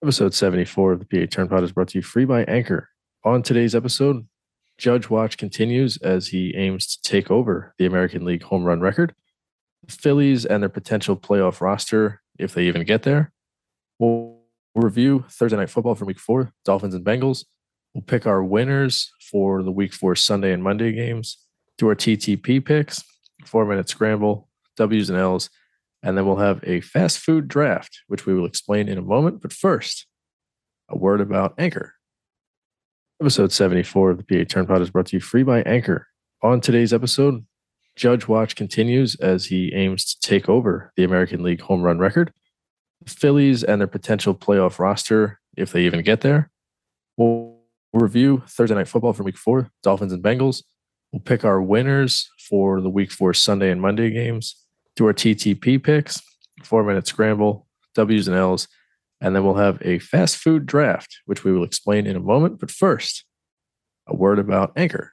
Episode 74 of the PA Turn Pod is brought to you free by Anchor. On today's episode, Judge Watch continues as he aims to take over the American League home run record. The Phillies and their potential playoff roster, if they even get there. We'll review Thursday night football from week four, Dolphins and Bengals. We'll pick our winners for the week four Sunday and Monday games, do our TTP picks, four minute scramble, W's and L's, and then we'll have a fast food draft, which we will explain in a moment. But first, a word about Anchor. Episode 74 of the PA Turn Pod is brought to you free by Anchor. On today's episode, Judge Watch continues as he aims to take over the American League home run record. The Phillies and their potential playoff roster, if they even get there. We'll review Thursday night football from week four, Dolphins and Bengals. We'll pick our winners for the week four Sunday and Monday games do our TTP picks, four minute scramble, W's and L's, and then we'll have a fast food draft, which we will explain in a moment. But first, a word about Anchor.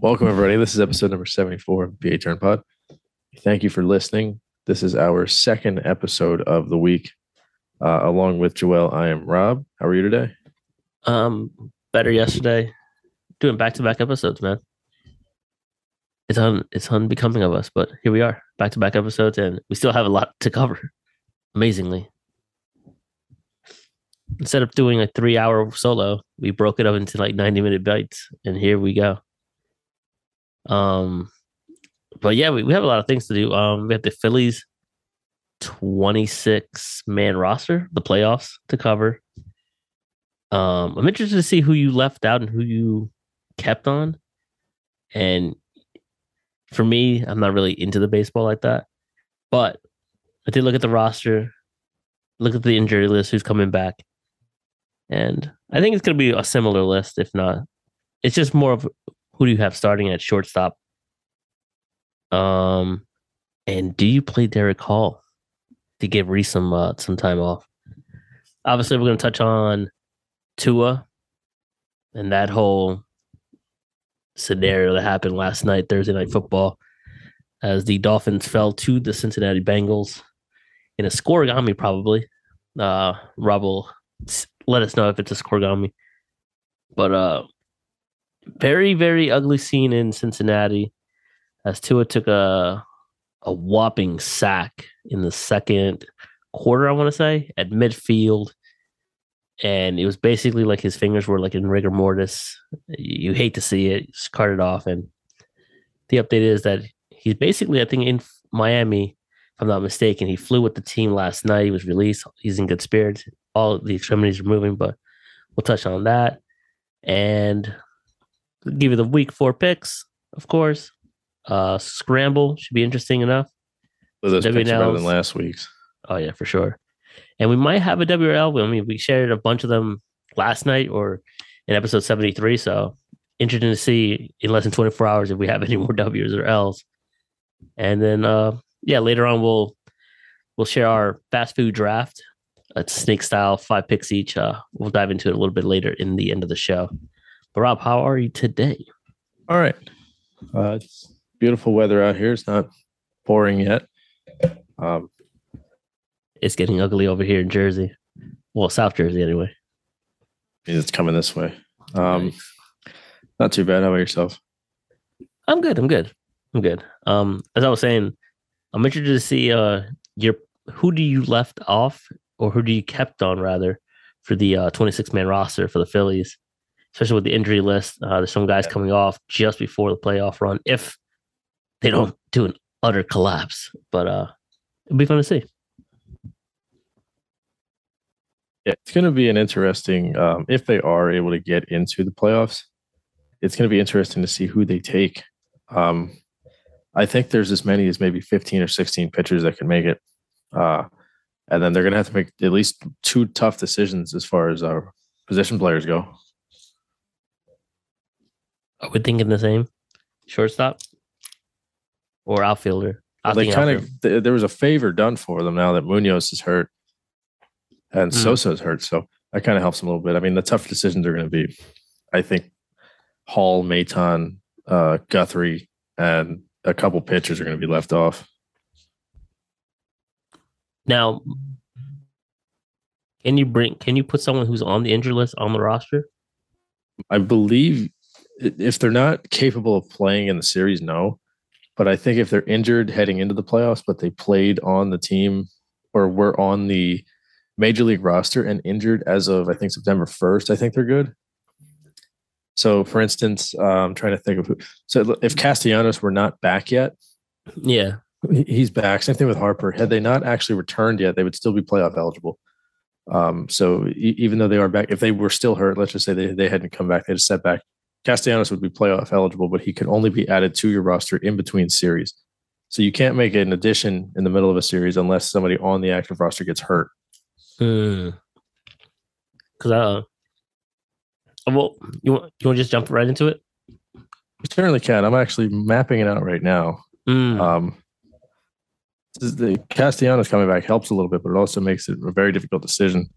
Welcome, everybody. This is episode number 74 of PA Turn Pod. Thank you for listening. This is our second episode of the week. Uh, along with Joel, I am Rob. How are you today? Um, better yesterday. Doing back to back episodes, man. It's un it's unbecoming of us, but here we are, back to back episodes, and we still have a lot to cover. Amazingly. Instead of doing a three hour solo, we broke it up into like 90 minute bites, and here we go. Um but yeah, we, we have a lot of things to do. Um we have the Phillies 26 man roster, the playoffs to cover. Um, I'm interested to see who you left out and who you kept on. And for me, I'm not really into the baseball like that. But I did look at the roster, look at the injury list, who's coming back. And I think it's going to be a similar list, if not. It's just more of who do you have starting at shortstop? Um, and do you play Darick Hall to give Rhys some uh, some time off? Obviously, we're going to touch on Tua and that whole scenario that happened last night, Thursday night football, as the Dolphins fell to the Cincinnati Bengals in a Scorigami, probably. Uh, Rob will let us know if it's a Scorigami. But uh, very, very ugly scene in Cincinnati as Tua took a a whopping sack in the second quarter, I want to say, at midfield and it was basically like his fingers were like in rigor mortis. You hate to see it. Just it off, and the update is that he's basically, I think, in Miami. If I'm not mistaken, he flew with the team last night. He was released. He's in good spirits. All the extremities are moving, but we'll touch on that and give you the week four picks, of course. Uh, scramble should be interesting enough. So those picks better than last week's. Oh yeah, for sure. And we might have a WRL. I mean, we shared a bunch of them last night or in episode seventy three. So interesting to see in less than twenty four hours if we have any more W's or L's. And then uh yeah, later on we'll we'll share our fast food draft. It's snake style, five picks each. Uh we'll dive into it a little bit later in the end of the show. But Rob, how are you today? All right. Uh, it's beautiful weather out here. It's not pouring yet. Um, It's getting ugly over here in Jersey. Well, South Jersey anyway. it's coming this way. Um, not too bad. How about yourself? I'm good. I'm good. I'm good. Um, as I was saying, I'm interested to see uh your who do you left off or who do you kept on rather for the uh 26 man roster for the Phillies, especially with the injury list. Uh, there's some guys Yeah. coming off just before the playoff run if they don't do an utter collapse. But uh, it'll be fun to see. Yeah, it's going to be an interesting um, if they are able to get into the playoffs. It's going to be interesting to see who they take. Um, I think there's as many as maybe 15 or 16 pitchers that can make it, uh, and then they're going to have to make at least two tough decisions as far as our position players go. Are we thinking the same? Shortstop or outfielder? they kind of th- there was a favor done for them now that Munoz is hurt and Mm. Sosa's hurt, so that kind of helps them a little bit. I mean, the tough decisions are going to be, I think, Hall, Maton, uh, Guthrie, and a couple pitchers are going to be left off. now. Can you bring? Can you put someone who's on the injury list on the roster? I believe if they're not capable of playing in the series, no. But I think if they're injured heading into the playoffs, but they played on the team or were on the major league roster and injured as of I think September first, I think they're good. So, for instance, uh, I'm trying to think of who. So, if Castellanos were not back yet, Yeah, he's back. Same thing with Harper. Had they not actually returned yet, they would still be playoff eligible. Um, so e- even though they are back, if they were still hurt, let's just say they, they hadn't come back, they had a setback. Castellanos would be playoff eligible, but he could only be added to your roster in between series. So you can't make an addition in the middle of a series unless somebody on the active roster gets hurt. because uh, well, you want you want to just jump right into it? You certainly can. I'm actually mapping it out right now. Mm, Um, this is the Castellanos coming back helps a little bit, but it also makes it a very difficult decision.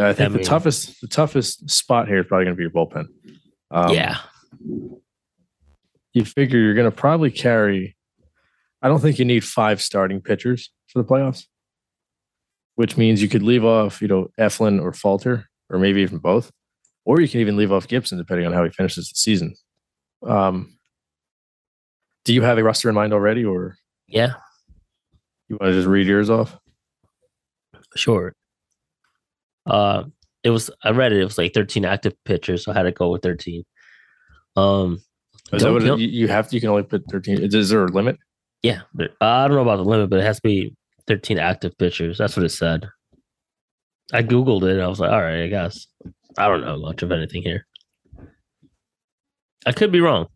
Yeah, I think I the mean- toughest the toughest spot here is probably going to be your bullpen. Um, yeah, you figure you're going to probably carry. I don't think you need five starting pitchers for the playoffs, which means you could leave off, you know, Eflin or Falter, or maybe even both, or you can even leave off Gibson depending on how he finishes the season. Um, do you have a roster in mind already, or yeah, you want to just read yours off? sure. Uh, it was I read it. It was like 13 active pitchers, so I had to go with 13. Um, Is that what it, you have? To, you can only put thirteen. Is, is there a limit? yeah, there- I don't know about the limit, but it has to be 13 active pitchers. That's what it said. I googled it. And I was like, all right, I guess. I don't know much of anything here. I could be wrong.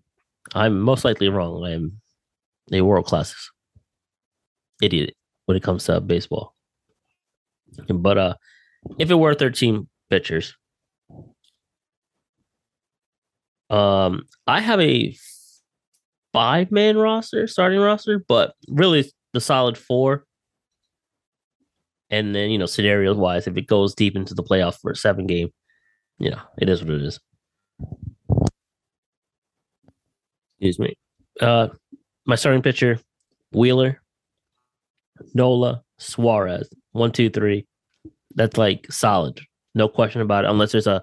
I'm most likely wrong. I'm a world class idiot when it comes to baseball. But uh, if it were 13 pitchers, um, I have a five man roster, starting roster, but really the solid four. And then, you know, scenario wise, if it goes deep into the playoff for a seven game, you know, it is what it is. Excuse me. Uh my starting pitcher, Wheeler, Nola, Suarez. One, two, three. That's like solid. No question about it, unless there's a,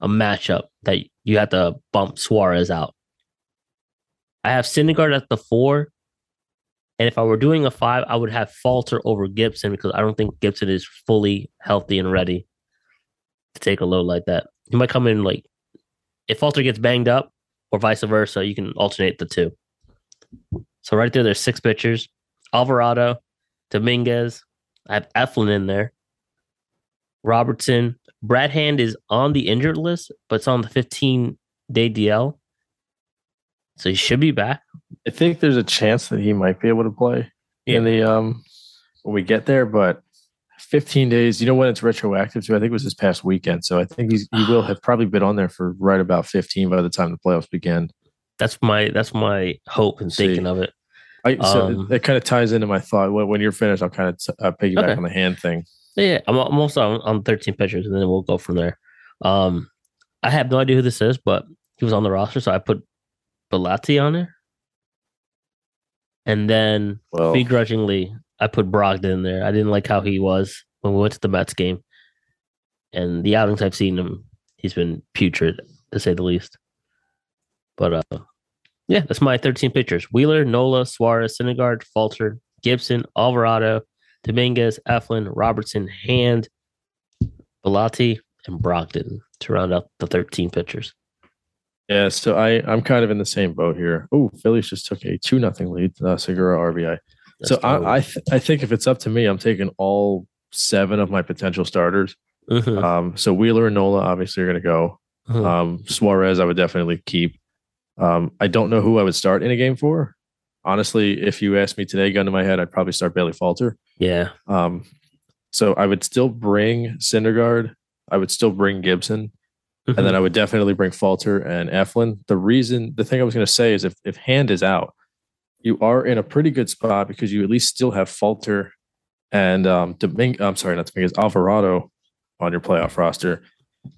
a matchup that you have to bump Suarez out. I have Syndergaard at the four. And if I were doing a five, I would have Falter over Gibson because I don't think Gibson is fully healthy and ready to take a load like that. He might come in like if Falter gets banged up or vice versa, you can alternate the two. So right there, there's six pitchers. Alvarado, Dominguez. I have Eflin in there. Robertson. Brad Hand is on the injured list, but it's on the 15 day DL. So he should be back. I think there's a chance that he might be able to play in the um when we get there, but 15 days. You know when it's retroactive to? I think it was this past weekend. So I think he's he will have probably been on there for right about 15 by the time the playoffs begin. That's my that's my hope and thinking of it. I so Um, that kind of ties into my thought. When, when you're finished, I'll kind of uh, piggyback Okay. on the hand thing. Yeah, I'm, I'm also on, on 13 pitchers, and then we'll go from there. Um, I have no idea who this is, but he was on the roster, so I put Bellatti on there, and then Well, begrudgingly, I put Brogdon in there. I didn't like how he was when we went to the Mets game, and the outings I've seen him, he's been putrid to say the least. But uh, yeah, that's my 13 pitchers: Wheeler, Nola, Suarez, Syndergaard, Falter, Gibson, Alvarado, Dominguez, Eflin, Robertson, Hand, Bellatti, and Brogdon to round out the 13 pitchers. yeah. So I I'm kind of in the same boat here. Oh, Phillies just took a two nothing lead. Uh, Segura RBI. so That's dope. I I, th- I think if it's up to me, I'm taking all seven of my potential starters. Mhm, Um, so Wheeler and Nola obviously are going to go. mhm. Um, Suarez, I would definitely keep. Um, I don't know who I would start in a game for. Honestly, if you asked me today, gun to my head, I'd probably start Bailey Falter. Yeah, Um, so I would still bring Syndergaard. I would still bring Gibson. And then I would definitely bring Falter and Eflin. The reason, the thing I was going to say is if, if Hand is out, you are in a pretty good spot because you at least still have Falter and um. I'm sorry, not Dominguez, Alvarado on your playoff roster.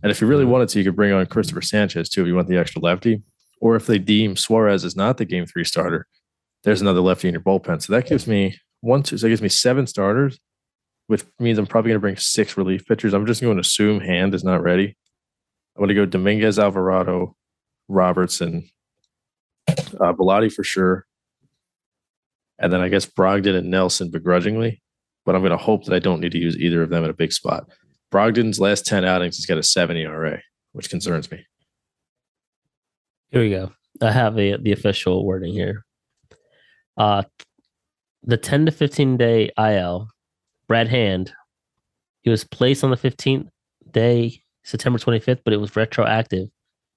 And if you really wanted to, you could bring on Christopher Sanchez too if you want the extra lefty. Or if they deem Suarez is not the game three starter, there's another lefty in your bullpen. So that gives me one, two, so that gives me seven starters, which means I'm probably going to bring six relief pitchers. I'm just going to assume Hand is not ready. I'm going to go Dominguez, Alvarado, Robertson, uh, Bellatti for sure. And then I guess Brogdon and Nelson begrudgingly, but I'm going to hope that I don't need to use either of them at a big spot. Brogdon's last 10 outings, he's got a 7 ERA, which concerns me. Here we go. I have a, the official wording here. Uh, the 10 to 15 day IL, Brad Hand, he was placed on the 15th day, September 25th, but it was retroactive,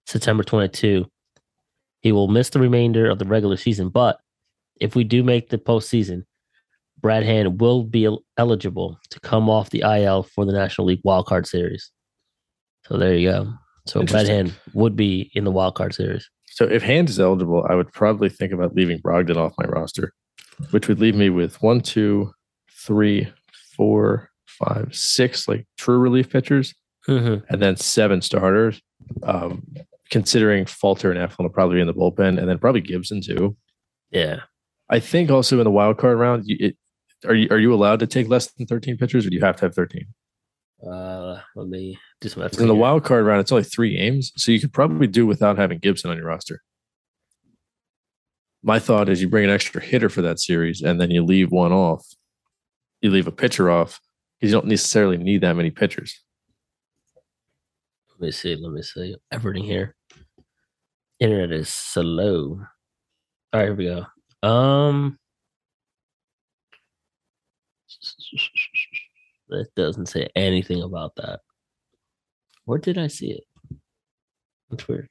September 22. He will miss the remainder of the regular season, but if we do make the postseason, Brad Hand will be eligible to come off the IL for the National League Wildcard Series. So there you go. So Brad Hand would be in the Wildcard Series. So if Hand is eligible, I would probably think about leaving Brogdon off my roster, which would leave me with one, two, three, four, five, six like true relief pitchers, Mm-hmm. and then seven starters. Um, considering Falter and Eflin will probably be in the bullpen, and then probably Gibson too. Yeah. I think also in the wild card round, you, it, are you are you allowed to take less than thirteen pitchers, or do you have to have thirteen? Uh, let me do some in the wild card round, it's only three games, so you could probably do without having Gibson on your roster. My thought is you bring an extra hitter for that series, and then you leave one off. You leave a pitcher off because you don't necessarily need that many pitchers. Let me see. Let me see. Everything here. Internet is slow. All right, here we go. Um, that doesn't say anything about that. Where did I see it? That's weird.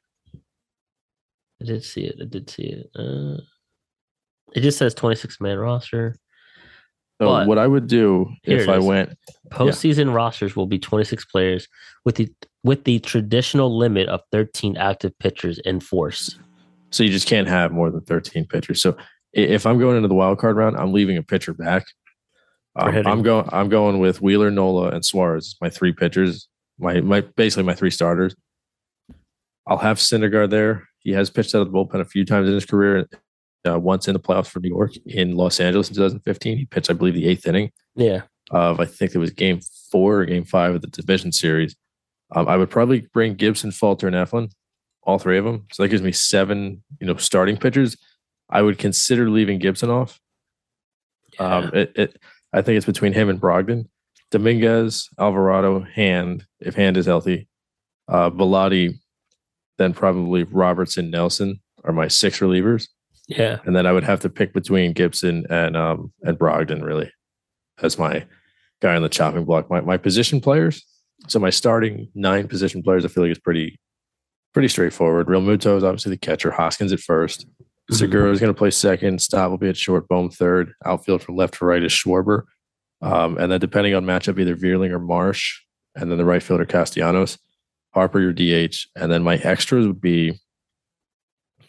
I did see it. I did see it. Uh, it just says 26 man roster. So But- what I would do if I went, Postseason rosters will be 26 players with the with the traditional limit of 13 active pitchers in force. so you just can't have more than thirteen pitchers. So if I'm going into the wild card round, I'm leaving a pitcher back. Um. I'm going. I'm going with Wheeler, Nola, and Suarez. My three pitchers. My my basically my three starters. I'll have Syndergaard there. He has pitched out of the bullpen a few times in his career. Uh, once in the playoffs for New York in Los Angeles in 2015, he pitched, I believe, the eighth inning Yeah. of I think it was Game Four or Game Five of the division series. Um, I would probably bring Gibson, Falter, and Eflin, all three of them. So that gives me seven, you know, starting pitchers. I would consider leaving Gibson off. Um, it, it, I think it's between him and Brogdon, Dominguez, Alvarado, Hand, if Hand is healthy, uh, Bellatti, then probably Robertson, Nelson are my six relievers, yeah. and then I would have to pick between Gibson and um and Brogdon really as my guy on the chopping block. My my position players, so my starting nine position players, I feel like is pretty pretty straightforward. Realmuto is obviously the catcher. Hoskins at first. Mhm. Segura is going to play second. Stott will be at short. Bohm third. Outfield from left to right is Schwarber. Um, and then depending on matchup, either Vierling or Marsh. And then the right fielder Castellanos. Harper your DH. And then my extras would be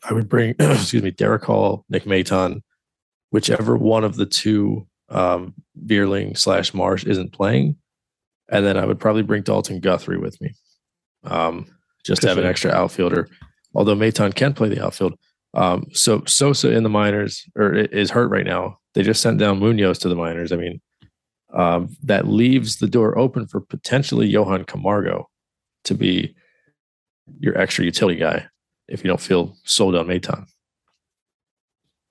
I would bring, excuse me, Darick Hall, Nick Maton, whichever one of the two um, Vierling slash Marsh isn't playing. And then I would probably bring Dalton Guthrie with me. Um, just to have an extra outfielder. Although Maton can play the outfield. Um, so Sosa in the minors or is hurt right now. They just sent down Munoz to the minors. I mean, um, that leaves the door open for potentially Johan Camargo to be your extra utility guy if you don't feel sold on Maton.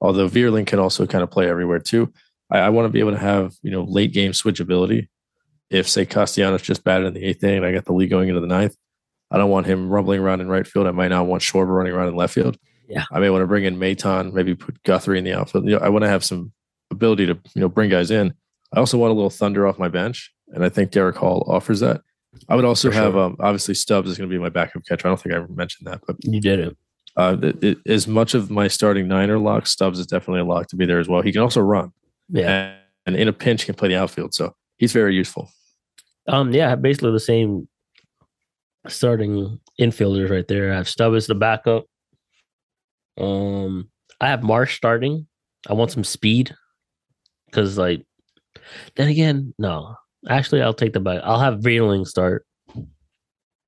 Although Vierling can also kind of play everywhere too. I, I want to be able to have you know late game switchability. If say Castellanos just batted in the eighth inning, and I got the lead going into the ninth. I don't want him rumbling around in right field. I might not want Schwarber running around in left field. Yeah. I may want to bring in Maton, maybe put Guthrie in the outfield. You know, I want to have some ability to you know bring guys in. I also want a little thunder off my bench, and I think Darick Hall offers that. I would also have sure. um, obviously Stubbs is going to be my backup catcher. I don't think I ever mentioned that, but You did it. uh, it, it, as much of my starting niner lock, Stubbs is definitely a lock to be there as well. He can also run, Yeah. and, and in a pinch, he can play the outfield. So he's very useful. Um. Yeah. Basically the same starting infielders right there. I have Stubbs as the backup. Um, I have Marsh starting. I want some speed because, like, then again, no. Actually, I'll take the back. I'll have Vierling start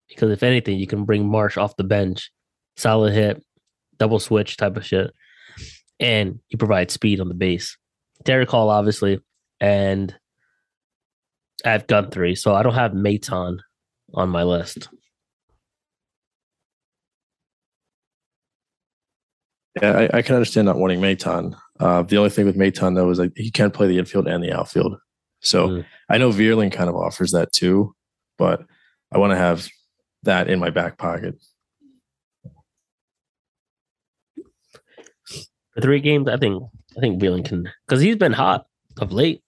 because if anything, you can bring Marsh off the bench, solid hit, double switch type of shit, and you provide speed on the base. Darick Hall, obviously, and I have Guthrie, so I don't have Maton on my list. Yeah, I, I can understand not wanting Maton. Uh, the only thing with Maton though is like he can't play the infield and the outfield. So Mm. I know Vierling kind of offers that too, but I want to have that in my back pocket. For three games, I think I think Vierling can because he's been hot of late.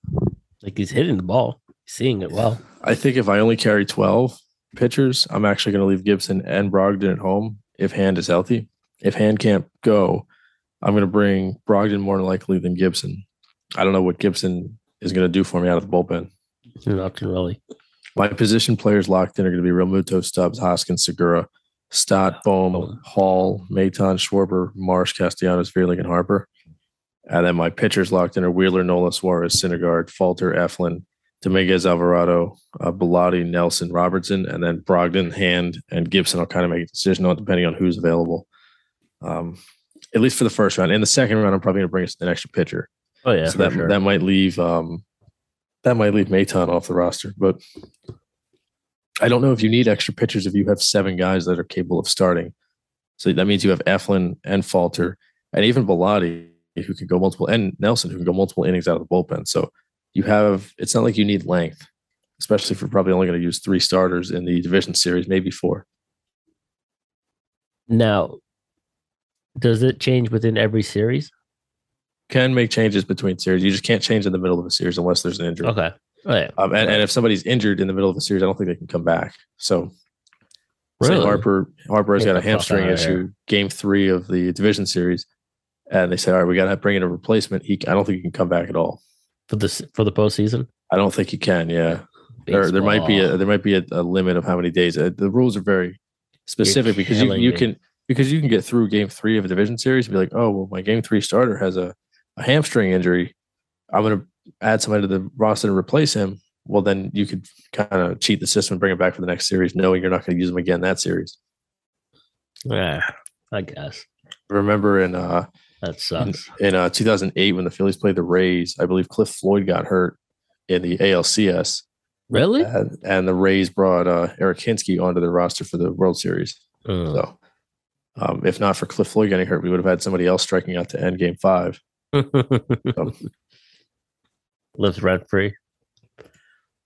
Like he's hitting the ball, seeing it well. I think if I only carry 12 pitchers, I'm actually going to leave Gibson and Brogdon at home if Hand is healthy. If Hand can't go, I'm going to bring Brogdon more likely than Gibson. I don't know what Gibson is going to do for me out of the bullpen. Nothing really. My position players locked in are going to be Realmuto, Stubbs, Hoskins, Segura, Stott, Bohm, Bohm. Hall, Maton, Schwarber, Marsh, Castellanos, Vierling, and Harper. And then my pitchers locked in are Wheeler, Nola, Suarez, Syndergaard, Falter, Eflin, Dominguez, Alvarado, uh, Bellatti, Nelson, Robertson, and then Brogdon, Hand, and Gibson. I'll kind of make a decision on depending on who's available. Um, at least for the first round. In the second round, I'm probably going to bring an extra pitcher Oh yeah, so that sure. that might leave um that might leave Maton off the roster, but I don't know if you need extra pitchers if you have seven guys that are capable of starting. So that means you have Eflin and Falter and even Bellatti who can go multiple and Nelson who can go multiple innings out of the bullpen. So you have it's not like you need length, especially if you're probably only going to use three starters in the division series, maybe four. now, does it change within every series? Can make changes between series. You just can't change in the middle of a series unless there's an injury. Okay. Oh yeah. Um, and, and if somebody's injured in the middle of a series, I don't think they can come back. So, say Really? Harper Harper has got a hamstring issue, game three of the division series, and they say, all right, we got to bring in a replacement. He, I don't think he can come back at all. For the for the postseason. I don't think he can. Yeah, or there might be a there might be a, a limit of how many days. Uh, the rules are very specific because you, you me. can because you can get through game three of a division series and be like, oh well, my game three starter has a, a hamstring injury. I'm going to add somebody to the roster to replace him. Well, then you could kind of cheat the system and bring him back for the next series, knowing you're not going to use him again that series. Yeah, I guess Remember in uh, that in, sucks. in uh, 2008 when the Phillies played the Rays, I believe Cliff Floyd got hurt in the ALCS, Really? and, and the Rays brought uh, Eric Hinske onto the roster for the World Series. Mm. So, um, if not for Cliff Floyd getting hurt, we would have had somebody else striking out to end Game Five. So, Lives rent free.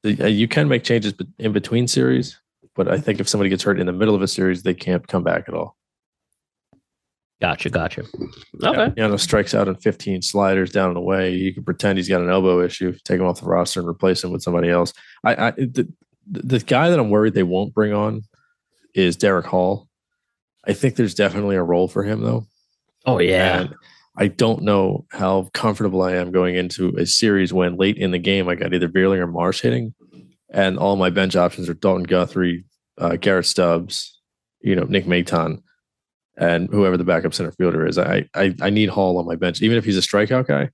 uh, you can make changes in between series, but I think if somebody gets hurt in the middle of a series, they can't come back at all. Gotcha, gotcha. Okay. You know, strikes out in 15 sliders down and away. You can pretend he's got an elbow issue, take him off the roster and replace him with somebody else. I, I the, the guy that I'm worried they won't bring on is Darick Hall. I think there's definitely a role for him though. Oh yeah. And I don't know how comfortable I am going into a series when late in the game I got either Vierling or Marsh hitting, and all my bench options are Dalton Guthrie, uh, Garrett Stubbs, you know, Nick Maton, and whoever the backup center fielder is. I, I I need Hall on my bench, even if he's a strikeout guy.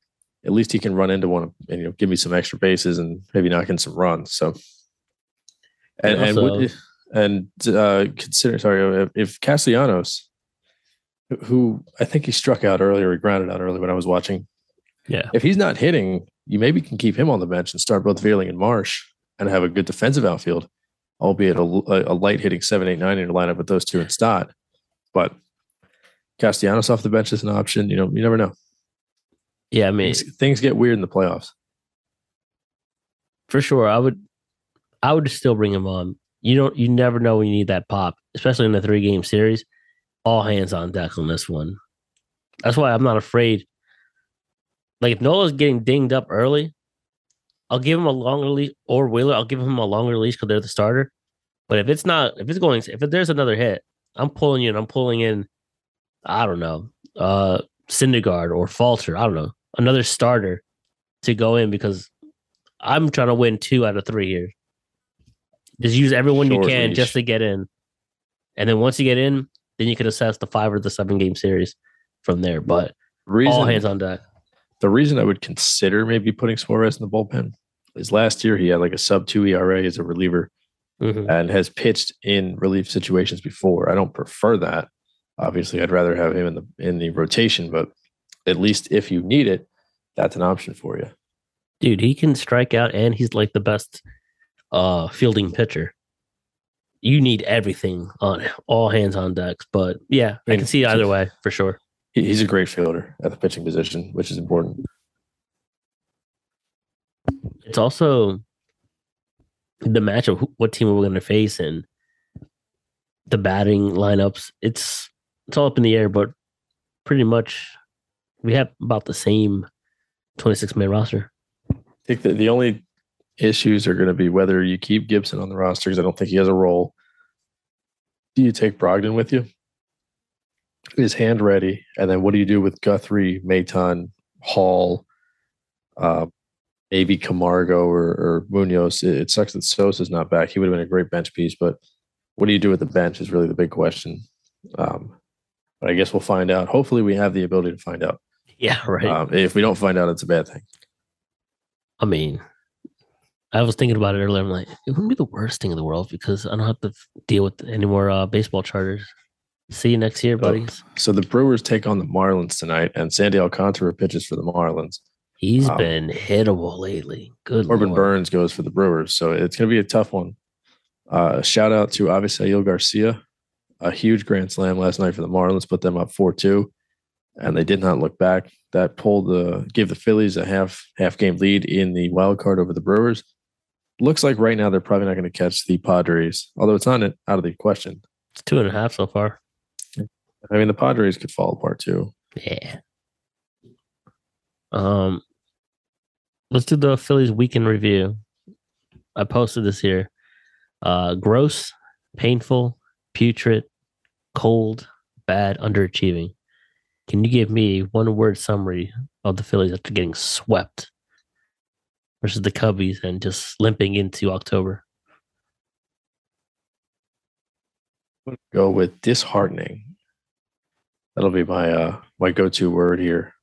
At least he can run into one and you know give me some extra bases and maybe knock in some runs. So, and and Also- would- and uh, consider sorry if Castellanos, who I think he struck out earlier, he grounded out early when I was watching. Yeah. If he's not hitting, you maybe can keep him on the bench and start both Vierling and Marsh and have a good defensive outfield, albeit a, a light hitting seven, eight, nine in your lineup with those two in Stott. But Castellanos off the bench is an option. You know, you never know. Yeah, I mean, Things, things get weird in the playoffs. for sure. I would I would still bring him on. You don't you never know when you need that pop, especially in the three game series. All hands on deck on this one. That's why I'm not afraid. Like if Nola's getting dinged up early, I'll give him a longer leash or Wheeler, I'll give him a longer leash because they're the starter. But if it's not, if it's going, if there's another hit, I'm pulling you in. I'm pulling in. I don't know, uh, Syndergaard or Falter. I don't know, another starter to go in because I'm trying to win two out of three here. Just use everyone you can leash. just to get in. And then once you get in, then you can assess the five or the seven game series from there. But reason, all hands on deck. the reason I would consider maybe putting Suarez in the bullpen is last year he had like a sub two ERA as a reliever Mhm. and has pitched in relief situations before. I don't prefer that. Obviously, I'd rather have him in the in the rotation, but at least if you need it, that's an option for you. Dude, he can strike out and he's like the best uh fielding pitcher. You need everything on all hands on decks. But yeah, I can see either way for sure. He's a great fielder at the pitching position, which is important. It's also the match of who, what team we're going to face and the batting lineups. It's it's all up in the air, but pretty much we have about the same 26 man roster. I think that the only issues are going to be whether you keep Gibson on the roster because I don't think he has a role. Do you take Brogdon with you? Is hand ready? And then what do you do with Guthrie, Maton, Hall, uh, maybe Camargo or, or Munoz? It, it sucks that Sosa's not back. He would have been a great bench piece, but what do you do with the bench is really the big question. Um, but I guess we'll find out. Hopefully, we have the ability to find out. Yeah, right. Um, if we don't find out, it's a bad thing. I mean, I was thinking about it earlier. I'm like, it wouldn't be the worst thing in the world because I don't have to deal with any more uh, baseball charters. See you next year, buddies. So the Brewers take on the Marlins tonight, and Sandy Alcantara pitches for the Marlins. He's um, been hittable lately. Good Corbin lord. Burnes goes for the Brewers, so it's going to be a tough one. Uh, shout out to Avisail Garcia, a huge grand slam last night for the Marlins, put them up four two, and they did not look back. That pulled the gave the Phillies a half half game lead in the wild card over the Brewers. Looks like right now they're probably not going to catch the Padres, although it's not out of the question. It's two and a half so far. I mean, the Padres could fall apart too. Yeah. Um, let's do the Phillies weekend review. I posted this here. Uh, gross, painful, putrid, cold, bad, underachieving. Can you give me one word summary of the Phillies after getting swept versus the Cubbies and just limping into October? Go with disheartening. That'll be my uh my go to word here.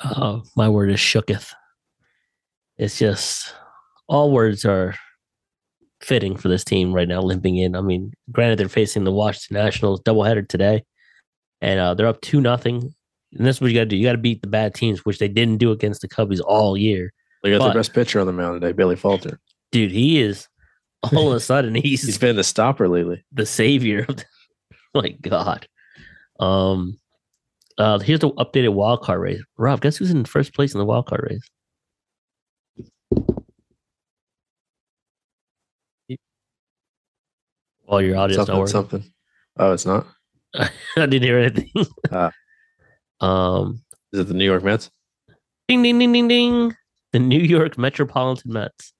Uh, my word is shooketh. It's just all words are fitting for this team right now, limping in. I mean, granted, they're facing the Washington Nationals doubleheader today, and uh, they're up two nothing. And that's what you got to do. You got to beat the bad teams, which they didn't do against the Cubbies all year. They got But- their best pitcher on the mound today, Billy Falter. Dude, he is all of a sudden he's, He's been the stopper lately. the savior of the, my God. Um, uh, here's the updated wild card race. Rob, guess who's in first place in the wild card race? Well, your audio's not Something, working. something. Oh, it's not. I didn't hear anything. Ah. um, Is it the New York Mets? ding, ding, ding, ding, ding. The New York Metropolitan Mets.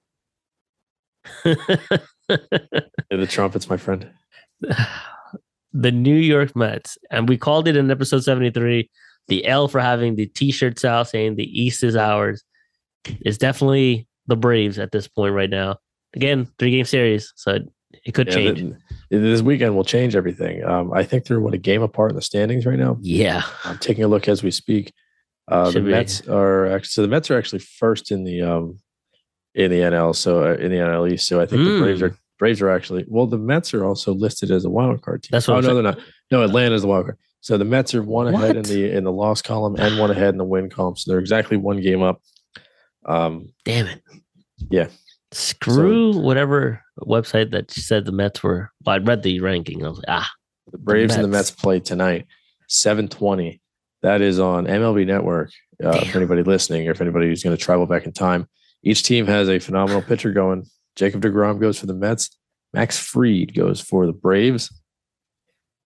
The trumpets, my friend. the New York Mets, and we called it in episode 73 the L for having the t shirts out saying the East is ours. It's definitely the Braves at this point right now. Again, three game series, so it could Yeah, change. th- this weekend will change everything. Um, I think they're what a game apart in the standings right now. yeah. I'm taking a look as we speak. Uh, the Should be. Mets are actually so the Mets are actually first in the um in the NL. So uh, in the NL East. So I think the Braves Hmm. are Braves are actually well. The Mets are also listed as a wild card team. That's what oh I'm no, saying. they're not. No, Atlanta's the wild card. So the Mets are one ahead in the in the loss column and one ahead in the win column. So they're exactly one game up. Um, Damn it. Yeah. Screw whatever website that said the Mets were. Well, I read the ranking. I was like, ah, The Braves and the Mets. Mets play tonight, seven twenty. That is on MLB Network. Uh, for anybody listening, or if anybody who's going to travel back in time, each team has a phenomenal pitcher going. Jacob Degrom goes for the Mets. Max Fried goes for the Braves.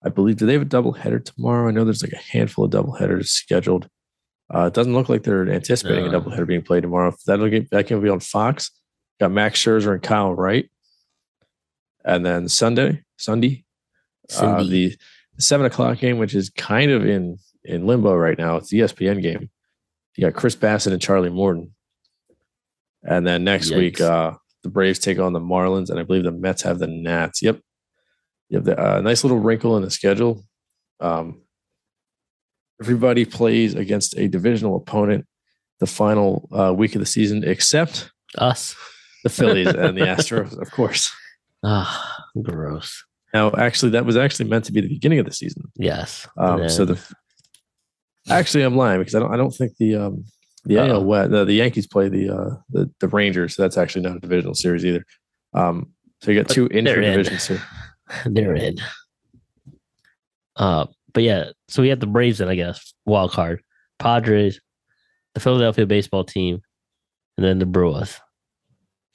I believe. Do they have a doubleheader tomorrow? I know there's like a handful of doubleheaders scheduled. Uh, it doesn't look like they're anticipating No. a doubleheader being played tomorrow. That'll get that can be on Fox. Got Max Scherzer and Kyle Wright, and then Sunday, Sunday, uh, the seven o'clock game, which is kind of in in limbo right now. It's the ESPN game. You got Chris Bassitt and Charlie Morton, and then next week uh, the Braves take on the Marlins, and I believe the Mets have the Nats. Yep, you have a uh, nice little wrinkle in the schedule. Um, everybody plays against a divisional opponent the final uh, week of the season, except Us. the Phillies and the Astros, of course. Ah, gross. Now, actually, that was actually meant to be the beginning of the season. Yes. Um, so the actually, I'm lying because I don't. I don't think the um, the Uh-oh. AL West, no, the Yankees play the uh, the the Rangers. So that's actually not a divisional series either. Um, so you got two they're in. inter-division series. they're in. Uh, but yeah, so we have the Braves then, I guess, wild card, Padres, the Philadelphia baseball team, and then the Brewers.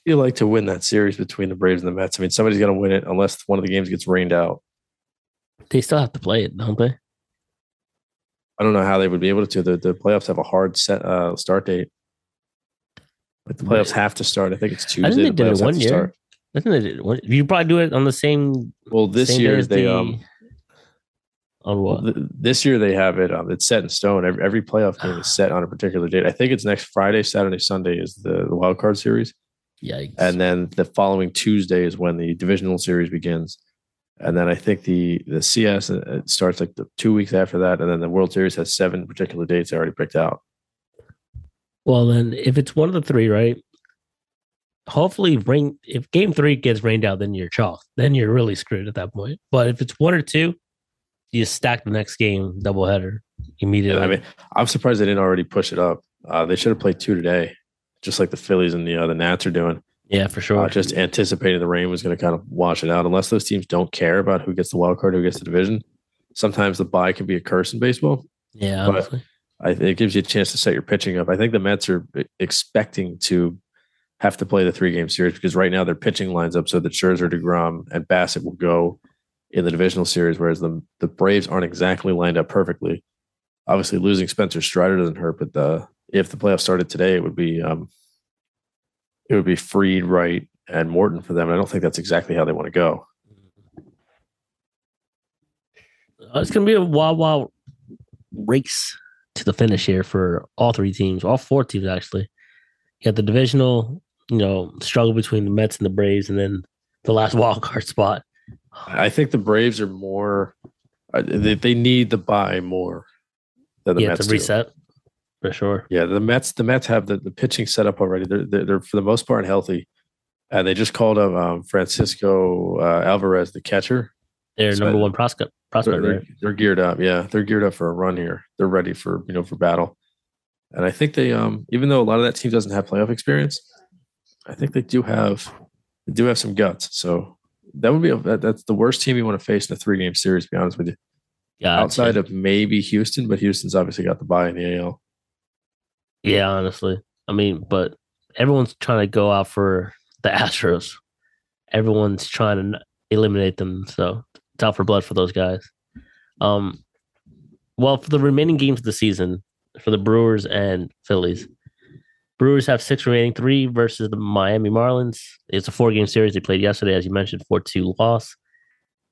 You like to win that series between the Braves and the Mets. I mean, somebody's going to win it unless one of the games gets rained out. They still have to play it, don't they? I don't know how they would be able to. The, the playoffs have a hard set uh, start date. Like the playoffs have to start. I think it's Tuesday. I think they the did it one year. start. I think they did. one- You probably do it on the same. Well, this same day year they the- um on what? th- this year they have it um it's set in stone. Every, every playoff game is set on a particular date. I think it's next Friday, Saturday, Sunday is the, the wild card series, Yikes! and then the following Tuesday is when the divisional series begins. And then I think the the CS uh, starts like the two weeks after that, and then the World Series has seven particular dates I already picked out. well, then if it's one of the three, right? Hopefully, rain. If Game Three gets rained out, then you're chalked. Then you're really screwed at that point. But if it's one or two, you stack the next game doubleheader immediately. Yeah, I mean, I'm surprised they didn't already push it up. Uh, they should have played two today, just like the Phillies and the uh, the Nats are doing. Yeah, for sure. Uh, just anticipating the rain was going to kind of wash it out. Unless those teams don't care about who gets the wild card, who gets the division. Sometimes the bye can be a curse in baseball. yeah, but-. I, it gives you a chance to set your pitching up. I think the Mets are expecting to have to play the three game series because right now their pitching lines up so that Scherzer, Degrom, and Bassitt will go in the divisional series, whereas the the Braves aren't exactly lined up perfectly. Obviously, losing Spencer Strider doesn't hurt, but the if the playoffs started today, it would be um, it would be Fried, Wright, and Morton for them. And I don't think that's exactly how they want to go. Uh, It's gonna be a wild, wild race to the finish here for all three teams, all four teams actually. You got the divisional, you know, struggle between the Mets and the Braves, and then the last wild card spot. I think the Braves are more. uh, They, they need the bye more than the yeah, Mets to do. For sure. Yeah, the Mets. The Mets have the, the pitching set up already. They're, they're they're for the most part healthy, and they just called up um, Francisco uh, Alvarez, the catcher. They're So- number one prospect. Prospect, they're, right? they're geared up. Yeah, they're geared up for a run here. They're ready for you know for battle, and I think they um even though a lot of that team doesn't have playoff experience, I think they do have they do have some guts. So that would be a, that, that's the worst team you want to face in a three game series. To be honest with you, Yeah, outside of maybe Houston, but Houston's obviously got the bye in the AL. Yeah, honestly, I mean, but everyone's trying to go out for the Astros. Everyone's trying to eliminate them, so it's out for blood for those guys. Um, well, for the remaining games of the season, for the Brewers and Phillies, Brewers have six remaining, three versus the Miami Marlins. It's a four game series. They played yesterday, as you mentioned, 4 2 loss.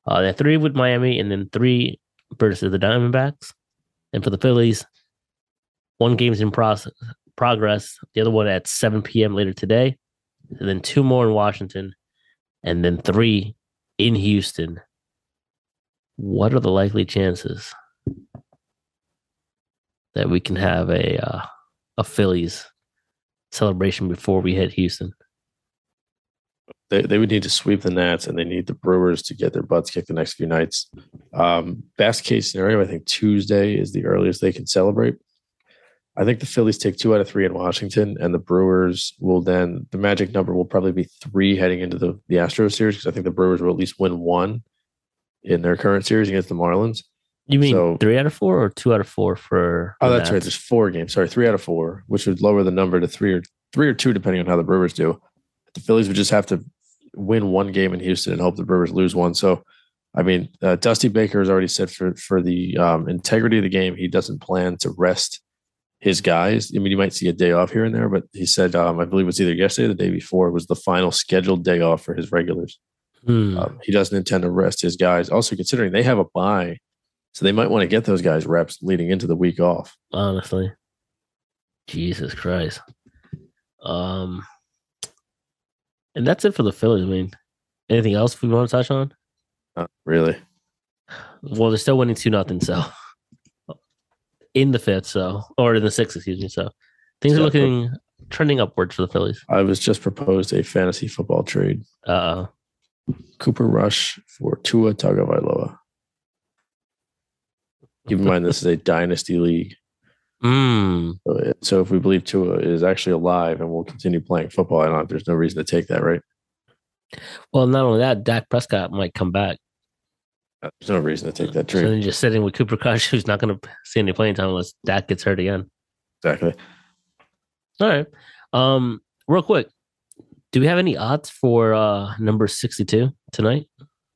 Uh, they have three with Miami and then three versus the Diamondbacks. And for the Phillies, one game's in process, progress, the other one at 7 p.m. later today, and then two more in Washington, and then three in Houston. What are the likely chances that we can have a uh, a Phillies celebration before we hit Houston? they, they would need to sweep the Nats and they need the Brewers to get their butts kicked the next few nights. Um, best case scenario, I think Tuesday is the earliest they can celebrate. I think the Phillies take two out of three in Washington, and the Brewers will then the magic number will probably be three heading into the the Astros series because I think the Brewers will at least win one in their current series against the Marlins. You mean So- three out of four or two out of four for? Oh, that's right. Nats? There's four games. Sorry, three out of four, which would lower the number to three or three or two, depending on how the Brewers do. The Phillies would just have to win one game in Houston and hope the Brewers lose one. So, I mean, uh, Dusty Baker has already said for for the um, integrity of the game, he doesn't plan to rest his guys. I mean, you might see a day off here and there, but he said, um, I believe it was either yesterday or the day before, was the final scheduled day off for his regulars. Hmm. Um, he doesn't intend to rest his guys. Also, considering they have a bye, so they might want to get those guys reps leading into the week off. honestly. Jesus Christ. Um, and that's it for the Phillies. I mean, anything else we want to touch on? Not really. Well, they're still winning two nothing. So in the fifth, so or in the sixth, excuse me. So things are looking trending upwards for the Phillies. I was just proposed a fantasy football trade. Uh, Cooper Rush for Tua Tagovailoa. Keep in mind, this is a dynasty league. mm, So- So if we believe Tua is actually alive and will continue playing football, I don't. There's no reason to take that, right? well, not only that, Dak Prescott might come back. There's no reason to take that So trade. then you're sitting with Cooper Rush, who's not going to see any playing time unless Dak gets hurt again. Exactly. All right. Um, real quick, do we have any odds for uh number sixty-two tonight?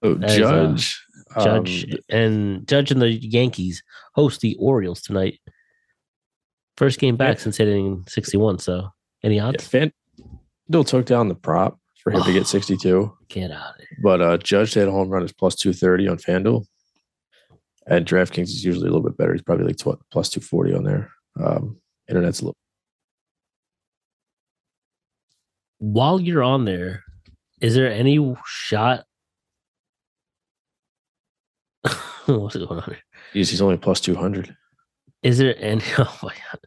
Oh, That is, uh, Judge. Judge um, and Judge and the Yankees host the Orioles tonight. First game back Yeah. since hitting sixty-one. So, any yeah, odds? FanDuel took down the prop for him to Oh. get 62, Get out of there. but uh, Judge hit a home run is plus 230 on FanDuel. And DraftKings is usually a little bit better. He's probably like tw- plus 240 on there. Um, internet's a little. While you're on there, is there any shot? What's going on? Here? He's, he's only plus 200. Is there any? Oh my god,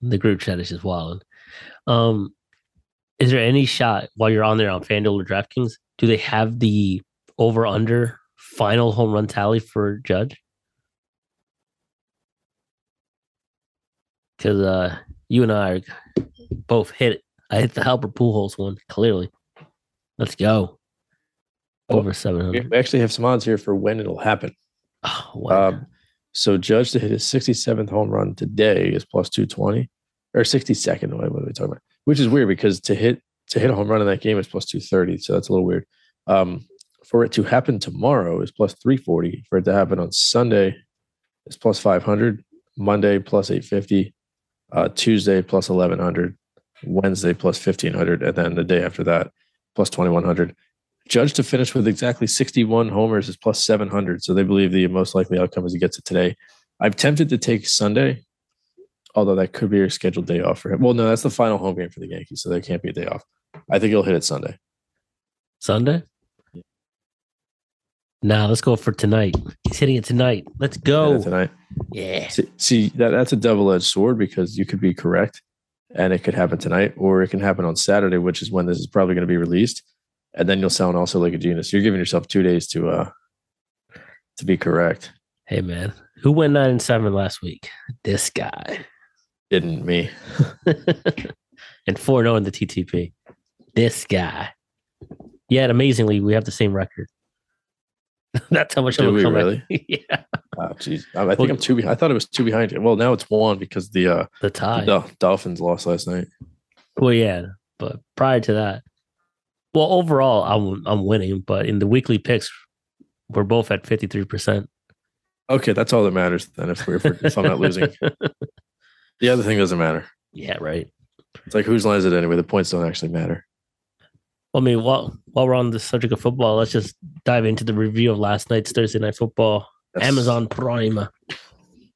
the group chat is just wilding. Um, is there any shot while you're on there on FanDuel or DraftKings? Do they have the over under final home run tally for Judge? Because uh, you and I are both hit it. I hit the Albert Pujols one clearly. Let's go. Over seven We we actually have some odds here for when it'll happen. Oh, wow. Um, so Judge to hit his 67th home run today is plus 220 or 62nd. What what are we talking about? Which is weird because to hit to hit a home run in that game is plus 230. So that's a little weird. Um, for it to happen tomorrow is plus 340. For it to happen on Sunday is plus 500. Monday plus 850. Uh, Tuesday plus 1100. Wednesday plus 1500. And then the day after that plus 2100. Judge to finish with exactly 61 homers is plus 700. So they believe the most likely outcome is he gets it today. I'm tempted to take Sunday, although that could be your scheduled day off for him. Well, no, that's the final home game for the Yankees, so there can't be a day off. I think he'll hit it Sunday. Sunday? Now let's go for tonight. He's hitting it tonight. Let's go. tonight. Yeah. See, see that that's a double edged sword because you could be correct, and it could happen tonight, or it can happen on Saturday, which is when this is probably going to be released, and then you'll sound also like a genius. You're giving yourself two days to uh to be correct. Hey man, who went nine and seven last week? This guy. Didn't me? and four zero in the TTP. This guy. Yet amazingly, we have the same record. That's how much Do of a we really? yeah, Oh, jeez. I, I think Well- I'm two. Behind. I thought it was two behind you. Well, now it's one because the uh the tie. the Dolphins lost last night. Well, yeah, but prior to that, well, overall, I'm I'm winning. But in the weekly picks, we're both at fifty three percent. Okay, that's all that matters then. If we're if, if I'm not losing, the other thing doesn't matter. Yeah, right. It's like whose line is it anyway? The points don't actually matter. I mean, while while we're on the subject of football, let's just dive into the review of last night's Thursday night football. That's- Amazon Prime.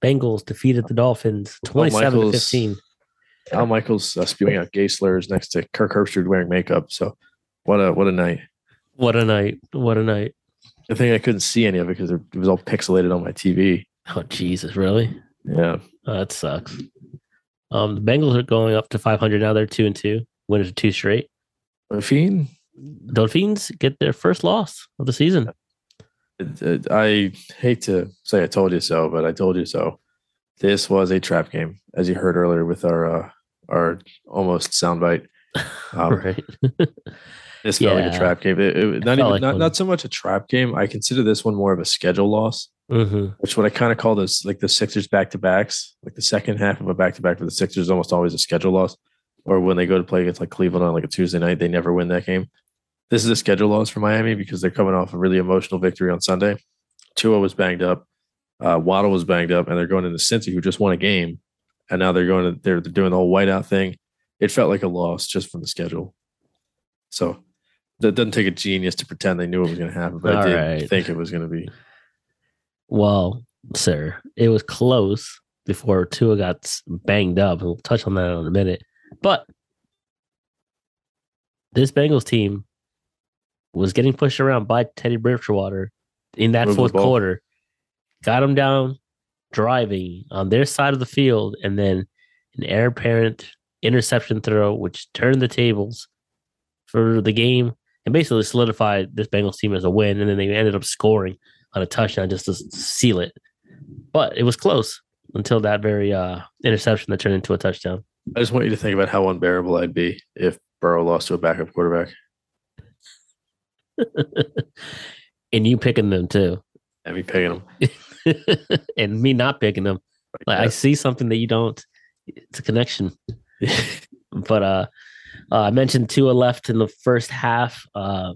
Bengals defeated the Dolphins 27 to 15. Al Michaels uh, spewing out gay slurs next to Kirk Herbstreit wearing makeup. So what a what a night. What a night! What a night! The thing I couldn't see any of it because it was all pixelated on my TV. Oh Jesus, really? Yeah, Oh, that sucks. Um, the Bengals are going up to five hundred now. They're two and two, winners of two straight. Fiend. Dolphins get their first loss of the season. It- I hate to say I told you so, but I told you so. This was a trap game, as you heard earlier with our uh, our almost soundbite. Um, right? This felt like a trap game. It, it- not even like not, one. not so much a trap game. I consider this one more of a schedule loss, hmm which what I kind of call this like the Sixers back to backs. Like the second half of a back to back for the Sixers is almost always a schedule loss. Or when they go to play against like Cleveland on like a Tuesday night, they never win that game. This is a schedule loss for Miami because they're coming off a really emotional victory on Sunday. Tua was banged up, uh, Waddle was banged up, and they're going into Cincy, who just won a game, and now they're going to they're, they're doing the whole whiteout thing. It felt like a loss just from the schedule. So that doesn't take a genius to pretend they knew it was going to happen, but I did right. think it was going to be. Well, sir, it was close before Tua got banged up. and We'll touch on that in a minute. But this Bengals team was getting pushed around by Teddy Bridgewater in that Move fourth quarter, got him down driving on their side of the field, and then an air apparent interception throw, which turned the tables for the game and basically solidified this Bengals team as a win. And then they ended up scoring on a touchdown just to seal it. But it was close until that very uh, interception that turned into a touchdown. I just want you to think about how unbearable I'd be if Burrow lost to a backup quarterback. and you picking them too. And me picking them. and me not picking them. Like I see something that you don't. It's a connection. but uh, uh I mentioned Tua left in the first half. Uh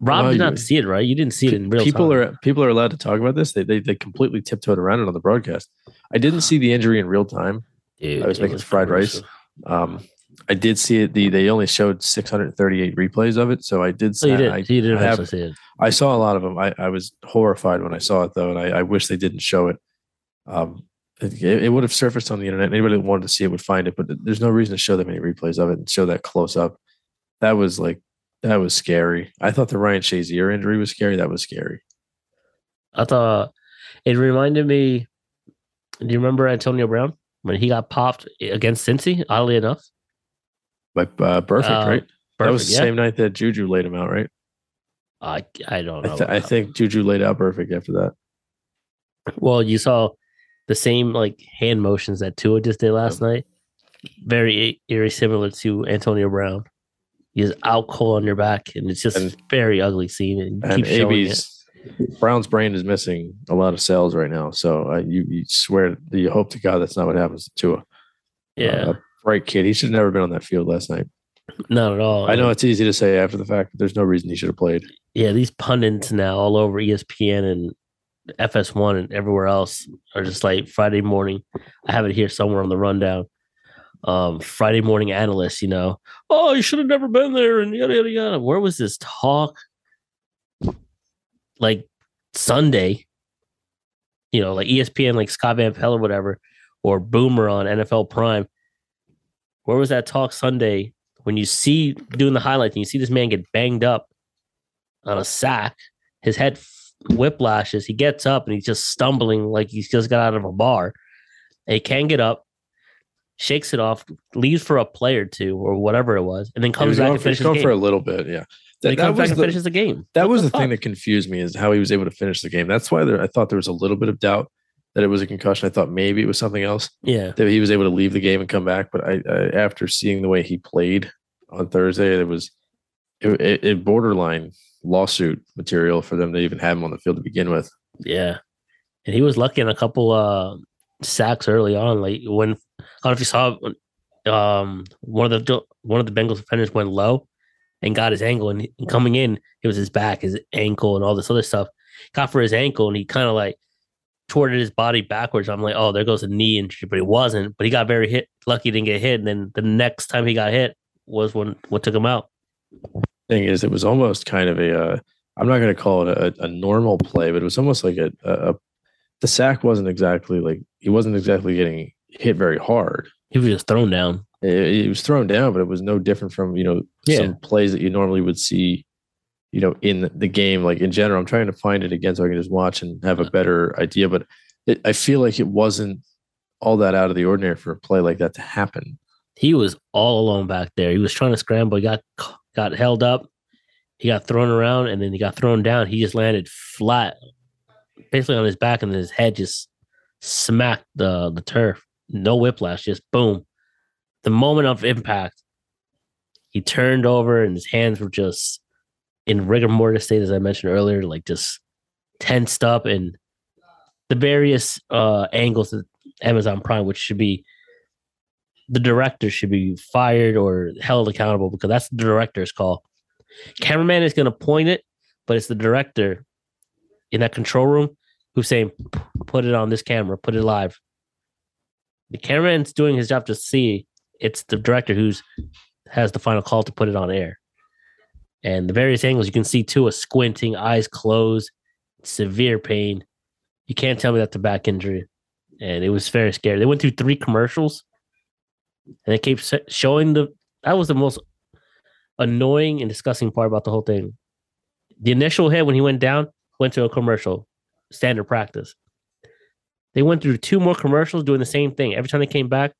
Rob Well, did you- not see it, right? You didn't see it in real people time. are people are allowed to talk about this. They, they they completely tiptoed around it on the broadcast. I didn't see the injury in real time. Dude, I was making fried rice. Um, I did see it. The they only showed 638 replays of it, so I did. So Oh, you see- did. I, you did I have- see it. I saw a lot of them. I, I was horrified when I saw it though, and I, I wish they didn't show it. Um, it, it would have surfaced on the internet. Anybody that wanted to see it would find it, but there's no reason to show that many replays of it and show that close up. That was like that was scary. I thought the Ryan Shazier injury was scary. That was scary. I thought it reminded me. Do you remember Antonio Brown when he got popped against Cincy? Oddly enough, But uh, Burfict, Uh, right? that was the yeah. same night that Juju laid him out, right? I I don't know. I, th- I think Juju laid out Burfict after that. Well, you saw the same like hand motions that Tua just did last night. Very eerie, similar to Antonio Brown. Is out cold on your back, and it's just And- very ugly scene. And, And keep showing it. AB's Brown's brain is missing a lot of cells right now. So uh, you, you swear, you hope to God that's not what happens to Tua. Yeah, Uh, bright kid. He should have never been on that field last night. not at all. I know it's easy to say after the fact, but there's no reason he should have played. yeah, these pundits now all over ESPN and FS1 and everywhere else are just like Friday morning. I have it here somewhere on the rundown. Um, Friday morning analysts, you know, oh, you should have never been there, and yada yada yada. Where was this talk? Like Sunday, you know, like ESPN, like Scott Van Pelt or whatever, or Boomer on NFL Prime. Where was that talk Sunday when you see doing the highlights and you see this man get banged up on a sack. His head whiplashes. He gets up and he's just stumbling like he's just got out of a bar. He can't get up, shakes it off, leaves for a play or two or whatever it was, and then comes back and finishes the game. for a little bit. Yeah. That, that comes back was and the, finishes the game. that What was the, fuck? thing that confused me is how he was able to finish the game. That's why there, I thought there was a little bit of doubt that it was a concussion. I thought maybe it was something else Yeah. that he was able to leave the game and come back. But I, I after seeing the way he played on Thursday, it was it, it, it borderline lawsuit material for them to even have him on the field to begin with. Yeah. And he was lucky in a couple uh sacks early on. Like when don't know if you saw um one of the one of the Bengals defenders went low and got his ankle and, and coming in, it was his back, his ankle, and all this other stuff. Got for his ankle and he kind of like torted his body backwards. I'm like, oh, there goes a knee injury, but it wasn't. But he got very hit, lucky he didn't get hit. And then the next time he got hit was when what took him out. Thing is, it was almost kind of a. Uh, I'm not going to call it a, a normal play, but it was almost like a, a, a. The sack wasn't exactly like he wasn't exactly getting hit very hard. He was just thrown down. It, it was thrown down, but it was no different from you know Yeah. some plays that you normally would see, you know, in the game. Like in general, I'm trying to find it again so I can just watch and have a better idea. But it, I feel like it wasn't all that out of the ordinary for a play like that to happen. he was all alone back there. He was trying to scramble. He got got held up. He got thrown around, and then he got thrown down. He just landed flat, basically on his back, and his head just smacked the the turf. No whiplash, just boom. The moment of impact, he turned over, and his hands were just in rigor mortis state, as I mentioned earlier, like just tensed up, and the various uh, angles of Amazon Prime, which should be the director should be fired or held accountable because that's the director's call. Cameraman is going to point it, but it's the director in that control room who's saying, "Put it on this camera, put it live." The cameraman's doing his job to see. It's the director who's has the final call to put it on air. And the various angles you can see too, a squinting, eyes closed, severe pain. You can't tell me that's a back injury, and it was very scary. They went through three commercials and they kept showing the that was the most annoying and disgusting part about the whole thing. The initial hit when he went down, went to a commercial, standard practice. They went through two more commercials doing the same thing. Every time they came back,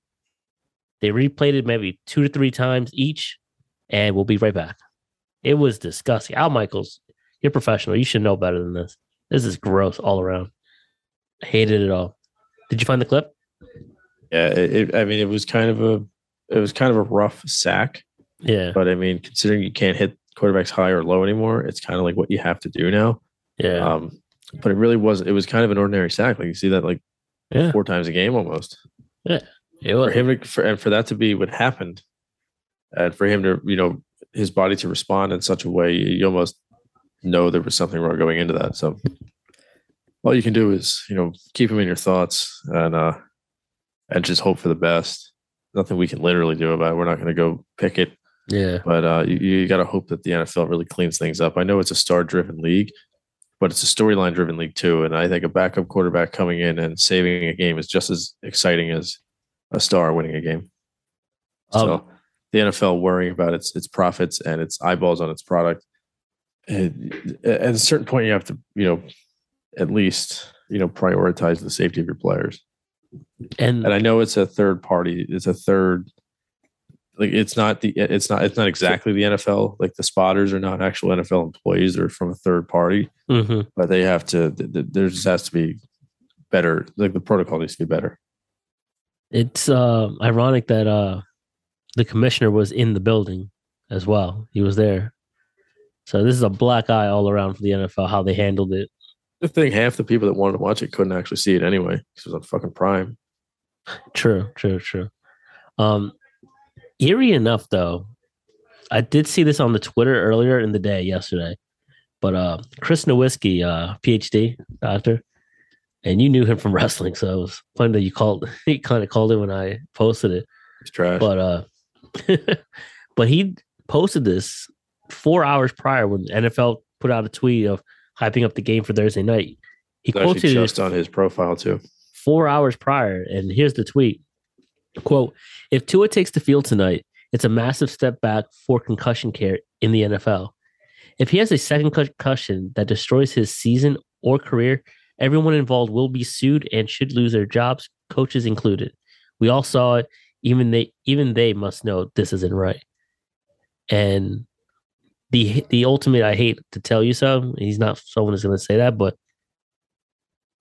they replayed it maybe two to three times each, and we'll be right back. It was disgusting. Al Michaels, you're professional. You should know better than this. This is gross all around. I hated it all. Did you find the clip? Yeah, it, I mean, it was kind of a it was kind of a rough sack, Yeah. but I mean, considering you can't hit quarterbacks high or low anymore, it's kind of like what you have to do now. Yeah. Um, but it really was it was kind of an ordinary sack. Like you see that like yeah. four times a game almost. It For him to for, and for that to be what happened, and for him to you know his body to respond in such a way, you almost know there was something wrong going into that. So all you can do is you know keep him in your thoughts and uh and just hope for the best. Nothing we can literally do about it. We're not going to go pick it Yeah. but uh, you, you got to hope that the NFL really cleans things up. I know it's a star driven league, but it's a storyline driven league too. And I think a backup quarterback coming in and saving a game is just as exciting as a star winning a game. So Um, the NFL worrying about its its profits and its eyeballs on its product. And at a certain point, you have to, you know, at least you know prioritize the safety of your players. And And I know it's a third party. It's a third. Like it's not the it's not it's not exactly the NFL. Like the spotters are not actual NFL employees; they're from a third party. Mhm. But they have to. th- th- There just has to be better. Like the protocol needs to be better. it's uh, ironic that uh, the commissioner was in the building as well. He was there. So this is a black eye all around for the NFL how they handled it. The thing, half the people that wanted to watch it couldn't actually see it anyway because it was on fucking Prime. True, true, true. Um, eerie enough though, I did see this on the Twitter earlier in the day yesterday. But uh, Chris Nowinski, uh, PhD doctor, and you knew him from wrestling, so it was funny that you called. He kind of called it when I posted it. It's trash. But uh, but he posted this four hours prior when the NFL put out a tweet of hyping up the game for Thursday night. He it's quoted it just on his profile too. four hours prior, and here's the tweet: "Quote: If Tua takes the field tonight, it's a massive step back for concussion care in the NFL. If he has a second concussion that destroys his season or career, everyone involved will be sued and should lose their jobs, coaches included. We all saw it. Even they, even they must know this isn't right. And the the ultimate, I hate to tell you so. He's not someone who's going to say that, but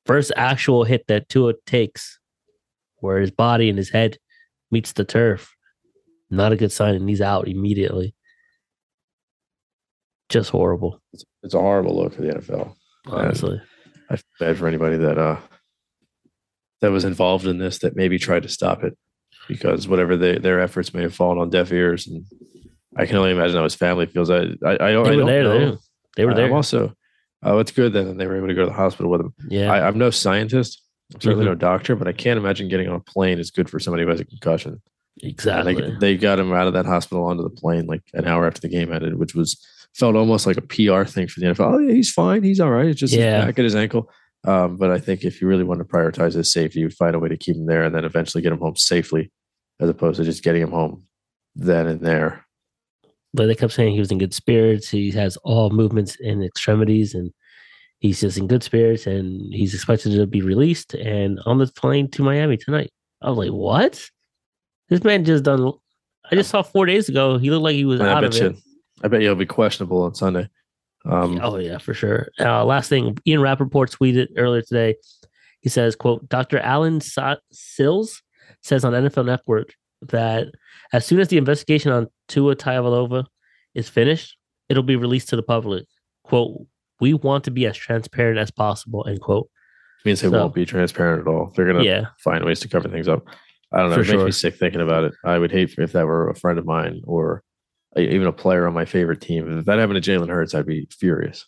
first actual hit that Tua takes, where his body and his head meets the turf, not a good sign, and he's out immediately. Just horrible, It's, it's a horrible look for the NFL. honestly. I feel bad for anybody that uh that was involved in this that maybe tried to stop it because whatever they, their efforts may have fallen on deaf ears and I can only imagine how his family feels. I I, I don't, They I were don't there. know. though. They were I'm there. also oh it's good that they were able to go to the hospital with him. Yeah, I, I'm no scientist. I'm certainly Mhm. no doctor, but I can't imagine getting on a plane is good for somebody who has a concussion. Exactly. they, they got him out of that hospital onto the plane like an hour after the game ended, which was felt almost like a PR thing for the NFL. Oh yeah, he's fine. He's all right. It's just Yeah. back at his ankle. Um, but I think if you really want to prioritize his safety, you would find a way to keep him there and then eventually get him home safely, as opposed to just getting him home then and there. but they kept saying he was in good spirits. He has all movements and extremities, and he's just in good spirits. And he's expected to be released and on the plane to Miami tonight. I was like, "What? This man just done." I just saw four days ago. He looked like he was I out bet of it. you, I bet you'll be questionable on Sunday. Um, oh yeah, for sure. Uh, last thing, Ian Rapoport tweeted earlier today. He says, "quote Dr. Allen Sills says on NFL Network that as soon as the investigation on Tua Tagovailoa is finished, it'll be released to the public. Quote: We want to be as transparent as possible. End quote. It means they So- won't be transparent at all. They're gonna Yeah, find ways to cover things up. I don't know. For it makes sure. me sick thinking about it. I would hate if that were a friend of mine or a, even a player on my favorite team. If that happened to Jalen Hurts, I'd be furious.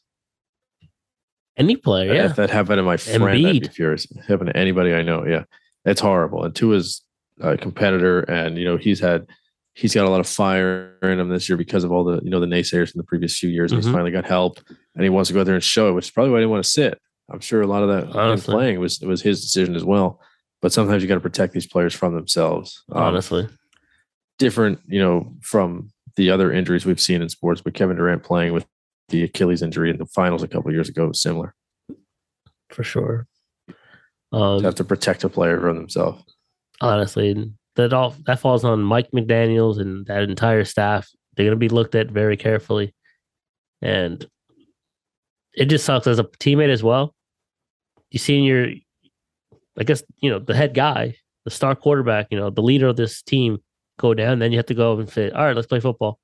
any player. Yeah, If that happened to my friend, I'd be furious. If it happened to anybody I know, yeah, it's horrible. And Tua's a competitor, and you know he's had he's got a lot of fire in him this year because of all the you know the naysayers in the previous few years. and Mhm. He's finally got help, and he wants to go out there and show it, which is probably why he didn't want to sit. I'm sure a lot of that Honestly. playing was was his decision as well. But sometimes you got to protect these players from themselves. Um, honestly. different, you know, from the other injuries we've seen in sports. But Kevin Durant playing with the Achilles injury in the finals a couple of years ago was similar. for sure. Um, have to protect a player from themselves. honestly, that all that falls on Mike McDaniel's and that entire staff. They're going to be looked at very carefully, and it just sucks as a teammate as well. You see, your, I guess you know the head guy, the star quarterback, you know the leader of this team, go down. Then you have to go and say, "All right, let's play football."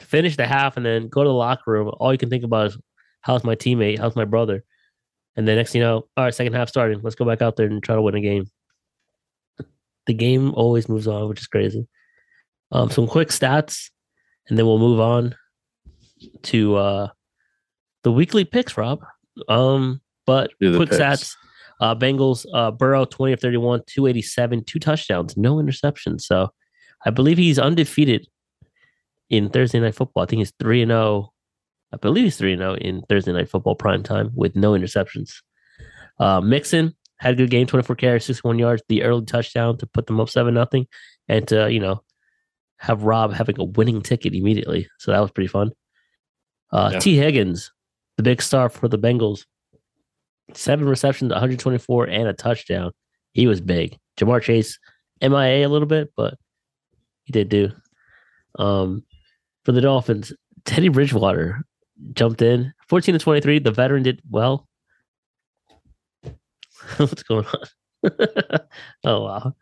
Finish the half and then go to the locker room. All you can think about is, "How's my teammate? How's my brother?" And then next, you know, all right, second half starting. Let's go back out there and try to win a game the game always moves on, which is crazy. Um, some quick stats, and then we'll move on to uh, the weekly picks, Rob. Um, but quick picks. stats: uh, Bengals, uh, Burrow, twenty of thirty-one, two eighty-seven, two touchdowns, no interceptions. So, I believe he's undefeated in Thursday night football. I think he's three and zero. I believe he's three and zero in Thursday night football prime time with no interceptions. Uh, Mixon had a good game, 24 carries, 61 yards, the early touchdown to put them up 7 nothing, and to, you know, have Rob having a winning ticket immediately. So that was pretty fun. Uh, Yeah. Tee Higgins, the big star for the Bengals, seven receptions, 124, and a touchdown. He was big. Ja'Marr Chase, MIA a little bit, but he did do. Um, for the Dolphins, Teddy Bridgewater jumped in 14 to 23. The veteran did well. What's going on? oh wow.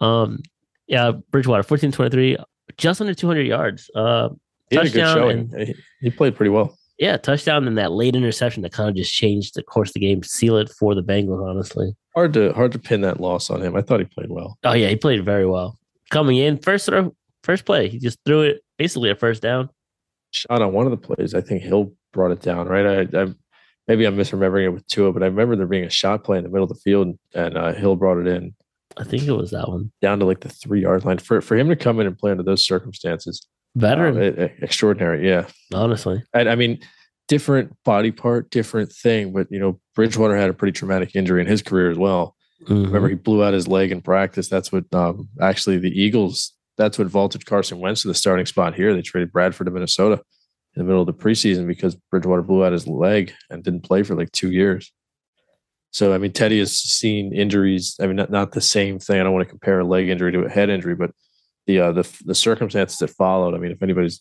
Um yeah, Bridgewater 14 23 just under 200 yards. Uh He had a good Touchdown showing. He, he played pretty well. Yeah, touchdown and that late interception that kind of just changed the course of the game, seal it for the Bengals honestly. Hard to hard to pin that loss on him. I thought he played well. Oh yeah, he played very well. Coming in first throw, first play, he just threw it basically a first down. Shot on one of the plays. I think Hill brought it down. Right. I, I maybe I'm misremembering it with Tua, but I remember there being a shot play in the middle of the field, and uh, Hill brought it in I think it was that one. down to like the three yard line. For for him to come in and play under those circumstances, Veteran, it- extraordinary. Yeah. honestly. I, I mean, different body part, different thing. But you know, Bridgewater had a pretty traumatic injury in his career as well. Mhm. Remember, he blew out his leg in practice. That's what um, actually the Eagles. That's what vaulted Carson Wentz to the starting spot here. They traded Bradford to Minnesota in the middle of the preseason because Bridgewater blew out his leg and didn't play for like two years. So I mean, Teddy has seen injuries. I mean, not, not the same thing. I don't want to compare a leg injury to a head injury, but the uh, the the circumstances that followed. I mean, if anybody's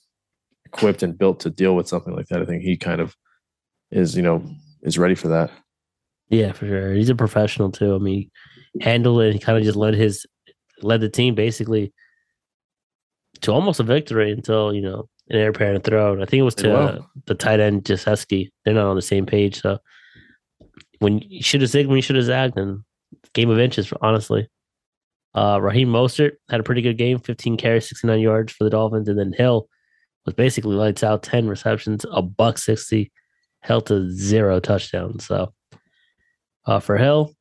equipped and built to deal with something like that, I think he kind of is. You know, is ready for that. Yeah, for sure. He's a professional too. I mean, handled it. He kind of just led his led the team basically to almost a victory until you know an air parent throw. And I think it was to uh, the tight end Gesicki. They're not on the same page. So when you should have zigged, when you should have zagged, and game of inches, honestly. Uh, Raheem Mostert had a pretty good game, 15 carries, 69 yards for the Dolphins, and then Hill was basically lights out, 10 receptions, a buck 60, held to zero touchdowns. So uh, for Hill,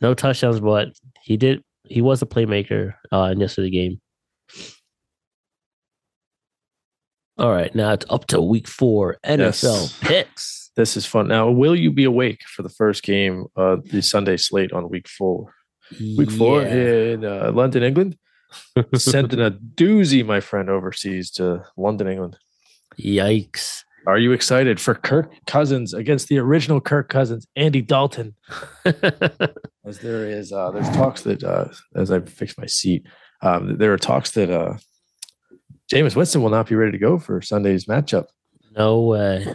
no touchdowns, but he did. He was a playmaker uh, in yesterday's game. All right, now it's up to week four NFL Yes. picks. This is fun. Now, will you be awake for the first game, uh, the Sunday slate on week four? Week four Yeah. in uh, London, England. Sent in a doozy, my friend, overseas to London, England. Yikes! Are you excited for Kirk Cousins against the original Kirk Cousins, Andy Dalton? As there is, uh, there's talks that uh, as I fix my seat, um, there are talks that uh, Jameis Winston will not be ready to go for Sunday's matchup. no way.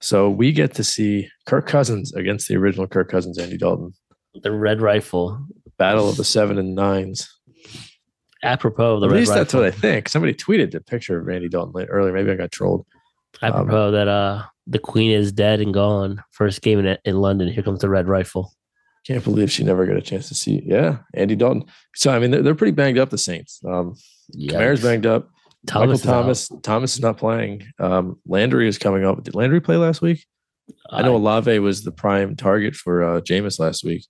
So we get to see Kirk Cousins against the original Kirk Cousins, Andy Dalton. The red rifle. Battle of the seven and nines. Apropos of the At red least that's rifle. what I think. Somebody tweeted the picture of Randy Dalton late- earlier. Maybe I got trolled. Apropos that uh the queen is dead and gone. First game in in London. Here comes the red rifle. Can't believe she never got a chance to see. Yeah, Andy Dalton. So I mean, they're, they're pretty banged up. The Saints. Um, Kamara's Yikes. banged up. Thomas Michael out. Thomas. Thomas is not playing. Um, Landry is coming up. Did Landry play last week? I know Olave was the prime target for uh, Jameis last week.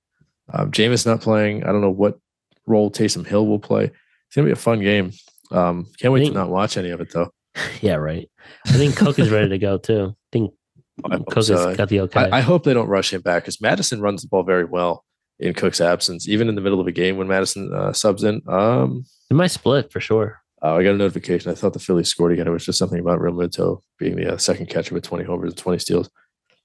Um, Jameis not playing. I don't know what role Taysom Hill will play. It's gonna be a fun game. Um, can't wait think- to not watch any of it though. yeah, right. I think Cook is ready to go too. I think I Cook so. has got the okay. I, I hope they don't rush him back because Mattison runs the ball very well in Cook's absence, even in the middle of a game when Mattison uh, subs in. Um, it might split for sure. uh, I got a notification. I thought the Phillies scored again. It was just something about Realmuto being the uh, second catcher with 20 homers and 20 steals.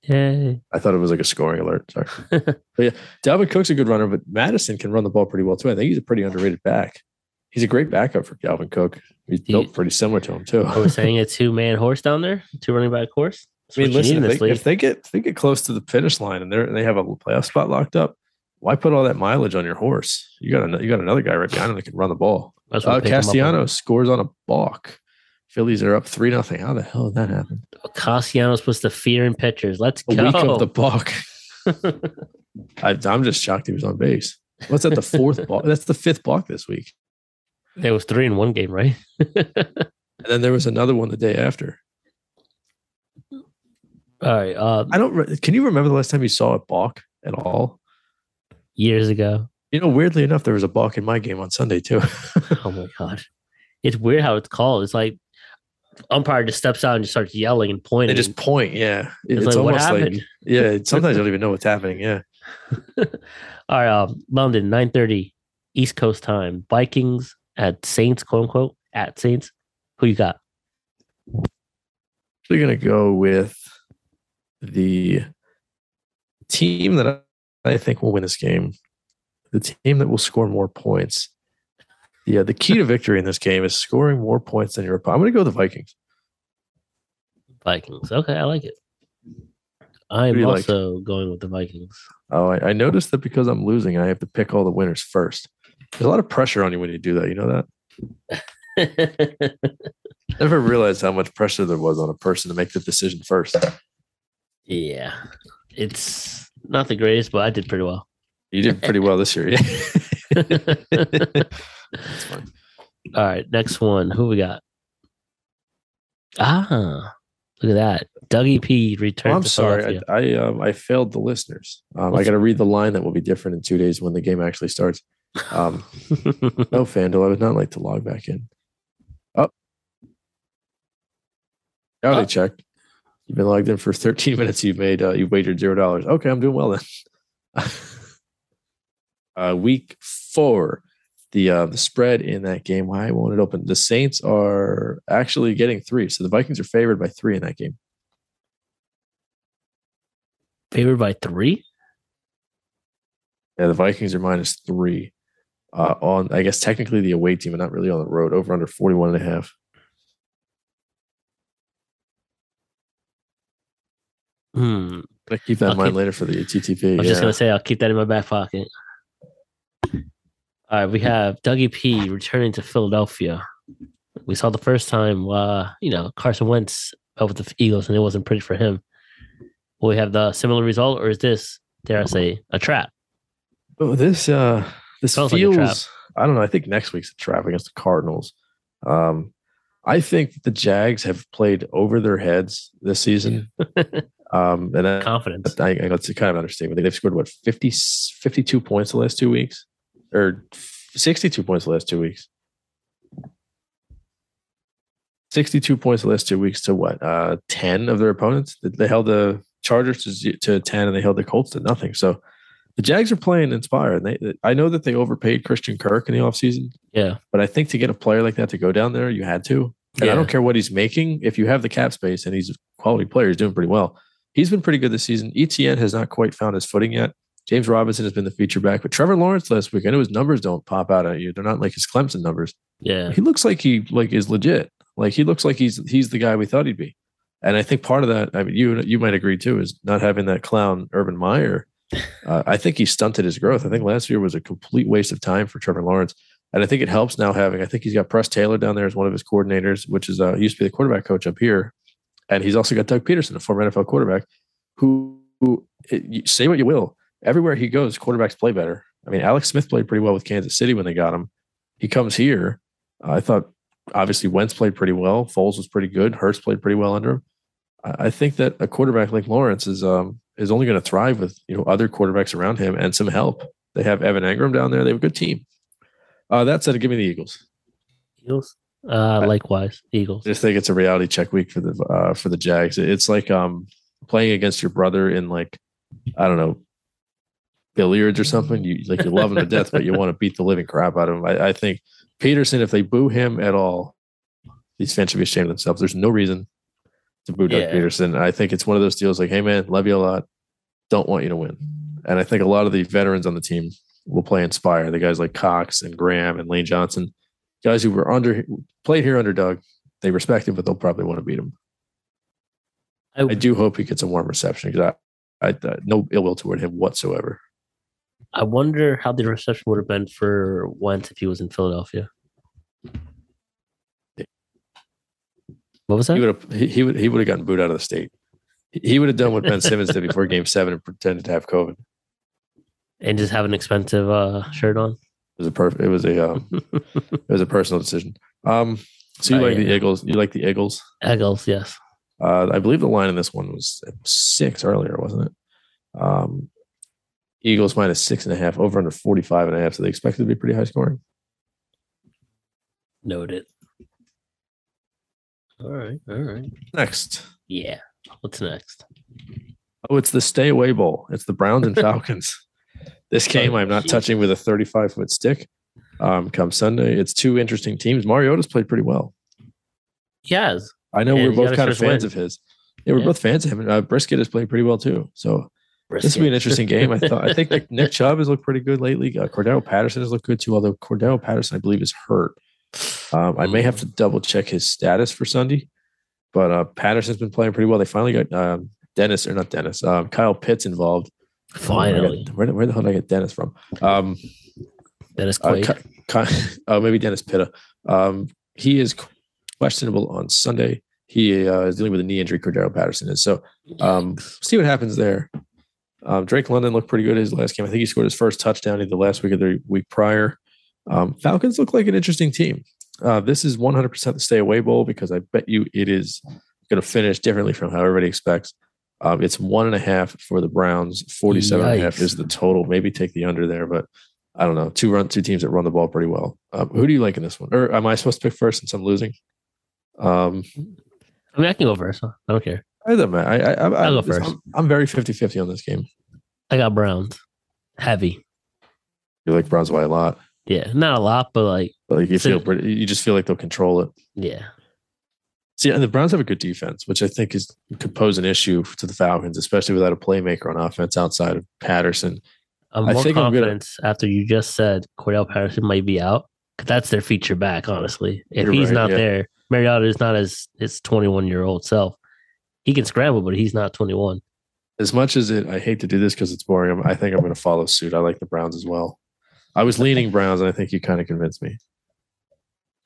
Yay. I thought it was like a scoring alert. Sorry. but yeah, Dalvin Cook's a good runner, but Mattison can run the ball pretty well too. I think he's a pretty underrated back. He's a great backup for Dalvin Cook. He's you- built pretty similar to him too. Are we saying a two man horse down there? Two running back horse? That's I mean, listen, if they, if they get if they get close to the finish line and they they have a playoff spot locked up, why put all that mileage on your horse? You got you got another guy right behind him that can run the ball. Uh, Castellanos scores on a balk. Phillies are up three nothing. How the hell did that happen? Castellanos puts the fear in pitchers. Let's A go. week of the balk. I, I'm just shocked he was on base. What's that? The fourth balk? That's the fifth balk this week. there was three in one game, right? And then there was another one the day after. All right. Uh, I don't. Re- can you remember the last time you saw a balk at all? years ago. You know, weirdly enough, there was a balk in my game on Sunday too. Oh my god, it's weird how it's called. It's like umpire just steps out and just starts yelling and pointing. they just point. Yeah, it's, like what happened? like yeah. Sometimes I don't even know what's happening. Yeah, All right, um, London, nine thirty, East Coast time. Vikings at Saints, quote unquote, at Saints. Who you got? we're gonna go with the team that I think will win this game. The team that will score more points. Yeah, the key to victory in this game is scoring more points than your opponent. I'm gonna go with the Vikings. Vikings. Okay, I like it. I am you like? also going with the Vikings. Oh, I, I noticed that because I'm losing, I have to pick all the winners first. There's a lot of pressure on you when you do that. You know that? Never realized how much pressure there was on a person to make the decision first. yeah, it's not the greatest, but I did pretty well. You did pretty well this year. Yeah. All That's fine. right, next one. Who we got? Ah, look at that. Dougie P returned. Oh, I'm to sorry. I I, um, I failed the listeners. Um, I got to read the line that will be different in two days when the game actually starts. Um, no, FanDuel, I would not like to log back in. Oh, now Oh. they checked. You've been logged in for 13 minutes. You've made uh, you've wagered zero dollars. Okay, I'm doing well then. uh, week four, the uh, the spread in that game. Why won't it open? The Saints are actually getting three, so the Vikings are favored by three in that game. Favored by three. Yeah, the Vikings are minus three. Uh, on I guess technically the away team, but not really on the road. Over under 41 and a half. Hmm. I keep that in I'll mind keep- later for the TTP. I was yeah. just gonna say I'll keep that in my back pocket. All right, we have Dougie P returning to Philadelphia. We saw the first time, uh, you know, Carson Wentz out with the Eagles, and it wasn't pretty for him. Will we have the similar result, or is this, dare I say, a trap? Oh, this uh this Sounds like feels trap. I don't know. I think next week's a trap against the Cardinals. Um I think the Jags have played over their heads this season. um and I, Confidence. I, I that's kind of understatement. They've scored what 50 52 points the last two weeks or 62 points the last two weeks. 62 points the last two weeks to what? Uh 10 of their opponents. They held the Chargers to, to 10 and they held the Colts to nothing. So the Jags are playing inspired. They, I know that they overpaid Christian Kirk in the offseason, Yeah. but I think to get a player like that to go down there, you had to. And Yeah. I don't care what he's making. If you have the cap space and he's a quality player, he's doing pretty well. He's been pretty good this season. ETN has not quite found his footing yet. James Robinson has been the feature back, but Trevor Lawrence last week, I know his numbers don't pop out at you. They're not like his Clemson numbers. Yeah. He looks like he like is legit. Like he looks like he's he's the guy we thought he'd be. And I think part of that, I mean, you you might agree too, is not having that clown Urban Meyer. Uh, I think he stunted his growth. I think last year was a complete waste of time for Trevor Lawrence, and I think it helps now having. I think he's got Press Taylor down there as one of his coordinators, which is uh, used to be the quarterback coach up here, and he's also got Doug Pederson, a former NFL quarterback, who, who it, say what you will, everywhere he goes, quarterbacks play better. I mean, Alex Smith played pretty well with Kansas City when they got him. He comes here. I thought obviously Wentz played pretty well. Foles was pretty good. Hurts played pretty well under him. I I think that a quarterback like Lawrence is um is only going to thrive with you know other quarterbacks around him and some help. They have Evan Engram down there. They have a good team. Uh, that said, give me the Eagles. Eagles. Uh, likewise, Eagles. I just think it's a reality check week for the uh, for the Jags. It's like um playing against your brother in like I don't know billiards or something. You like you love him to death, but you want to beat the living crap out of him. I, I think Pederson, if they boo him at all, these fans should be ashamed of themselves. There's no reason to boo Doug Yeah. Pederson. I think it's one of those deals like, hey man, love you a lot, don't want you to win. And I think a lot of the veterans on the team will play inspire. The guys like Cox and Graham and Lane Johnson, guys who were under played here under Doug, they respect him, but they'll probably want to beat him. I, I do hope he gets a warm reception because I, I, no ill will toward him whatsoever. I wonder how the reception would have been for Wentz if he was in Philadelphia. What was that? He would have he, he would he would have gotten booed out of the state. He- would have done what Ben Simmons did before Game Seven and pretended to have COVID. And just have an expensive uh, shirt on. It was a perfect. It was a um, it was a personal decision. Um, so you Oh, like the. Eagles? You like the Eagles? Eagles, yes. Uh, I believe the line in this one was six earlier, wasn't it? Um, Eagles minus six and a half, over under 45 and a half. So they expect it to be pretty high scoring. Noted. It. All right, all right. Next. Yeah. What's next? Oh, it's the stay away bowl. It's the Browns and Falcons. this game I'm not touching with a 35 foot stick. Um, come Sunday, it's two interesting teams. Mariota's played pretty well. Yes. I know And we're both kind of fans win. of his. Yeah, we're Yeah. both fans of him. Uh, Brissett has played pretty well too. So this will be an interesting game. I thought. I think Nick, Chubb has looked pretty good lately. Uh, Cordarrelle Patterson has looked good too. Although Cordarrelle Patterson, I believe, is hurt. Um, I may have to double check his status for Sunday. But uh, Patterson's been playing pretty well. They finally got um, Dennis or not Dennis, um, Kyle Pitts involved. Finally. where, where the hell did I get Dennis from? Um, Dennis uh, Quaid. Uh, maybe Dennis Pitta. Um, he is questionable on Sunday. He uh, is dealing with a knee injury. Cordarrelle Patterson is so. Um, see what happens there. Um, Drake London looked pretty good in his last game. I think he scored his first touchdown either last week or the week prior. Um, Falcons look like an interesting team. Uh, this is 100% the stay away bowl because I bet you it is going to finish differently from how everybody expects. Um, it's one and a half for the Browns. 47 and a half is the total. Maybe take the under there, but I don't know. Two run, two teams that run the ball pretty well. Um, who do you like in this one? Or am I supposed to pick first since I'm losing? Um, I mean, I can go first. huh? I don't care. I don't. I, I, I, go first. I'm, I'm very 50 50 on this game. I got Browns. Heavy. You like Browns by a lot. Yeah. Not a lot, but like, But like you feel pretty, you just feel like they'll control it. yeah. See, and the Browns have a good defense, which I think is could pose an issue to the Falcons, especially without a playmaker on offense outside of Patterson. I'm I more think I'm gonna- confident after you just said Cordarrelle Patterson might be out. 'cause that's their feature back, honestly. If he's right, not yeah. there, Mariota is not as his 21 year old self. He can scramble, but he's not 21. As much as it, I hate to do this because it's boring. I'm, I think I'm going to follow suit. I like the Browns as well. I was leaning Browns, and I think you kind of convinced me.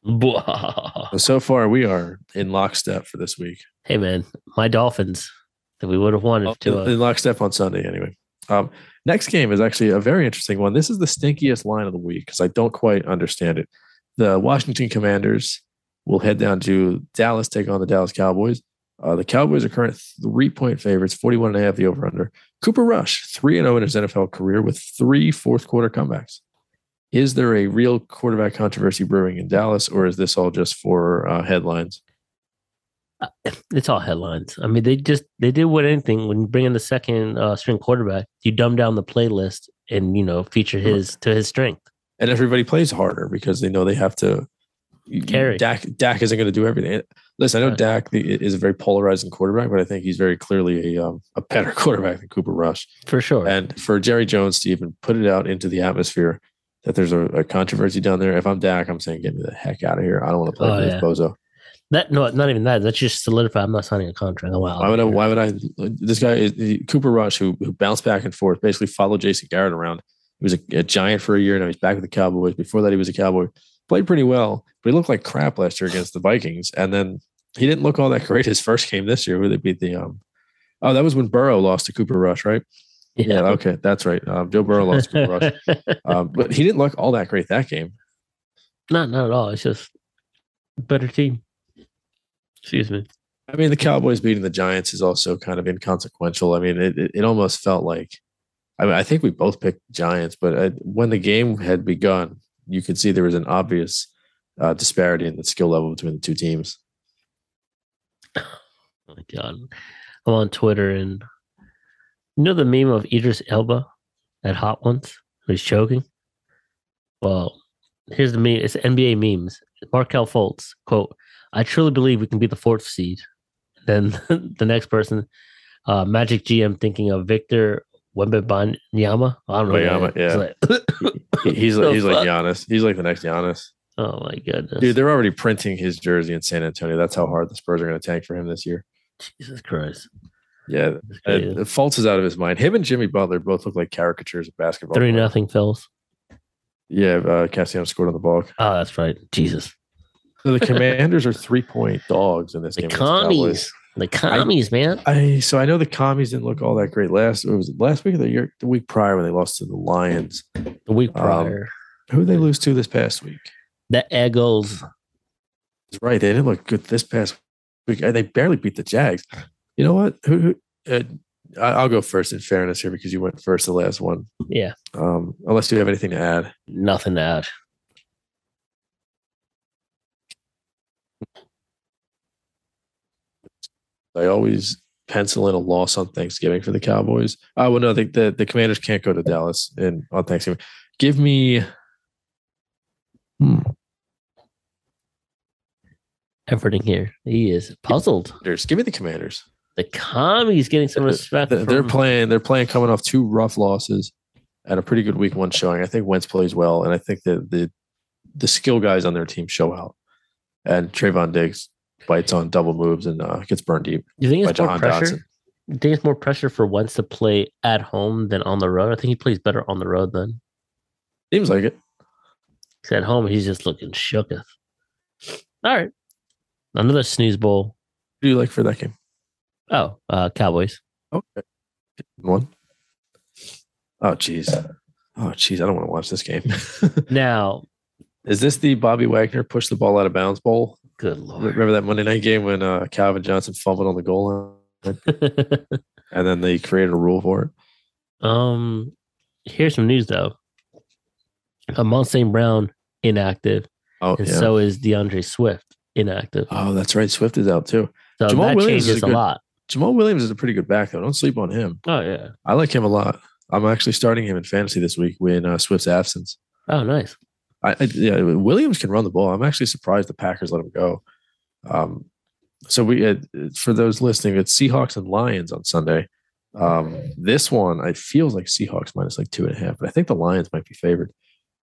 So far, we are in lockstep for this week. hey, man, my Dolphins that we would have if in, to in lockstep on Sunday, anyway. Um, next game is actually a very interesting one. This is the stinkiest line of the week because I don't quite understand it. The Washington Commanders will head down to Dallas, take on the Dallas Cowboys. Uh, the Cowboys are current three point favorites, 41 and a half the over under. Cooper Rush, 3 and 0 in his NFL career with three fourth quarter comebacks. Is there a real quarterback controversy brewing in Dallas, or is this all just for uh, headlines? it's all headlines. I mean, they just they did what anything when you bring in the second uh, string quarterback, you dumb down the playlist and you know feature his to his strength. and everybody plays harder because they know they have to Carry. Dak Dak isn't going to do everything. Listen, I know. Dak is a very polarizing quarterback, but I think he's very clearly a um, a better quarterback than Cooper Rush. For sure. And for Jerry Jones to even put it out into the atmosphere that there's a, a controversy down there, if I'm Dak, I'm saying get me the heck out of here. I don't want to play Oh, for yeah. this bozo. that no, not even that. That's just solidified. I'm not signing a contract. Oh, wow. Why would I? Why would I? This guy is he- Cooper Rush, who who bounced back and forth, basically followed Jason Garrett around. He was a, a giant for a year. Now he's back with the Cowboys. Before that, he was a Cowboy. Played pretty well, but he looked like crap last year against the Vikings. And then he didn't look all that great his first game this year, where they beat the um. Oh, that was when Burrow lost to Cooper Rush, right? Yeah, okay, that's right. Um, Joe Burrow lost to Cooper Rush, um, but he didn't look all that great that game. not not at all. It's just better team. Excuse me. I mean, the Cowboys beating the Giants is also kind of inconsequential. I mean, it it, it almost felt like, I mean, I think we both picked Giants, but uh, when the game had begun, you could see there was an obvious uh, disparity in the skill level between the two teams. Oh my god. I'm on Twitter and you know the meme of Idris Elba at Hot Ones? He's choking. Well, here's the meme. It's NBA memes. Markelle Fultz, quote, I truly believe we can be the fourth seed. then the next person, uh, Magic GM thinking of Victor Wembanyama. I don't know. Wembanyama, yeah. like- he's like, he's like? Giannis. He's like the next Giannis. oh my goodness. Dude, they're already printing his jersey in San Antonio. That's how hard the Spurs are going to tank for him this year. Jesus Christ. Yeah, uh. Fultz is out of his mind. Him and Jimmy Butler both look like caricatures of basketball. Three players. nothing Phils. Yeah, uh, Cassiano scored on the ball. Oh, that's right. Jesus. So the Commanders are three point dogs in this The game. against the commies. Commies, man. I so I know the commies didn't look all that great last. It was last week of the year, the week prior when they lost to the Lions. The week Um, prior. Who did they lose to this past week? the Eagles. That's right. They didn't look good this past week. Uh, They barely beat the Jags. You know what? Who? who uh, I- I'll go first in fairness here because you went first the last one. Yeah. Um, unless you have anything to add. Nothing to add. I always pencil in a loss on Thanksgiving for the Cowboys. Oh well, no, the the, the Commanders can't go to Dallas in on Thanksgiving. Give me. Hmm. Efforting here. He is puzzled. Give me the Commanders. The commies getting some respect. They're, they're from- playing. They're playing coming off two rough losses and a pretty good week one showing. I think Wentz plays well, and I think that the the skill guys on their team show out. And Trevon Diggs bites on double moves and uh, gets burned deep You think it's more John pressure? Dotson. You think it's more pressure for Wentz to play at home than on the road? I think he plays better on the road then. Seems like it. at home. He's just looking shooketh. All right, another snooze bowl. Who do you like for that game? Oh, uh, Cowboys. Okay. One. Oh, jeez. Oh, jeez. I don't want to watch this game. Now, Is this the Bobby Wagner push the ball out of bounds bowl? Good lord. Remember that Monday night game when uh, Calvin Johnson fumbled on the goal line and then they created a rule for it? um, here's some news though. Amon St. Brown inactive, Oh, and yeah. so is DeAndre Swift inactive. oh, that's right. Swift is out too. So Jamaal that Williams is changes a a, good- lot. Jamaal Williams is a pretty good back, though. Don't sleep on him. Oh yeah. I like him a lot. I'm actually starting him in fantasy this week in uh, Swift's absence. Oh nice. I, I yeah, Williams can run the ball. I'm actually surprised the Packers let him go. Um, so we had, for those listening, it's Seahawks and Lions on Sunday. Um, this one it feels like Seahawks minus like two and a half, but I think the Lions might be favored.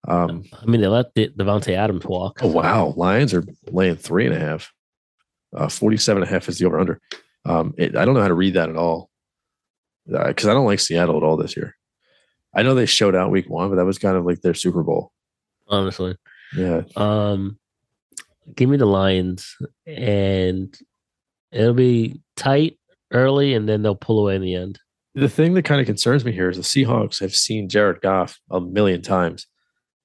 Um, I mean, they let the, Davante Adams walk. oh wow, Lions are laying three and a half. Uh, 47 and a half is the over under. Um, it, I don't know how to read that at all because I don't like Seattle at all this year. I know they showed out week one, but that was kind of like their Super Bowl. Honestly, Yeah, um, give me the Lions, and it'll be tight early, and then they'll pull away in the end. the thing that kind of concerns me here is the Seahawks have seen Jared Goff a million times.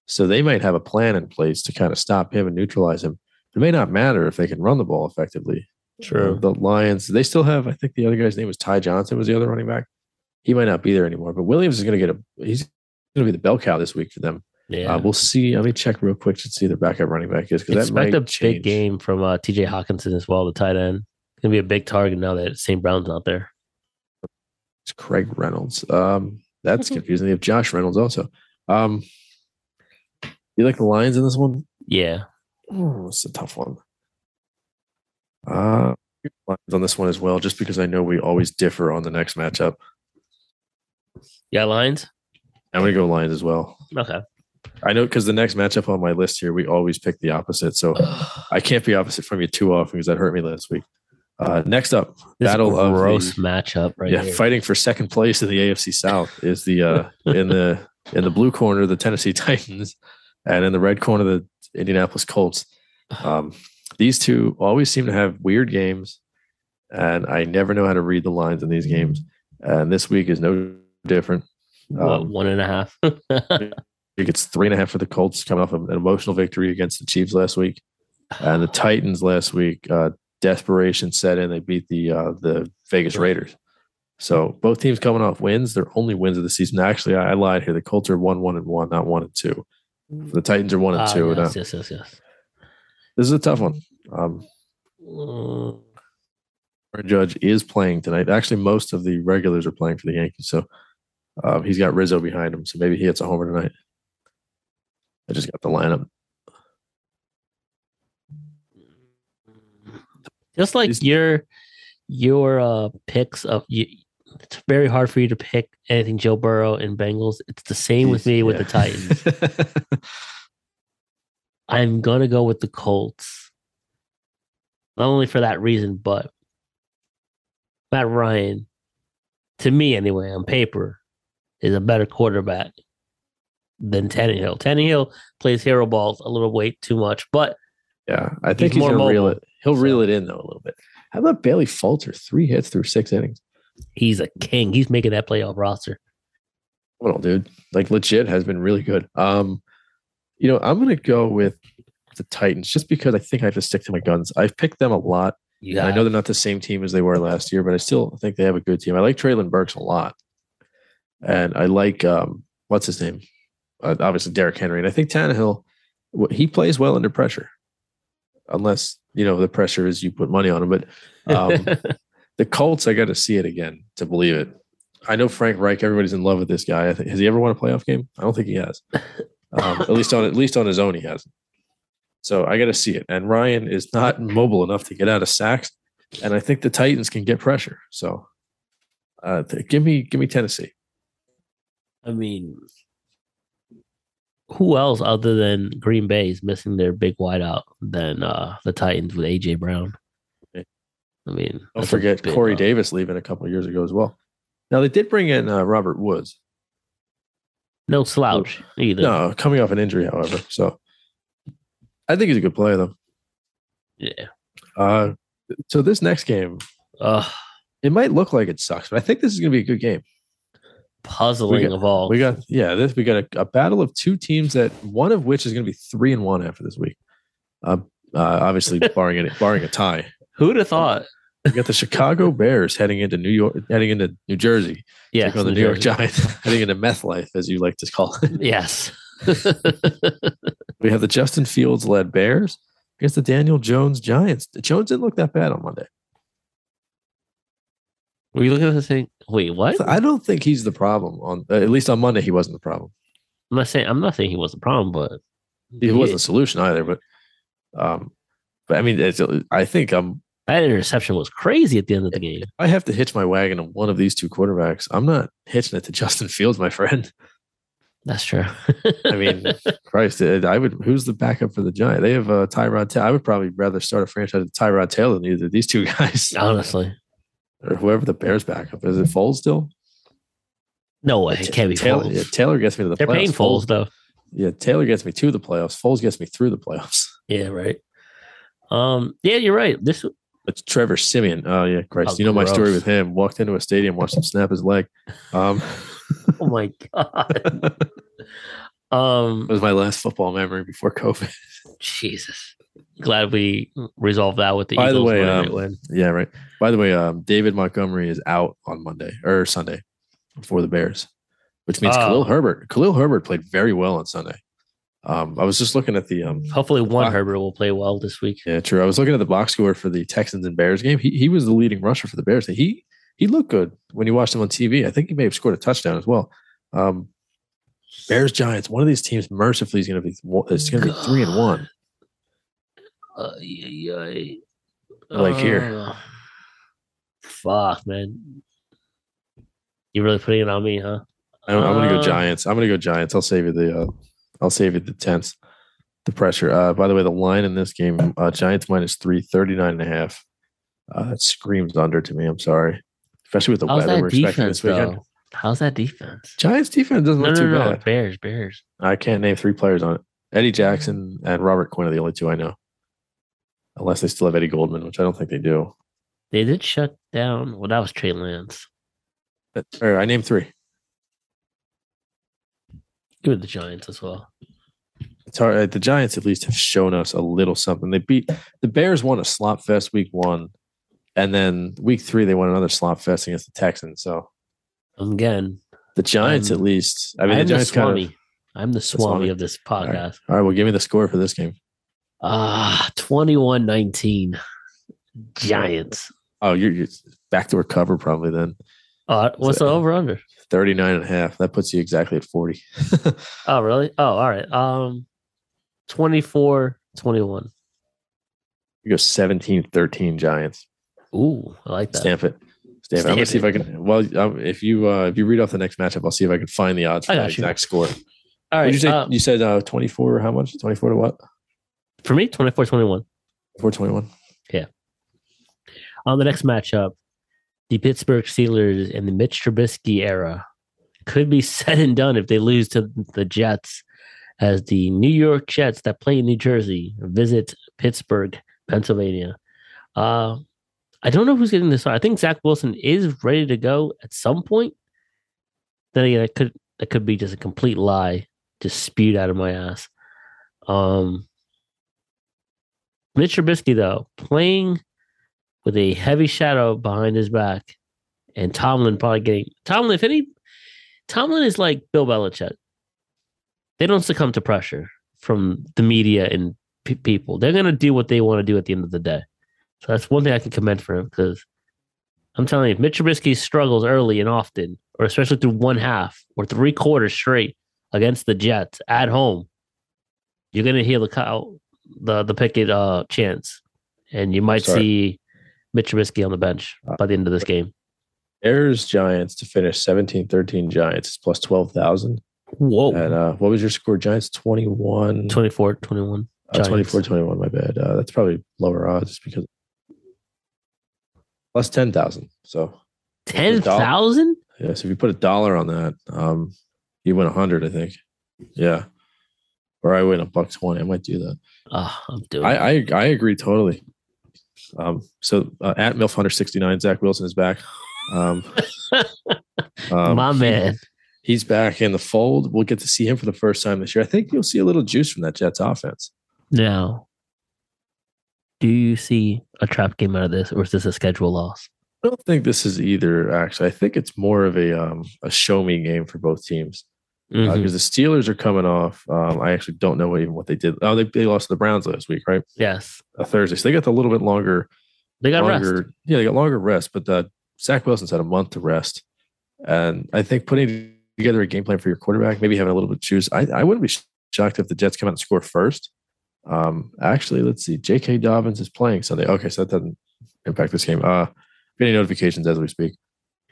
So they might have a plan in place to kind of stop him and neutralize him. It may not matter if they can run the ball effectively. True. The Lions, they still have, I think the other guy's name was Ty Johnson, was the other running back. He might not be there anymore, but Williams is going to get a, he's going to be the bell cow this week for them. Yeah. Uh, we'll see. Let me check real quick to see the backup running back is because that Expect might a change. big game from uh, TJ Hockenson as well, the tight end. Gonna be a big target now that St. Brown's not there. It's Craig Reynolds. Um, that's confusing. They have Josh Reynolds also. Um, you like the Lions in this one? Yeah. Oh, it's a tough one. Uh, Lions on this one as well, just because I know we always differ on the next matchup. Yeah, Lions. I'm gonna go Lions as well. Okay. I know because the next matchup on my list here, we always pick the opposite. So I can't be opposite from you too often because that hurt me last week. Uh, next up, This battle of gross matchup right yeah, here. fighting for second place in the AFC South is the uh, in the in the blue corner the Tennessee Titans, and in the red corner the Indianapolis Colts. Um, these two always seem to have weird games, and I never know how to read the lines in these games. And this week is no different. What, Um, one and a half. It gets three and a half for the Colts, coming off of an emotional victory against the Chiefs last week, and the Titans last week. Uh, desperation set in; they beat the uh, the Vegas Raiders. So both teams coming off wins. They're only wins of the season. Actually, I, I lied here. The Colts are one one and one, not one and two. The Titans are one and Ah, two. yes, yes, yes, yes. this is a tough one. Um, Mm, Aaron Judge is playing tonight. Actually, most of the regulars are playing for the Yankees, so um, he's got Rizzo behind him. So maybe he hits a homer tonight. I just got the lineup. Just like your your uh, picks of you, it's very hard for you to pick anything Joe Burrow and Bengals. It's the same with me with the Titans. I'm gonna go with the Colts. Not only for that reason, but Matt Ryan, to me anyway, on paper, is a better quarterback than Tannehill. Tannehill plays hero balls a little way too much, but yeah, I think He's he's, more reel it. He'll so- reel it in though a little bit. How about Bailey Falter? Three hits through six innings. he's a king. He's making that playoff roster. Well, dude, like legit has been really good. Um, you know, I'm gonna go with the Titans just because I think I have to stick to my guns. I've picked them a lot. Yeah, I know they're not the same team as they were last year, but I still think they have a good team. I like Treylon Burks a lot, and I like um, what's his name? Uh, obviously, Derrick Henry, and I think Tannehill. He plays well under pressure, unless you know the pressure is you put money on him. But um, the Colts, I got to see it again to believe it. I know Frank Reich. Everybody's in love with this guy. I think has he ever won a playoff game? I don't think he has. Um, at least on at least on his own, he hasn't. So I got to see it. And Ryan is not mobile enough to get out of sacks, and I think the Titans can get pressure. So uh, give me give me Tennessee. I mean, who else other than Green Bay is missing their big wideout than uh, the Titans with AJ Brown? I mean, Don't forget big Corey loss. Davis leaving a couple of years ago as well. Now they did bring in uh, Robert Woods. No slouch either. No, coming off an injury, however. So I think he's a good player though. Yeah. Uh, so this next game, Ugh, it might look like it sucks, but I think this is going to be a good game. Puzzling got- of all. We got yeah, this we got a, a battle of two teams that one of which is going to be three and one after this week. Uh, uh obviously barring any, barring a tie. Who'd have thought? We got the Chicago Bears heading into New York, heading into New Jersey. Taking on the New New York. Giants, heading into meth life, as you like to call it. Yes. We have the Justin Fields led Bears against the Daniel Jones Giants. The Jones didn't look that bad on Monday. Were you looking at this thing? Wait, what? I don't think he's the problem. On uh, at least on Monday, he wasn't the problem. I'm not saying I'm not saying he was the problem, but He wasn't the solution either. But, um, but I mean, it's, I think I'm. that interception was crazy at the end of the game. I have to hitch my wagon on one of these two quarterbacks. I'm not hitching it to Justin Fields, my friend. That's true. I mean, Christ, I would. Who's the backup for the Giant? They have uh, Tyrod. Ta- I would probably rather start a franchise with Tyrod Taylor than either of these two guys honestly, or whoever the Bears backup is. It Foles still. no way. It can't be Taylor, Foles. yeah, Taylor gets me to the They're playoffs. paying Foles though. Yeah, Taylor gets me to the playoffs. Foles gets me through the playoffs. Yeah, right. Um, yeah, you're right. This It's Trevor Siemian. Oh yeah, Christ! Oh, you know my story with him. Walked into a stadium, watched him snap his leg. Um, oh my god. um it was my last football memory before COVID. Jesus. Glad we resolved that with the By the way, um, win. yeah, right. By the way, um, David Montgomery is out on Monday or Sunday for the Bears, which means Oh. Khalil Herbert. Khalil Herbert played very well on Sunday. Um, I was just looking at the um, Hopefully one Wow. Herbert will play well this week. Yeah, true. I was looking at the box score for the Texans and Bears game. He he was the leading rusher for the Bears. He he looked good when you watched him on TV. I think he may have scored a touchdown as well. Um, Bears Giants. One of these teams mercifully is going to be it's going to be three and one. Uh, yeah, yeah. Like here. Uh, fuck, man. You're really putting it on me, huh? I'm, I'm going to go Uh, Giants. I'm going to go Giants. I'll save you the uh, I'll save you the tense, the pressure. Uh, by the way, the line in this game, uh, Giants minus three, 39 and a half. Uh, that screams under to me. I'm sorry, especially with the How's weather that we're expecting defense, this weekend. though? How's that defense? Giants defense doesn't No, look no, too no. bad. Bears, Bears. I can't name three players on it. Eddie Jackson and Robert Quinn are the only two I know. Unless they still have Eddie Goldman, which I don't think they do. They did shut down. Well, that was Trey Lance. But, all right, I named three. Give it the Giants as well. It's hard. uh, The Giants at least have shown us a little something. They beat the Bears won a slop fest week one, and then week three they won another slop fest against the Texans. So Again, the Giants I'm- at least. I mean, I'm the the Giants kind Swami. of. I'm the Swami of this All right. podcast. All right, well, give me the score for this game. Ah, 21 19. Giants. Oh, you're, you're backdoor cover probably then. Uh, what's the over under? 39 and a half. That puts you exactly at 40. Oh, really? Oh, all right. Um, 24 21. you go 17 13 Giants. Ooh, I like that. Stamp it. Stamp, it. I'm gonna see if I can. Well, um, if you uh, if you read off the next matchup, I'll see if I can find the odds for the exact score. All right. you say? uh, you said uh, 24. How much? 24 to what? For me, 24 21. 24 21. Yeah. On the next matchup, the Pittsburgh Steelers in the Mitch Trubisky era could be said and done if they lose to the Jets, as the New York Jets that play in New Jersey visit Pittsburgh, Pennsylvania. Uh, I don't know who's getting this. I think Zach Wilson is ready to go at some point. Then again, it could that could be just a complete lie, just spewed out of my ass. Um, Mitch Trubisky though playing with a heavy shadow behind his back, and Tomlin probably getting Tomlin. If any, Tomlin is like Bill Belichick. They don't succumb to pressure from the media and pe- people. They're gonna do what they want to do at the end of the day. So that's one thing I can commend for him because I'm telling you, if Mitch Trubisky struggles early and often, or especially through one half or three quarters straight against the Jets at home, you're gonna hear the cow, the the picket uh, chants, and you might Sorry. see Mitch Trubisky on the bench by the end of this game. Bears Giants to finish 17 13 Giants is plus 12,000. Whoa, And uh, what was your score? Giants 21, 24, 21. uh, 24 21. My bad. Uh, that's probably lower odds just because plus 10,000. So, Ten thousand? yeah. So if you put a dollar on that, um, you win 100, I think. Yeah. Or I win a buck 20. I might do that. Oh, I'm doing. I, I I agree totally. Um, so uh, at MILF Hunter sixty nine, Zach Wilson is back. Um, um, My man. he's back in the fold. We'll get to see him for the first time this year. I think you'll see a little juice from that Jets offense. Now, do you see a trap game out of this, or is this a schedule loss? I don't think this is either. Actually, I think it's more of a um, a show me game for both teams because Mhm. the Steelers are coming off. Um, I actually don't know what, even what they did. Oh, they, they lost to the Browns last week, right? yes, A Thursday, so they got a little bit longer they got longer, rest. Yeah, they got longer rest, but uh, Zach Wilson's had a month to rest, and I think putting together a game plan for your quarterback, maybe having a little bit of juice. I, I wouldn't be shocked if the Jets come out and score first. Um, actually, let's see. J.K. Dobbins is playing Sunday. Okay, so that doesn't impact this game. Uh, getting notifications as we speak.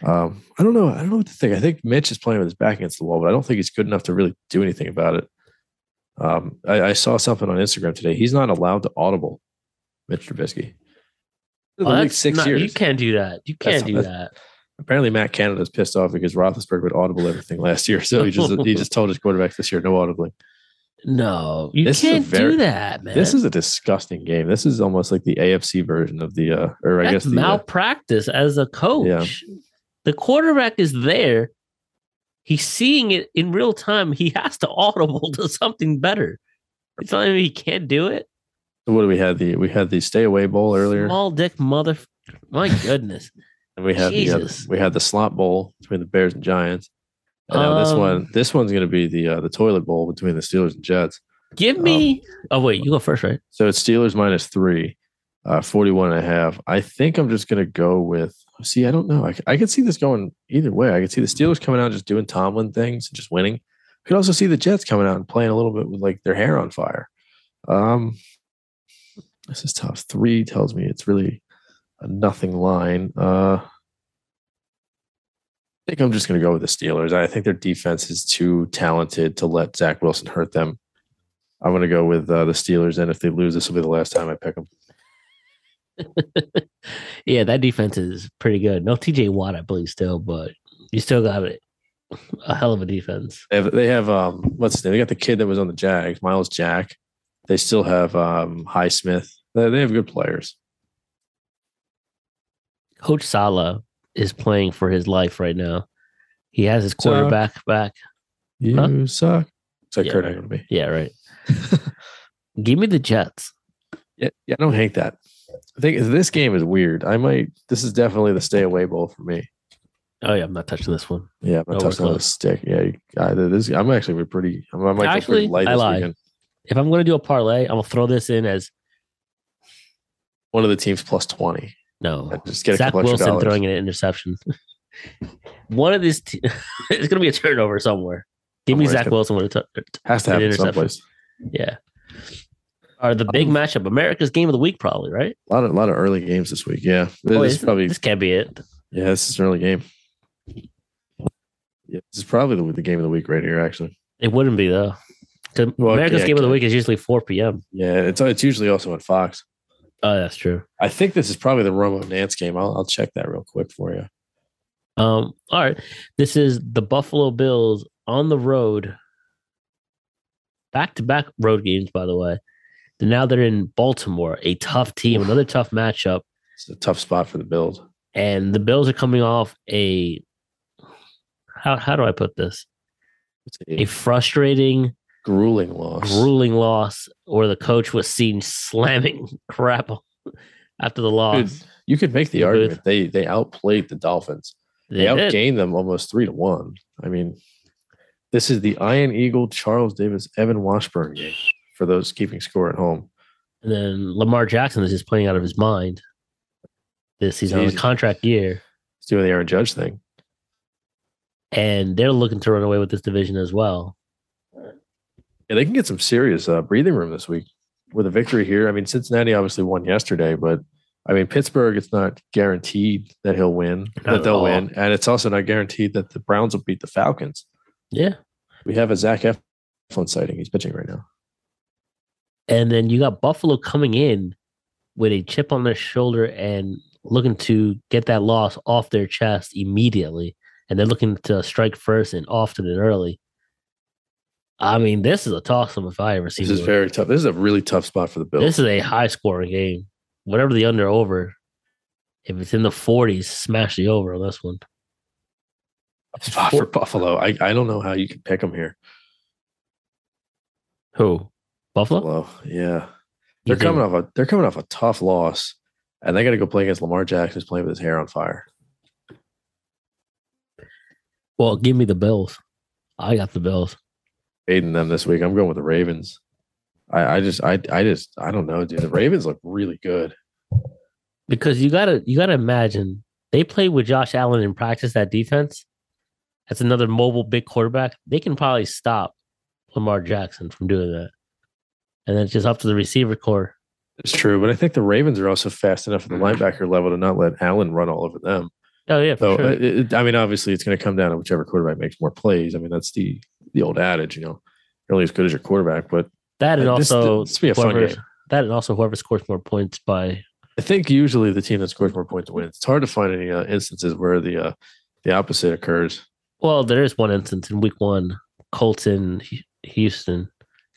Um, I don't know. I don't know what to think. I think Mitch is playing with his back against the wall, but I don't think he's good enough to really do anything about it. Um, I, I saw something on Instagram today. He's not allowed to audible Mitch Trubisky. League that's six not- years. You can't do that. You can't That's- do that. Apparently, Matt Canada's pissed off because Roethlisberger would audible everything last year, so he just he just told his quarterbacks this year no audibling. No, you This can't very- do that, man. This is a disgusting game. This is almost like the AFC version of the, uh, or I That's guess the, uh, malpractice as a coach. The quarterback is there. He's seeing it in real time. He has to audible to something better. It's not like he can't do it. what do we had the we had the stay away bowl earlier, Small dick mother. My goodness. and we had the uh, we had the slot bowl between the Bears and Giants. And now this Um, one this one's going to be the uh, the toilet bowl between the Steelers and Jets. Give me. oh wait, you go first, right? So it's Steelers minus three, uh, 41 and a half. I think I'm just going to go with, see, I don't know. I, I could see this going either way. I could see the Steelers coming out just doing Tomlin things and just winning. I could also see the Jets coming out and playing a little bit with like their hair on fire. Um, this is tough. Three tells me it's really a nothing line. Uh, I think I'm just going to go with the Steelers. I think their defense is too talented to let Zach Wilson hurt them. I'm going to go with uh, the Steelers, and if they lose, this will be the last time I pick them. Yeah, that defense is pretty good. No TJ Watt, I believe, still, but you still got it. A hell of a defense. They have, they have um, what's his name? They got the kid that was on the Jags, Myles Jack. They still have um, Highsmith. They, they have good players. Coach Saleh is playing for his life right now. He has his Suck. quarterback back. You Huh? suck. It's like Yeah. Kurt Angle to me. Yeah, right. Give me the Jets. Yeah, yeah, I don't hate that. I think this game is weird. I might. This is definitely the stay away bowl for me. Oh yeah, I'm not touching this one. Yeah, I'm Oh, not we're touching a stick. Yeah, you- I, this. I'm actually pretty. I might Actually, light I this lied. weekend. If I'm going to do a parlay, I'm gonna throw this in as One of the teams plus twenty. no. Just get Zach Wilson dollars. throwing an interception. one of these, te- it's going to be a turnover somewhere. Give me Somewhere it's Zach gonna- Wilson with a tu- Has to an happen interception. someplace. yeah. Or the big Um, matchup, America's game of the week, probably, right? A lot of a lot of early games this week. Yeah, this is this, probably this can't be it. yeah, this is an early game. Yeah, this is probably the, the game of the week right here. Actually, It wouldn't be though. Well, America's yeah, game of the week is usually 4 p.m. yeah, it's it's usually also on Fox. Oh, that's true. I think this is probably the Romo Nance game. I'll I'll check that real quick for you. Um, all right. This is the Buffalo Bills on the road. Back to back road games, by the way. Now they're in Baltimore, a tough team, another tough matchup. It's a tough spot for the Bills. And the Bills are coming off a how how do I put this? A a frustrating, grueling loss. grueling loss where the coach was seen slamming crap after the Dude, loss. you could make the could. argument they they outplayed the Dolphins. They, They did. outgained them almost three to one. I mean, this is the Ian Eagle, Charles Davis, Evan Washburn game for those keeping score at home. And then Lamar Jackson is just playing out of his mind this season on a contract year. He's doing the Aaron Judge thing. And they're looking to run away with this division as well. Yeah, they can get some serious uh, breathing room this week with a victory here. I mean, Cincinnati obviously won yesterday, but I mean, Pittsburgh, it's not guaranteed that he'll win, Not that they'll all. win. And it's also not guaranteed that the Browns will beat the Falcons. Yeah. We have a Zach Eflin sighting. He's pitching right now. And then you got Buffalo coming in with a chip on their shoulder and looking to get that loss off their chest immediately. And they're looking to strike first and often and early. I mean, this is a toss 'em if I ever see This is one. very tough. This is a really tough spot for the Bills. This is a high scoring game. Whatever the under over, if it's in the 40s, smash the over on this one. spot for Buffalo. I, I don't know how you can pick them here. Who? Buffalo? Buffalo, yeah, they're coming think- off a they're coming off a tough loss, and they got to go play against Lamar Jackson, who's playing with his hair on fire. Well, give me the Bills. I got the Bills. Aiding them this week. I'm going with the Ravens. I, I just I I just I don't know, dude. The Ravens look really good. because you gotta you gotta imagine they play with Josh Allen in practice that defense. That's another mobile big quarterback. They can probably stop Lamar Jackson from doing that. And then it's just up to the receiver core. It's true, but I think the Ravens are also fast enough at the linebacker level to not let Allen run all over them. Oh yeah, for So sure. it, it- I mean, obviously, it's going to come down to whichever quarterback makes more plays. I mean, that's the the old adage, you know, you're only as good as your quarterback. But that and this- also this will be a fun whoever- game. that and also whoever scores more points by I think usually the team that scores more points wins. It's hard to find any uh, instances where the uh, the opposite occurs. well, there is one instance in week one, Colton Houston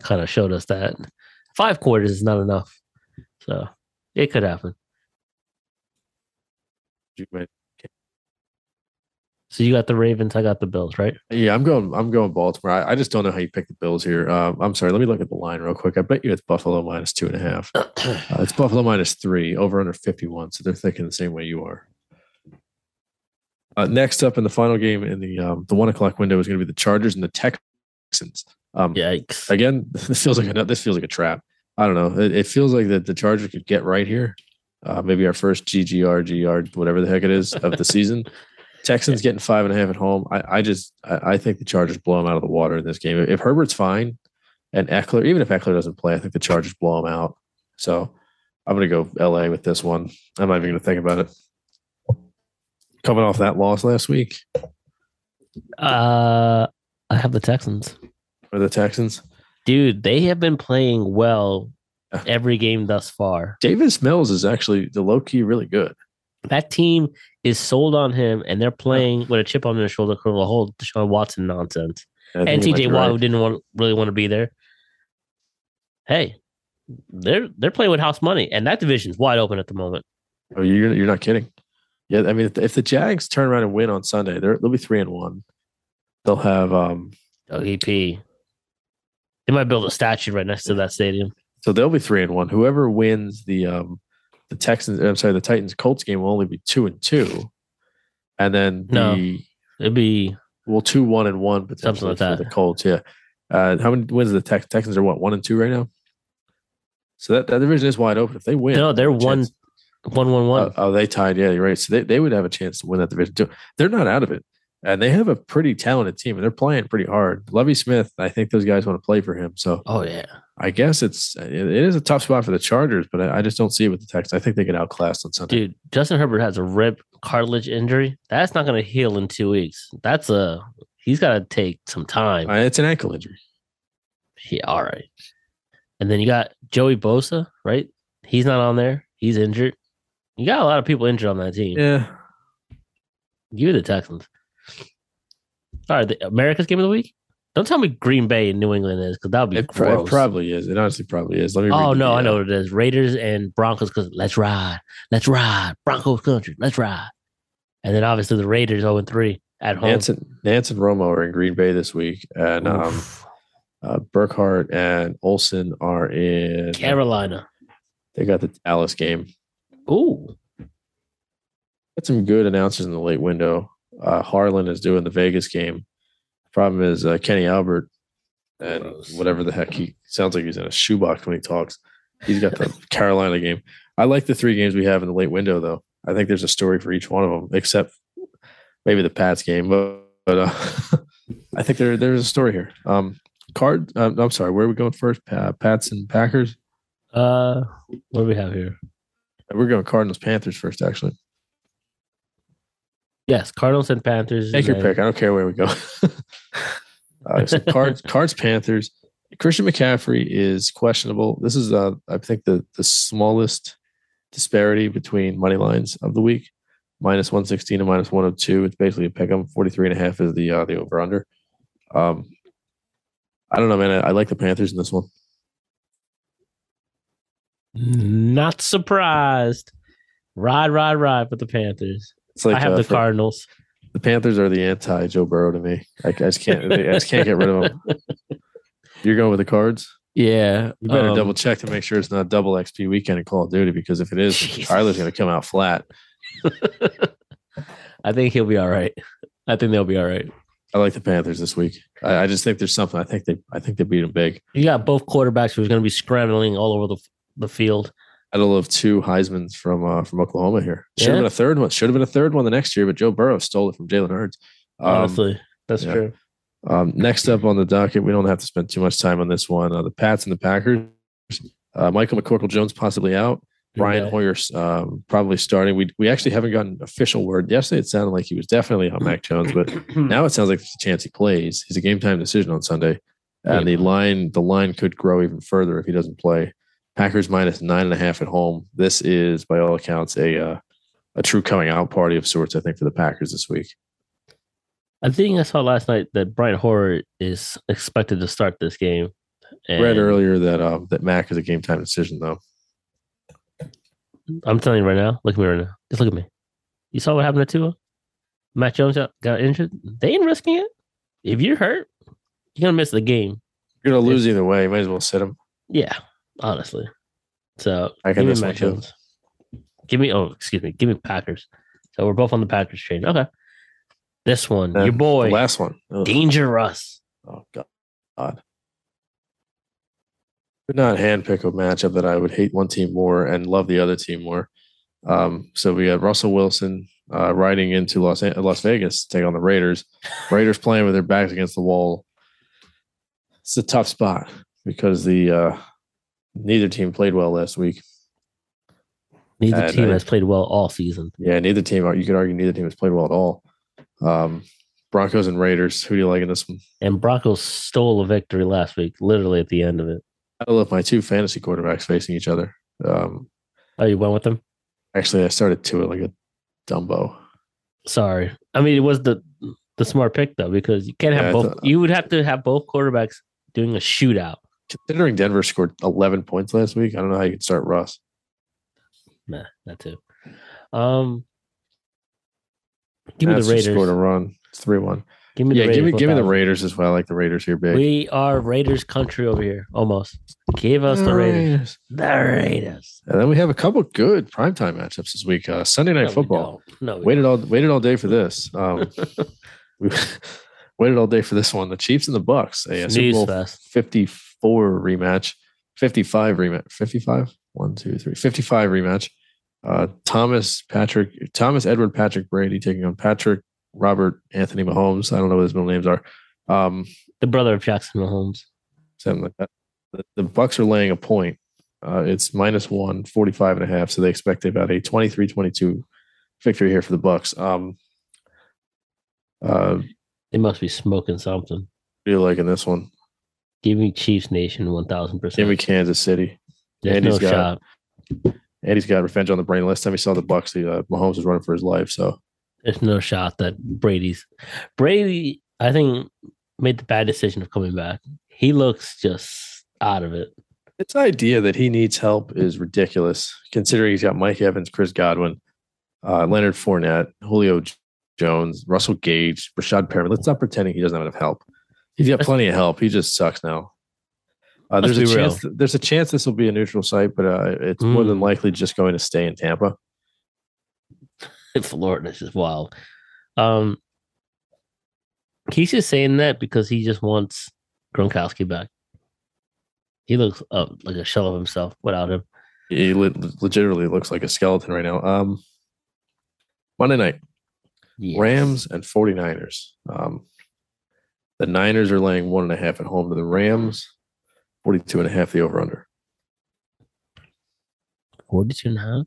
kind of showed us that five quarters is not enough. So it could happen. So you got the Ravens, I got the Bills, right? Yeah, I'm going. I'm going Baltimore. I, I just don't know how you pick the Bills here. Uh, I'm sorry. Let me look at the line real quick. I bet you it's Buffalo minus two and a half. Uh, it's Buffalo minus three over under 51. So they're thinking the same way you are. Uh, next up in the final game in the um, the one o'clock window is going to be the Chargers and the Texans. Um, Yikes. again, this feels like a this feels like a trap. I don't know. It, it feels like that the Chargers could get right here. Uh, maybe our first GGR, GR, whatever the heck it is of the season. Texans getting five and a half at home. I, I just I, I think the Chargers blow them out of the water in this game. If Herbert's fine and Ekeler, even if Ekeler doesn't play, I think the Chargers blow them out. So I'm gonna go LA with this one. I'm not even gonna think about it. Coming off that loss last week Uh, I have the Texans. For the Texans. Dude, they have been playing well Yeah. every game thus far. Davis Mills is actually the low key really good. That team is sold on him, and they're playing with a chip on their shoulder for the whole Deshaun Watson nonsense. Think And TJ Watt, right. who didn't want really want to be there. Hey, they're they're playing with house money, and that division's wide open at the moment. Oh, you're you're not kidding. Yeah, I mean, if the, if the Jags turn around and win on Sunday, they're, they'll be three and one. They'll have um, OEP. They might build a statue right next to that stadium. so they'll be three and one. Whoever wins the um, the Texans, I'm sorry, the Titans Colts game will only be two and two, and then No. the It'd be well two one and one potentially Something like for that. the Colts. Yeah, uh, how many wins the Tex- Texans are? What one and two right now. So that, that division is wide open. If they win, no, they're they have a one, one, one, one. Oh, oh, they tied. Yeah, you're right. So they, they would have a chance to win that division too. They're not out of it. And they have a pretty talented team and they're playing pretty hard. Lovie Smith, I think those guys want to play for him. So oh yeah, I guess it's it is a tough spot for the Chargers, but I, I just don't see it with the Texans. I think they get outclassed on Sunday. Dude, Justin Herbert has a rib cartilage injury. That's not going to heal in two weeks. That's a he's got to take some time. Uh, it's an ankle injury. Yeah, all right. And then you got Joey Bosa, right? He's not on there. He's injured. You got a lot of people injured on that team. Yeah, Give You the Texans. All right, the America's game of the week. Don't tell me Green Bay and New England is because that would be it, pro- it probably is. It honestly probably is. Let me. oh no, I know what it is. Raiders and Broncos because let's ride, let's ride, Broncos country, let's ride. And then obviously the Raiders zero and three at home. Nance and, Nance and Romo are in Green Bay this week, and um, uh, Burkhardt and Olsen are in Carolina. They got the Dallas game. Ooh, Got some good announcers in the late window. Uh, Harlan is doing the Vegas game. Problem is uh, Kenny Albert and Gross. whatever the heck he sounds like he's in a shoebox when he talks. He's got the Carolina game. I like the three games we have in the late window though. I think there's a story for each one of them, except maybe the Pats game. But, but uh, I think there there's a story here. Um, card. Uh, I'm sorry. Where are we going first? Pa- Pats and Packers. uh, what do we have here? We're going Cardinals Panthers first. Actually, Yes, Cardinals and Panthers. take your then- pick. I don't care where we go. uh, so cards, cards, Panthers. Christian McCaffrey is questionable. This is, uh, I think, the the smallest disparity between money lines of the week. Minus one sixteen and minus one hundred two. It's basically a pick. I'm forty three and a half is the uh, the over under. Um, I don't know, man. I, I like the Panthers in this one. Not surprised. Ride, ride, ride with the Panthers. It's like I have uh, the for- Cardinals. the Panthers are the anti Joe Burrow to me. I, I just can't. I just can't get rid of them. You're going with the Cards. Yeah, You better um, double check to make sure it's not double XP weekend in Call of Duty because if it is, Jesus. Kyler's going to come out flat. I think he'll be all right. I think they'll be all right. I like the Panthers this week. I, I just think there's something. I think they. I think they beat them big. You got both quarterbacks who's going to be scrambling all over the the field. I don't love two Heisman's from uh, from Oklahoma here. Should have Yeah. been a third one. Should have been a third one the next year, but Joe Burrow stole it from Jalen Hurts. Um, Honestly, that's yeah. true. Um, next up on the docket, we don't have to spend too much time on this one. Uh, the Pats and the Packers. Uh, Michael McCorkle Jones possibly out. Brian Yeah. Hoyer um, probably starting. We we actually haven't gotten official word. Yesterday it sounded like he was definitely on Mac Jones, but now it sounds like there's a chance he plays. He's a game time decision on Sunday, and the line the line could grow even further if he doesn't play. Packers minus nine and a half at home. This is by all accounts a uh, a true coming out party of sorts. I think for the Packers this week. I think I saw last night that Brian Hoyer is expected to start this game. And Read earlier that um, that Mac is a game time decision though. I'm telling you right now. Look at me right now. Just look at me. You saw what happened to Tua? Mac Jones got, got injured. They ain't risking it. If you're hurt, you're gonna miss the game. You're gonna lose either way. You might as well sit him. Yeah, honestly. So I give me Jones. Give me oh excuse me. Give me Packers. So we're both on the Packers train. Okay. This one, And your boy, the last one. Ugh. Dangerous. Oh God. God. Could not handpick a matchup that I would hate one team more and love the other team more. Um, so we got Russell Wilson uh, riding into Los An- Las Vegas to take on the Raiders. Raiders playing with their backs against the wall. It's a tough spot because the uh, neither team played well last week. Neither And team I- has played well all season. Yeah, neither team. You could argue neither team has played well at all. Um, Broncos and Raiders. Who do you like in this one? And Broncos stole a victory last week, literally at the end of it. I love my two fantasy quarterbacks facing each other. Um, Oh, you went with them? Actually, I started to it like a Dumbo. Sorry. I mean, it was the the smart pick though, because you can't have Yeah, both. thought- you would have to have both quarterbacks doing a shootout. Considering Denver scored 11 points last week, I don't know how you could start Russ. Nah, that too. Um, give me the Raiders. scored a run. It's 3 1. Give me Yeah, the give me give me the Raiders as well. I like the Raiders here big. We are Raiders country over here, almost. Give us the Raiders. The Raiders. And then we have a couple good primetime matchups this week. Uh, Sunday No, Night we Football. No, Waited all waited all day for this. Um, we waited all day for this one. The Chiefs and the Bucks. A, Super Bowl fest. 54 rematch. 55 rematch. 55? One, two, three. 55 rematch. Uh, Thomas Patrick, Thomas Edward Patrick Brady taking on Patrick Robert Anthony Mahomes. I don't know what his middle names are. Um, The brother of Jackson Mahomes. something like that. The, the Bucks are laying a point. Uh, it's minus one, 45 and a half. So they expect about a 23 22 victory here for the Bucks. Um, uh, They must be smoking something. you like in this one? Give me Chiefs Nation one thousand percent. Give me. Kansas City. There's Andy's no got- shot. Andy's got revenge on the brain. Last time he saw the Bucks, the uh, Mahomes was running for his life. So There's no shot that Brady's Brady. I think made the bad decision of coming back. He looks just out of it. This idea that he needs help is ridiculous, considering he's got Mike Evans, Chris Godwin, uh, Leonard Fournette, Julio Jones, Russell Gage, Breshad Perriman. Let's not pretending he doesn't have enough help. He's got plenty of help. He just sucks now. Uh, there's a be real. chance. There's a chance this will be a neutral site, but uh, it's more than Mm. likely just going to stay in Tampa. Florida is just wild. Um, he's just saying that because he just wants Gronkowski back. He looks uh, like a shell of himself without him. He le- legitimately looks like a skeleton right now. Um, Monday night. Yes. Rams and 49ers. Um, the Niners are laying one and a half at home to the Rams, 42 and a half the over under. 42 and a half.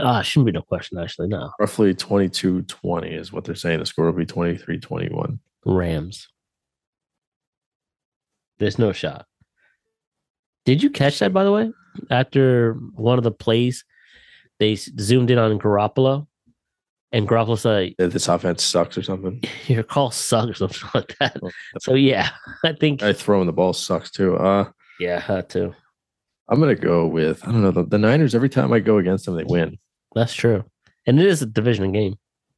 Ah, shouldn't be no question, actually. No. Roughly 22 20 is what they're saying. The score will be 23 21. Rams. There's no shot. Did you catch that, by the way? After one of the plays, they zoomed in on Garoppolo, and Garoppolo said, This offense sucks or something. Your call sucks or something like that. Oh, So, yeah, I think, I throwing the ball sucks too. Uh, yeah, I had to. I'm going to go with, I don't know, the, the Niners, every time I go against them, they win. That's true. And it is a division game.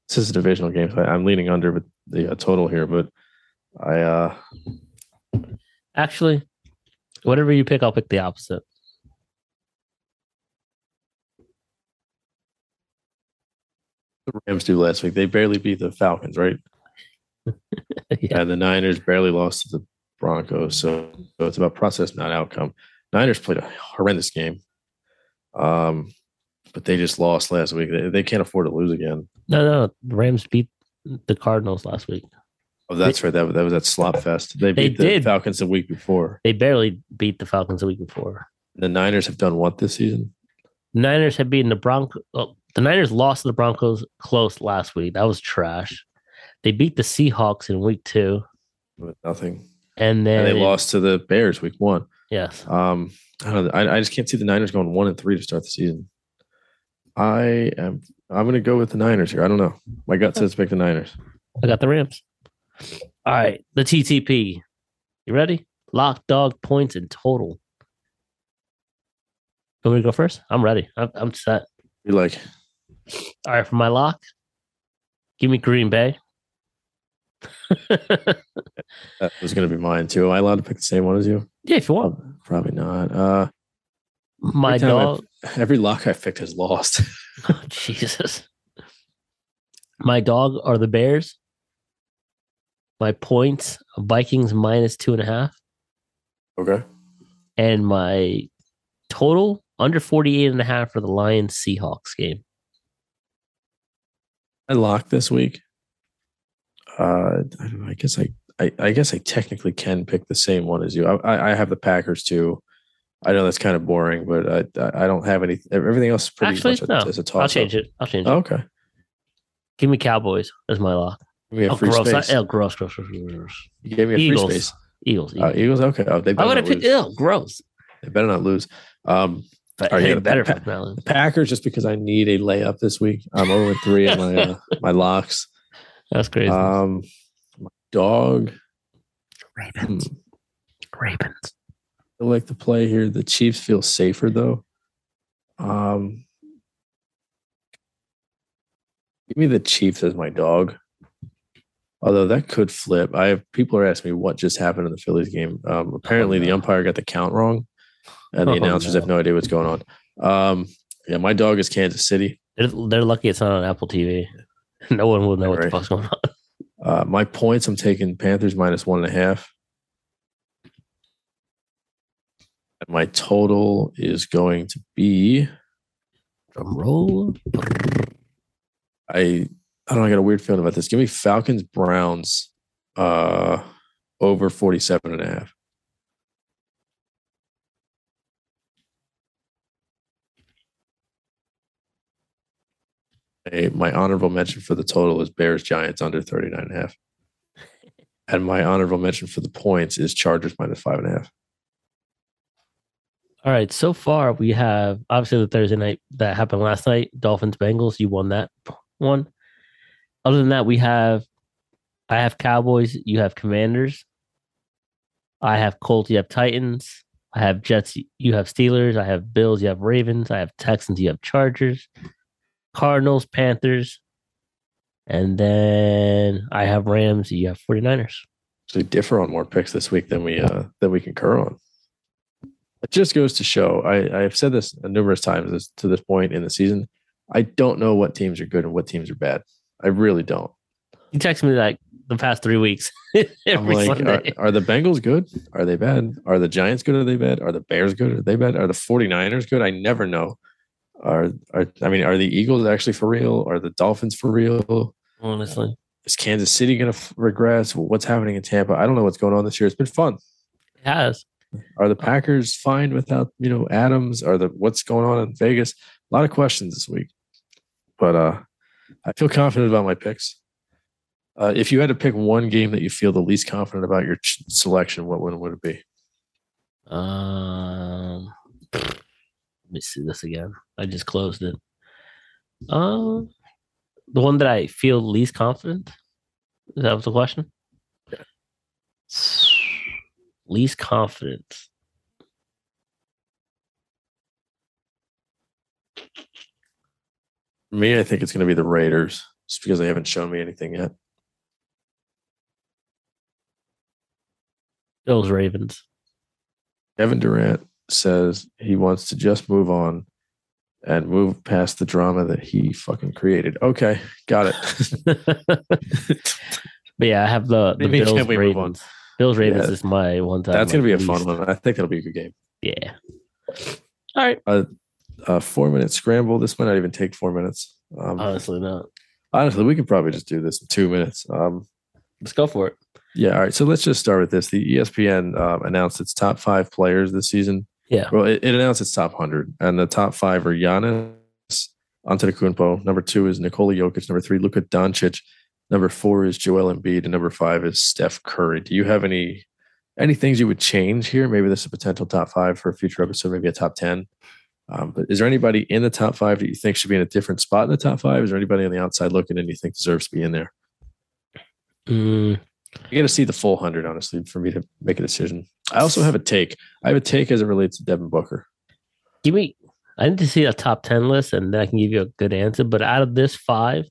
This is a divisional game. So I, I'm leaning under with the uh, total here, but I, uh, Actually, whatever you pick, I'll pick the opposite. The Rams do last week. They barely beat the Falcons, right? yeah. and the Niners barely lost to the Broncos. So, so it's about process, not outcome. Niners played a horrendous game, um, but they just lost last week. They, they can't afford to lose again. No, no, the Rams beat the Cardinals last week. Oh, that's right. That, was- that was that slop fest. They They beat the did. Falcons the week before. They barely beat the Falcons the week before. The Niners have done what this season? Niners have beaten the Broncos. Oh, the Niners lost to the Broncos close last week. That was trash. They beat the Seahawks in week two, With nothing. and then And they lost to the Bears week one. Yes, Um, I don't know. I, I just can't see the Niners going one and three to start the season. I am. I'm going to go with the Niners here. I don't know. My gut says pick the Niners. I got the Rams. All right, the TTP. You ready? Lock dog points in total. Want me to go first? I'm ready. I'm, I'm set. You like? All right, for my lock, give me Green Bay. That was going to be mine too. Am I allowed to pick the same one as you? yeah, if you want. Probably not. Uh, My every dog. every lock I picked has lost. Oh, Jesus. My dog are the Bears. My points, Vikings minus two and a half. okay. And my total under 48 and a half for the Lions Seahawks game. I locked this week. Uh, I don't know. I guess I, I, I guess I technically can pick the same one as you. I, I- I have the Packers too. I know that's kind of boring, but I, I I don't have any. Everything else is pretty Actually, much a, is a toss. I'll change it. I'll change it. Oh, okay. Give me Cowboys as my lock. Give me a Oh, free gross. space. Oh, gross, gross, gross, gross, gross. You gave me a Eagles. free space. Eagles. Uh, Eagles. Eagles. Okay. Oh, they I better would not have picked, lose. ew, gross. They better not lose. Um, But All right, hey, yeah, better Pa- for Packers, just because I need a layup this week. I'm 0 3 in my uh, my locks. That's crazy. Um, my dog. Hmm, Ravens. Ravens. I like the play here. The Chiefs feel safer though. Um, give me the Chiefs as my dog. Although that could flip. I have people are asking me what just happened in the Phillies game. Um, apparently the no. umpire got the count wrong, and the Oh, announcers no. have no idea what's going on. Um, yeah, my dog is Kansas City. They're, they're lucky it's not on Apple TV. No one will know what the fuck's going on. Uh, my points, I'm taking Panthers minus one and a half. And my total is going to be Drum roll. I I don't know, I got a weird feeling about this. Give me Falcons Browns uh over 47 and a half. My honorable mention for the total is Bears Giants under 39 and a half. And my honorable mention for the points is Chargers minus five and a half. All right. So far, we have obviously the Thursday night that happened last night. Dolphins Bengals. You won that one. Other than that, we have I have Cowboys. You have Commanders. I have Colts. You have Titans. I have Jets. You have Steelers. I have Bills. You have Ravens. I have Texans. You have Chargers. Cardinals. Panthers. And then I have Rams. You have 49ers. So we differ on more picks this week than we uh than we concur on. It just goes to show. I I've said this numerous times this, to this point in the season. I don't know what teams are good and what teams are bad. I really don't. You text me like the past three weeks. Every like, are, Sunday. are the Bengals good? Are they bad? Are the Giants good? Are they bad? Are the Bears good? Are they bad? Are the 49ers good? I never know. Are, are I mean, are the Eagles actually for real? Are the Dolphins for real? Honestly, Is Kansas City going to regress? What's happening in Tampa? I don't know what's going on this year. It's been fun. it has. Are the Packers fine without you know Adams? Are the what's going on in Vegas? A lot of questions this week, but uh, I feel confident about my picks. Uh, if you had to pick one game that you feel the least confident about your ch- selection, what one would it be? Um, let me see this again. I just closed it. Um, the one that I feel least confident. Is that was the question? Yeah. Least confident. For me, I think it's going to be the Raiders, just because they haven't shown me anything yet. Bills Ravens. Kevin Durant says he wants to just move on and move past the drama that he fucking created. Okay, got it. But yeah, I have the, do the you mean, Bills can we move on? Ravens. Bills Ravens Yeah. is my one time. That's going to be a fun one. I think that'll be a good game. Yeah. All right. A four minute scramble. This might not even take four minutes. Um, Honestly, not. honestly, we could probably just do this in two minutes. Um, Let's go for it. yeah. All right. So let's just start with this. The ESPN um, announced its top five players this season. Yeah. Well, it, it announced its top 100, and the top five are Giannis Antetokounmpo. Number two is Nikola Jokic. Number three, Luka Doncic. Number four is Joel Embiid, and number five is Steph Curry. Do you have any any things you would change here? Maybe this is a potential top five for a future episode, maybe a top ten. Um, but is there anybody in the top five that you think should be in a different spot in the top five? Is there anybody on the outside looking and you think deserves to be in there? Mm, You got to see the full hundred, honestly, for me to make a decision. I also have a take. I have a take as it relates to Devin Booker. give me. I need to see a top ten list, and then I can give you a good answer. But out of this five,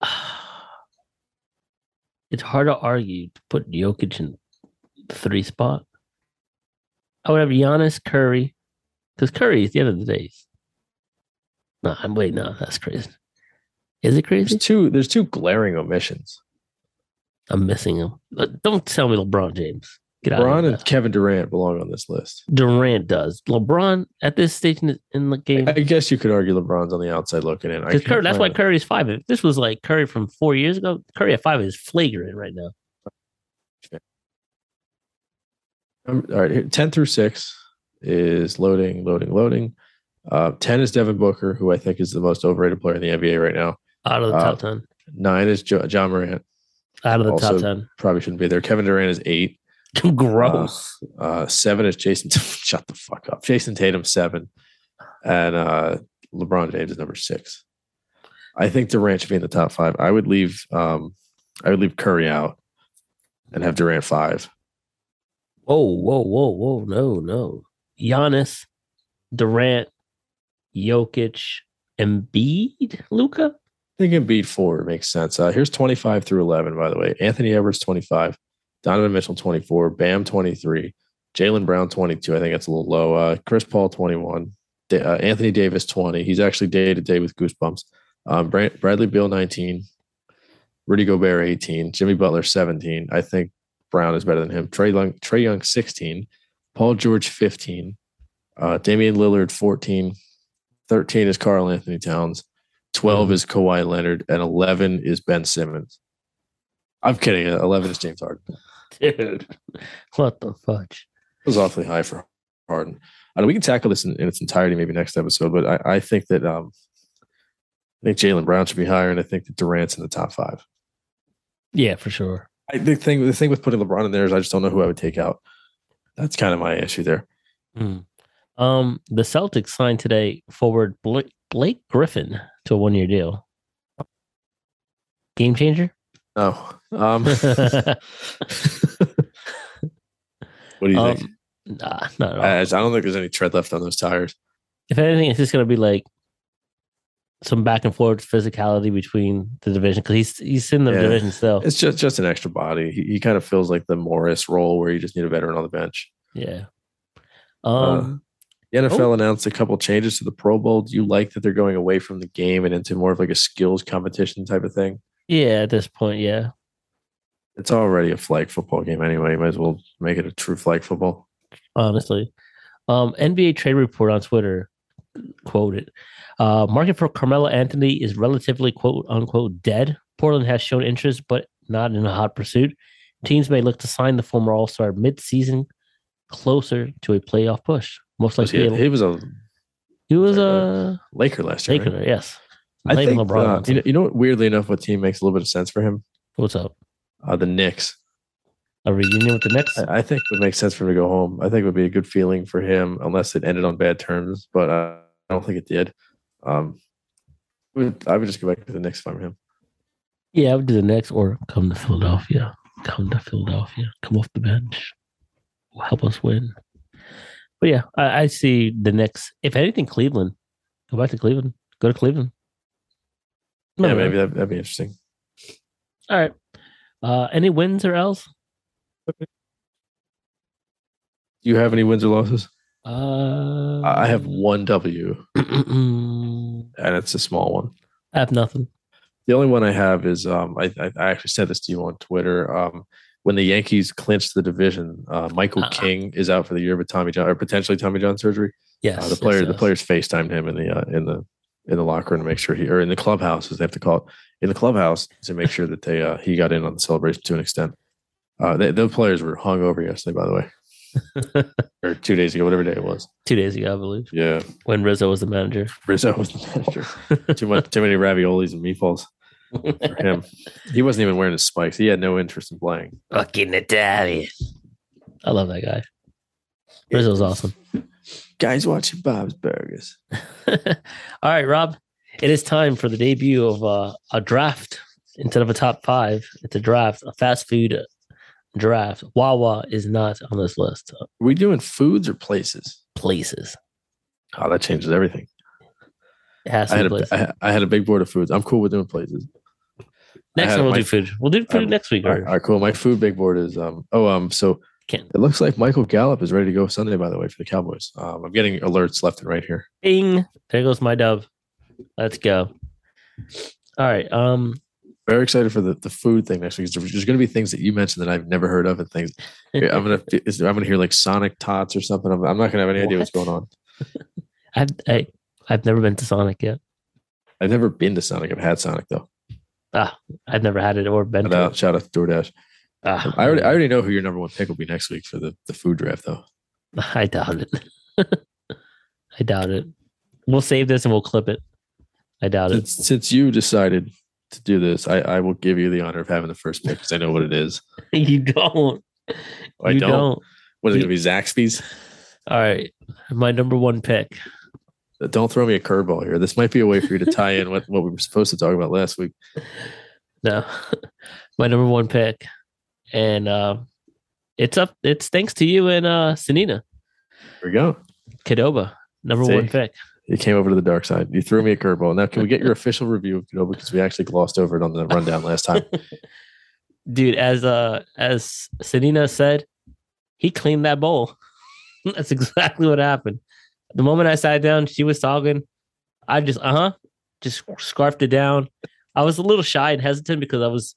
it's hard to argue to put Jokic in the three spot. I would have Giannis, Curry, because Curry is the end of the days. No, I'm waiting. no, that's crazy. Is it crazy? There's two. There's two glaring omissions. I'm missing him. But Don't tell me LeBron James. Get out LeBron and Kevin Durant belong on this list. Durant does. LeBron at this stage in the, in the game. I guess you could argue LeBron's on the outside looking in. I Because Curry, that's why. Curry's five. If this was like Curry from four years ago, Curry at five is flagrant right now. Um, all right, here, ten through six is loading, loading, loading. Uh, Ten is Devin Booker, who I think is the most overrated player in the NBA right now. Out of the Uh, top ten. Nine is jo- Ja Morant. Out of the also- top ten. Probably shouldn't be there. Kevin Durant is eight. Gross. Uh, seven is Jayson. shut the fuck up. Jayson Tatum seven, and uh, LeBron James is number six. I think Durant should be in the top five. I would leave. Um, I would leave Curry out, and have Durant five. whoa, whoa, whoa, whoa. No, no. Giannis, Durant, Jokic, Embiid, Luka. Think Embiid four makes sense. Uh, here's 25 through 11, by the way. Anthony Edwards 25, Donovan Mitchell 24, Bam 23, Jaylen Brown 22. I think that's a little low. Uh, Chris Paul 21, Da- uh, Anthony Davis 20. He's actually day to day with goosebumps. Um, Brad- Bradley Beal 19, Rudy Gobert 18, Jimmy Butler 17. I think Brown is better than him. Trae Young, Trae Young 16, Paul George 15, uh, Damian Lillard 14, 13 is Karl-Anthony Towns. 12 Mhm. is Kawhi Leonard, and 11 is Ben Simmons. I'm kidding. uh, 11 is James Harden. Dude, what the fudge? It was awfully high for Harden. I know we can tackle this in, in its entirety maybe next episode, but I, I think that um, I think Jaylen Brown should be higher, and I think that Durant's in the top five. Yeah, for sure. I, the thing the thing with putting LeBron in there is I just don't know who I would take out. That's kind of my issue there. Hmm. Um, the Celtics signed today forward Blake, Blake Griffin to a one year deal. Game changer. Oh, um, what do you Um, think? nah, not at all. I, I don't think there's any tread left on those tires. if anything, it's just gonna be like some back and forth physicality between the division because he's he's in the Yeah. division still. It's just just an extra body. He, he kind of feels like the Morris role where you just need a veteran on the bench. Yeah. Uh, Um. The NFL announced a couple changes to the Pro Bowl. Do you like that they're going away from the game and into more of like a skills competition type of thing? yeah. At this point, yeah. It's already a flag football game anyway. You Might as well make it a true flag football. honestly. Um, NBA trade report on Twitter quoted uh, market for Carmelo Anthony is relatively quote unquote dead. Portland has shown interest, but not in a hot pursuit. Teams may look to sign the former All Star mid season, closer to a playoff push. Most likely, He, he was a he was a Laker last year. Laker. right? Yes, I think LeBron uh, you, know, you know what? Weirdly enough, what team makes a little bit of sense for him? What's up? Uh, the Knicks. A reunion with the Knicks? I, I think it would make sense for him to go home. I think it would be a good feeling for him, unless it ended on bad terms. But uh, I don't think it did. Um, I would, I would just go back to the Knicks if I'm him. Yeah, I would do the Knicks or come to Philadelphia. Come to Philadelphia. Come off the bench. Help us win. But yeah, I, I see the Knicks. If anything, Cleveland. Go back to Cleveland. Go to Cleveland. Yeah, maybe that, that'd be interesting. All right. Uh, any wins or else? Do you have any wins or losses? Uh, I I have one W, and it's a small one. I have nothing. The only one I have is um, I, I I actually said this to you on Twitter. Um, when the Yankees clinched the division, uh, Michael Uh-uh. King is out for the year with Tommy John or potentially Tommy John surgery. Yes. Uh, the yes, player, the yes. players FaceTimed him in the uh, in the in the locker room to make sure he or in the clubhouse as they have to call it in the clubhouse to make sure that they uh, he got in on the celebration to an extent. Uh, they, those players were hung over yesterday, by the way, or two days ago, whatever day it was. Two days ago, I believe, Yeah, when Rizzo was the manager. Rizzo was the manager. too much, too many raviolis and meatballs for him. He wasn't even wearing his spikes. He had no interest in playing. Fucking Italian. I love that guy. Rizzo's awesome. Guys watching Bob's Burgers. All right, Rob. It is time for the debut of uh, a draft instead of a top five. It's a draft, a fast food draft. Wawa is not on this list. Are we doing foods or places? Places. Oh, that changes everything. It has to I had be a, places. I, I had a big board of foods. I'm cool with doing places. Next time we'll my- do food. We'll do food um, next week. All right, all right, cool. My food big board is um oh um so it looks like Michael Gallup is ready to go Sunday. By the way, for the Cowboys. Um, I'm getting alerts left and right here. Bing. There goes my dove. Let's go. All right. Um. Very excited for the, the food thing next week. There's going to be things that you mentioned that I've never heard of, and things I'm gonna is- I'm gonna hear like Sonic Tots or something. I'm, I'm not gonna have any idea what's going on. I've I, I've never been to Sonic yet. I've never been to Sonic. I've had Sonic though. I've never had it or been Shout to. out, it. shout out to DoorDash. Ah, I already I already know who your number one pick will be next week for the, the food draft though. I doubt it. I doubt it. We'll save this and we'll clip it. I doubt it. Since, since you decided to do this, I, I will give you the honor of having the first pick because I know what it is. You don't. I you don't. don't. What is it going to be? Zaxby's? All right. My number one pick. Don't throw me a curveball here. This might be a way for you to tie in what, what we were supposed to talk about last week. No. My number one pick. And uh it's up it's thanks to you and uh Sanina. Here we go. Qdoba. Number See? one pick. You came over to the dark side. You threw me a curveball. Now, can we get your official review of Qdoba because we actually glossed over it on the rundown last time? Dude, as uh as Sanina said, he cleaned that bowl. That's exactly what happened. The moment I sat down, she was talking. I just uh-huh, just scarfed it down. I was a little shy and hesitant because I was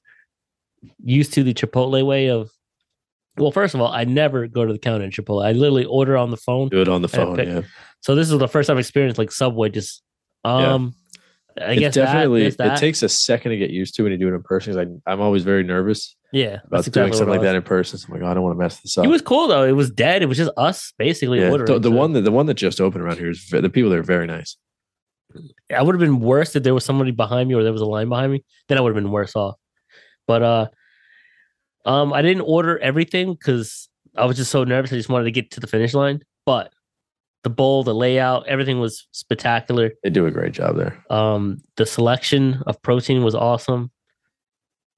used to the Chipotle way of well, first of all, I never go to the counter in Chipotle. I literally order on the phone. Do it on the phone. Yeah. So this is the first time I experienced like Subway just Yeah. um I It guess definitely that, that. it takes a second to get used to when you do it in person. I, I'm always very nervous yeah about that's doing something like that in person. So I'm like, oh, I don't want to mess this up. It was cool though. It was dead. It was just us basically yeah, ordering. the, the so one that the one that just opened around here is the people there are very nice. I would have been worse if there was somebody behind me or there was a line behind me. Then I would have been worse off. But uh, um, I didn't order everything because I was just so nervous. I just wanted to get to the finish line. But the bowl, the layout, everything was spectacular. They do a great job there. Um, the selection of protein was awesome.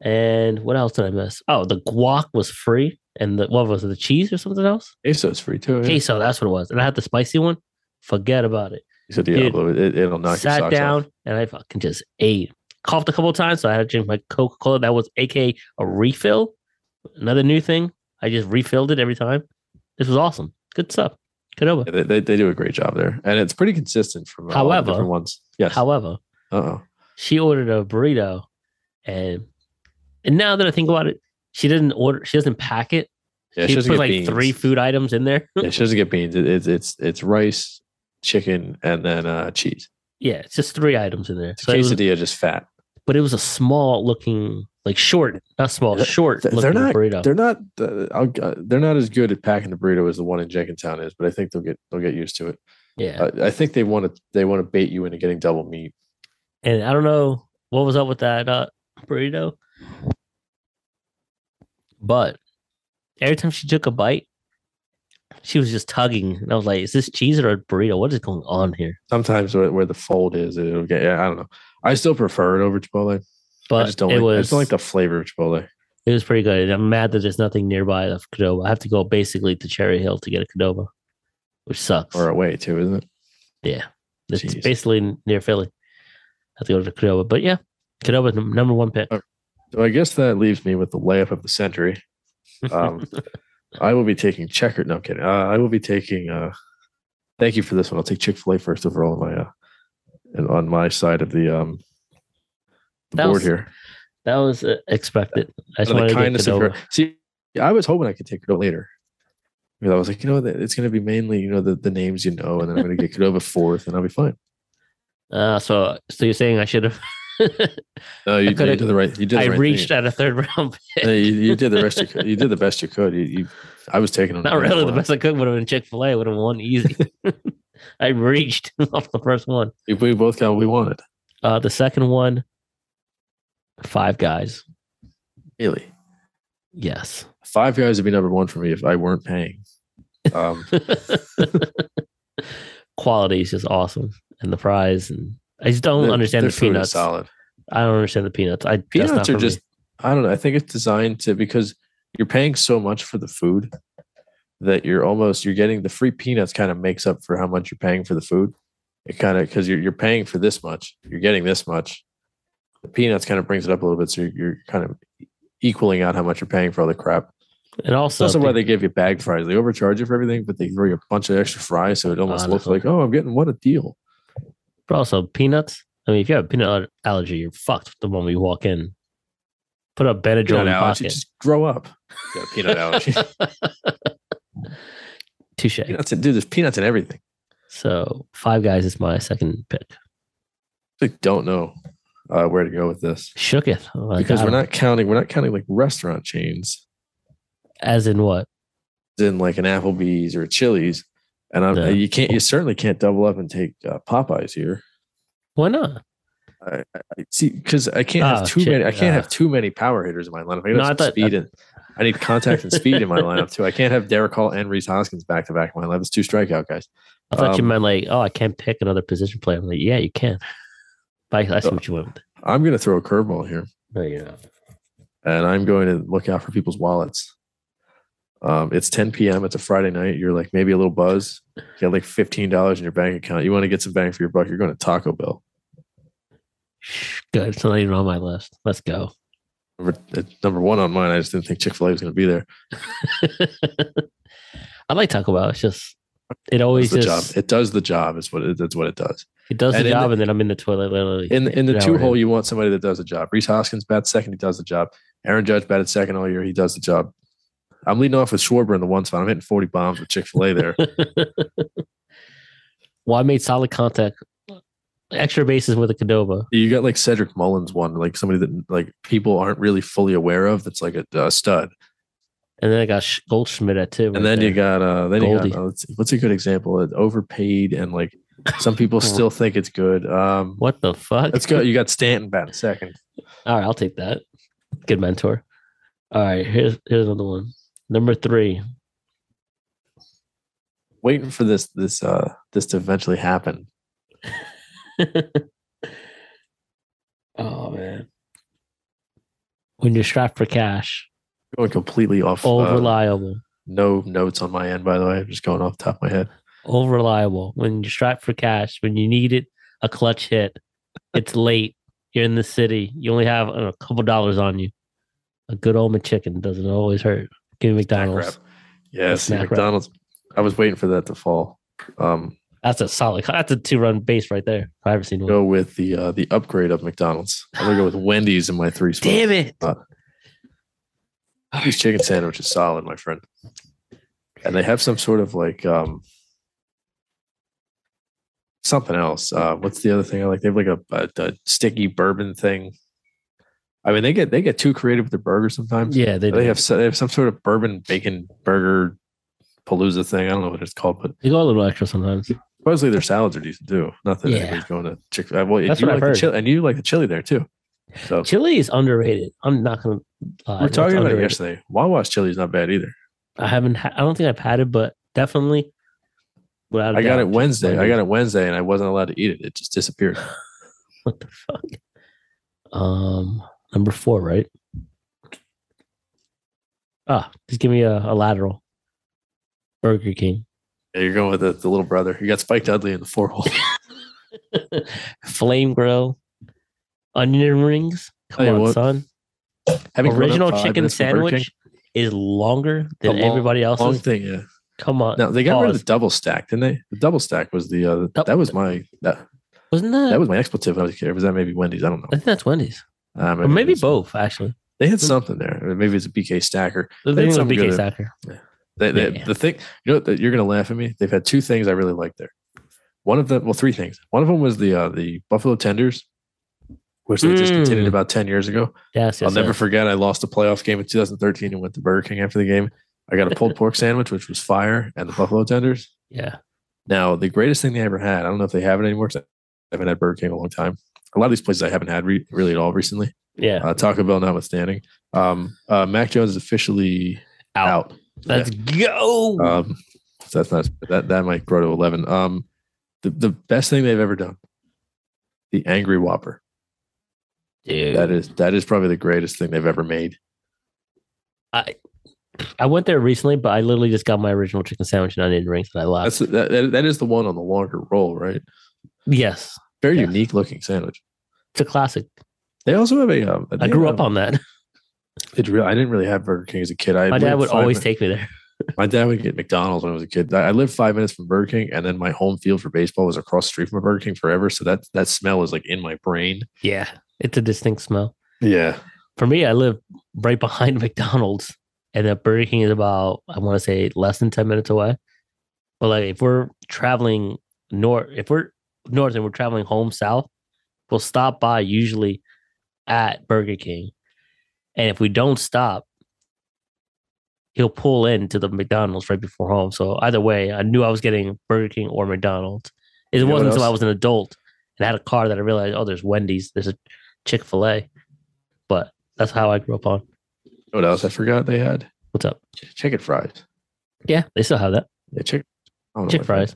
And what else did I miss? Oh, the guac was free, and the what was it? The cheese or something else? Queso's free too. Yeah. Queso, that's what it was. And I had the spicy one. Forget about it. You said Dude, Diablo, it, it'll knock your Sat socks down off. and I fucking just ate. Coughed a couple of times, so I had to drink my Coca Cola. That was aka a refill. Another new thing. I just refilled it every time. This was awesome. Good stuff. Good over. Yeah, they, they, they do a great job there, and it's pretty consistent from the However- different ones. Yes. However, uh oh. she ordered a burrito, and and now that I think about it, she didn't order. She doesn't pack it. Yeah, she she doesn't put like beans. three food items in there. Yeah, she doesn't get beans. It, it's it's it's rice, chicken, and then uh, cheese. yeah, it's just three items in there. It's So it was, quesadilla, just fat. but it was a small looking, like short, not small, short they're looking not- burrito. They're not. Uh, I'll, uh, they're not as good at packing the burrito as the one in Jenkintown is, but I think they'll get they'll get used to it. yeah, Uh, I think they want to they want to bait you into getting double meat. and I don't know what was up with that uh, burrito, but every time she took a bite, she was just tugging, and I was like, "Is this cheese or a burrito? What is going on here?" Sometimes where, where the fold is, it'll get. Yeah, I don't know. I still prefer it over Chipotle. But I just don't. it Like, was I just don't like the flavor of Chipotle. it was pretty good. And I'm mad that there's nothing nearby of Qdoba. I have to go basically to Cherry Hill to get a Qdoba, which sucks. Or away too, isn't it? Yeah, it's Jeez. basically near Philly. I have to go to Qdoba, but yeah, num- number one pick. Uh, So I guess that leaves me with the layup of the century. Um, I will be taking checker. No, I'm kidding. Uh, I will be taking. Uh, thank you for this one. I'll take Chick Fil A first overall on my uh, and on my side of the um the That board was- here. that was uh, expected. I just the to get kindness of her. See, I was hoping I could take Qdoba later. Because I was like, you know, it's going to be mainly, you know, the, the names you know, and then I'm going to get Qdoba fourth, and I'll be fine. Uh, so, so you're saying I should have? No, you, you coulda- did the right. You did. I right reached Thing. at a third round pick. No, you, you did the rest. You, could. you did the best you could. You, you I was taking them. Not really the best I could. Would have been Chick Fil A. Would have won easy. I reached off the first one. We, we both got what we wanted. Uh, the second one, Five Guys. Really, Yes. five guys would be number one for me if I weren't paying. Um, Quality is just awesome, and the fries, and I just don't their- understand the peanuts. Solid. I don't understand the peanuts. I Peanuts are just. me. I don't know. I think it's designed to because you're paying so much for the food that you're almost you're getting the free peanuts kind of makes up for how much you're paying for the food. It kind of because you're you're paying for this much, you're getting this much. The peanuts kind of brings it up a little bit, so you're, you're kind of equaling out how much you're paying for all the crap. and also, that's why they give you bag fries. They overcharge you for everything, but they throw you a bunch of extra fries, so it almost looks like, oh, I'm getting what a deal. But also peanuts. I mean, if you have a peanut allergy, you're fucked the moment you walk in. Put a Benadryl Peanut in your allergy, pocket. just grow up. You got a peanut allergy. Touche. peanuts, in- dude. There's peanuts in everything. So Five Guys is my second pick. I don't know uh, where to go with this Shook it Oh, because we're not counting. We're not counting like restaurant chains, as in what? as in like an Applebee's or a Chili's. And I'm, No. you can't. You certainly can't double up and take uh, Popeyes here. Why not? I, I I- see because I can't Oh, have too shit. many. I can't Uh. have too many power hitters in my lineup. I, No, no, I thought- speed and I need contact and speed in my lineup too. I can't have Darick Hall and Rhys Hoskins back to back in my lineup. It's two strikeout guys. I thought you Um, meant like, oh, I can't pick another position player. I'm like, yeah, you can. But I, I see Uh, what you went with. I'm going to throw a curveball here. There you go. and I'm going to look out for people's wallets. Um, it's 10 p.m. It's a Friday night. You're like maybe a little buzz. You got like $15 in your bank account. You want to get some bang for your buck. You're going to Taco Bell. Good. It's not even on my list. Let's go. Number, number one on mine. I just didn't think Chick Fil A was going to be there. I like Taco Bell. It's just it always the just job. It does the job. Is what it, that's what it does. it does And the job, the- and then I'm in the toilet literally. In in the two hole, you want somebody that does the job. Rhys Hoskins bats second. He does the job. Aaron Judge batted second all year. He does the job. I'm leading off with Schwarber in the one spot. I'm hitting 40 bombs with Chick Fil A there. well, I made solid contact extra bases with a Qdoba. You got like Cedric Mullins one, like somebody that like people aren't really fully aware of. That's like a, a stud. And then I got Goldschmidt at two. And then you got uh then Goldie. you got uh, what's a good example? It overpaid and like some people still think it's good. Um what the fuck? let's go. You got Stanton batting second. All right, I'll take that. Good mentor. All right, here's here's another one. Number three. Waiting for this this uh this to eventually happen. oh man. When you're strapped for cash, Going completely off. all uh, reliable. no notes on my end, by the way. I'm just going off the top of my head. all reliable. When you're strapped for cash, when you need it, a clutch hit. It's late. You're in the city. You only have uh, a couple dollars on you. A good old McChicken doesn't always hurt. Give me McDonald's. Yes, Yeah, A wrap. McDonald's. I was waiting for that to fall. Um, That's a solid. That's a two run base right there. If I ever seen one. go with the uh, the upgrade of McDonald's. I'm gonna go with Wendy's in my three spot. Damn it! Wendy's chicken sandwich is solid, my friend. And they have some sort of like um something else. Uh what's the other thing I like? They have like a, a, a sticky bourbon thing. I mean, they get they get too creative with their burgers sometimes. Yeah, they, They have they have some sort of bourbon bacon burger palooza thing. I don't know what it's called, but They go a little extra sometimes. supposedly their salads are decent too. Not that Yeah. anybody's going to Chick. Well, That's you what like I've the heard. chili, and you like the chili there too. So Chili is underrated. I'm not gonna. Lie. we're talking about it underrated. yesterday. Wawa's chili is not bad either. I haven't. Ha- I don't think I've had it, but definitely. Without I got doubt, it Wednesday. I got it Wednesday, and I wasn't allowed to eat it. It just disappeared. What the fuck? Um, number four, right? Ah, just give me a, a lateral. Burger King. Yeah, you're going with the, the little brother. You got Spike Dudley in the four hole. Flame grill. Onion rings. Come on, what, son. Having Original chicken minutes from Burger sandwich is longer than long- everybody King, long else's. thing. Yeah. Come on. Now they got rid of the double stack, didn't they? The double stack was the uh, that was my that, Wasn't that? that was my expletive. I was. Was that maybe Wendy's? I don't know. I think that's Wendy's. Uh, Or maybe both, actually. They had something there. Maybe it's a BK stacker. The They had something BK good. Stacker. They, they, Yeah. The thing, you know, what, you're gonna laugh at me. They've had two things I really like there. One of them, well, three things. One of them was the uh, the Buffalo Tenders, which they just Mm. continued about ten years ago. Yes, yes. I'll never yes. forget. I lost a playoff game in 2013 and went to Burger King after the game. I got a pulled pork sandwich, which was fire, and the buffalo tenders. Yeah. Now, the greatest thing they ever had. I don't know if they have it anymore. I haven't had Burger King in a long time. A lot of these places I haven't had re- really at all recently. Yeah. Uh, Taco Bell notwithstanding. Um, uh, Mac Jones is officially out. Let's go. Um, so that's not that that might grow to 11. Um, the the best thing they've ever done. The Angry Whopper. Dude. That is that is probably the greatest thing they've ever made. I I went there recently, but I literally just got my original chicken sandwich and onion rings and I. That's that, that, that is the one on the longer roll, right? yes. Very Yeah. unique looking sandwich. It's a classic. They also have a. Um, I grew up on that. It real. I didn't really have Burger King as a kid. I My dad would always min- take me there. My dad would get McDonald's when I was a kid. I lived five minutes from Burger King, and then my home field for baseball was across the street from a Burger King forever. So that that smell is like in my brain. Yeah. It's a distinct smell. Yeah, For me, I live right behind McDonald's and the Burger King is about, I want to say less than 10 minutes away. But like if we're traveling north, if we're north and we're traveling home south, we'll stop by usually at Burger King. And if we don't stop, he'll pull into the McDonald's right before home. So either way, I knew I was getting Burger King or McDonald's. It You wasn't until I was an adult and had a car that I realized, oh, there's Wendy's, there's a Chick fil A. But that's how I grew up on. what else I forgot they had? What's up? Chicken fries. Yeah, they still have that. Yeah, chicken. I don't know Chick fries.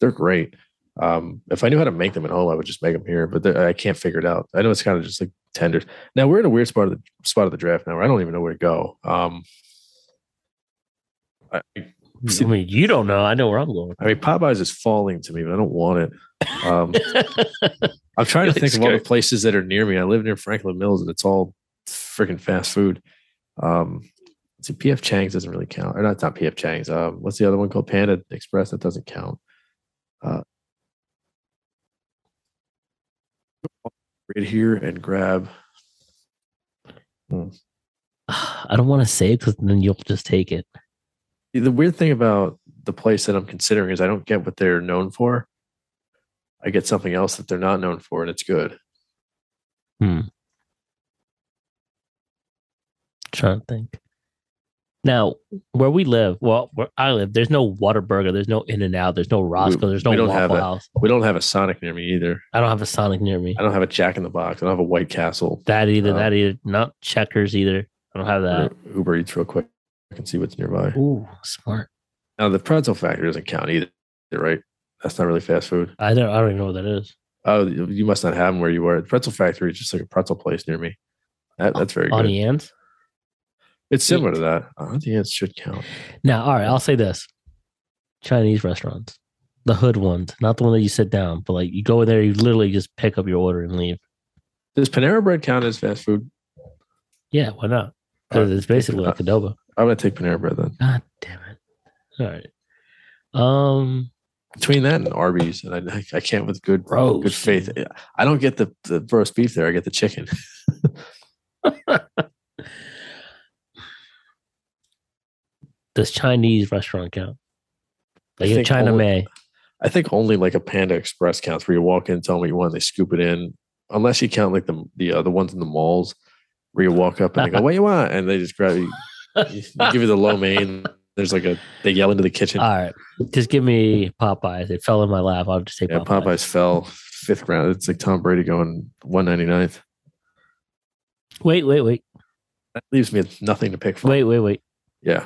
They're great. Um, if I knew how to make them at home, I would just make them here. But I can't figure it out. I know it's kind of just like tenders. Now we're in a weird spot of the spot of the draft now. Where I don't even know where to go. Um, I, I mean, you don't know. I know where I'm going. I mean, Popeyes is falling to me, but I don't want it. Um, I'm trying to think of all the places that are near me. I live near Franklin Mills, and it's all freaking fast food. Um, see, PF Chang's doesn't really count, or not, not PF Chang's. Um, what's the other one called? Panda Express. That doesn't count. Uh, right here and grab. I don't want to say it because then you'll just take it. The weird thing about the place that I'm considering is I don't get what they're known for. I get something else that they're not known for, and it's good. Hmm. Trying to think. Now, where we live, well, where I live, there's no Whataburger, there's no In and Out, there's no Roscoe, there's no we don't have Waffle a- House. We don't have a Sonic near me either. I don't have a Sonic near me. I don't have a Jack in the Box. I don't have a White Castle. That either, Oh. that either, not Checkers either. I don't have that. Uber Eats real quick. I can see what's nearby. Ooh, smart. Now the pretzel factory doesn't count either, right? That's not really fast food. I don't, I don't even know what that is. Oh, you must not have them where you are. The pretzel factory is just like a pretzel place near me. That, that's very On good. the ends. It's similar to that. I think it should count. Now, all right, I'll say this: Chinese restaurants, the hood ones, not the one that you sit down, but like you go in there, you literally just pick up your order and leave. Does Panera Bread count as fast food? Yeah, why not? Because it's basically like adobo. I'm gonna take Panera Bread then. God damn it! All right. Um, Between that and Arby's, and I, I can't with good good faith. I don't get the, the roast beef there. I get the chicken. Does Chinese restaurant count? Like think China only- May. I think only like a Panda Express counts where you walk in, tell them what you want, they scoop it in. Unless you count like the the uh, the ones in the malls where you walk up and they go, "What you want?" and they just grab you, you give you the lo mein. There's like a they yell into the kitchen. All right, just give me Popeyes. It fell in my lap. I'll just take yeah, Popeyes. Popeyes fell fifth round. It's like Tom Brady going 199th. Wait, wait, wait, That leaves me nothing to pick from. wait, wait, wait. Yeah,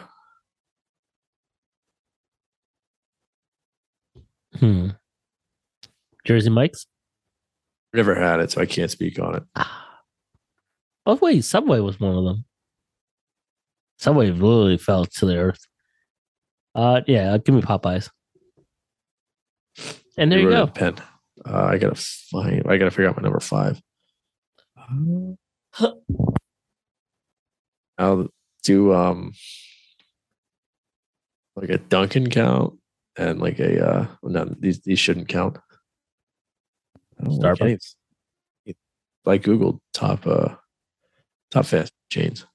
Hmm. Jersey Mike's. never had it, so I can't speak on it. Ah. Oh wait, Subway was one of them. Subway literally fell to the earth. Uh, yeah, give me Popeyes. And there you it go. Pen. Uh, I gotta find. I gotta figure out my number five. I'll do um like a Dunkin' count and like a uh no these these shouldn't count. Don't like any- Starbucks. I top uh top fast chains.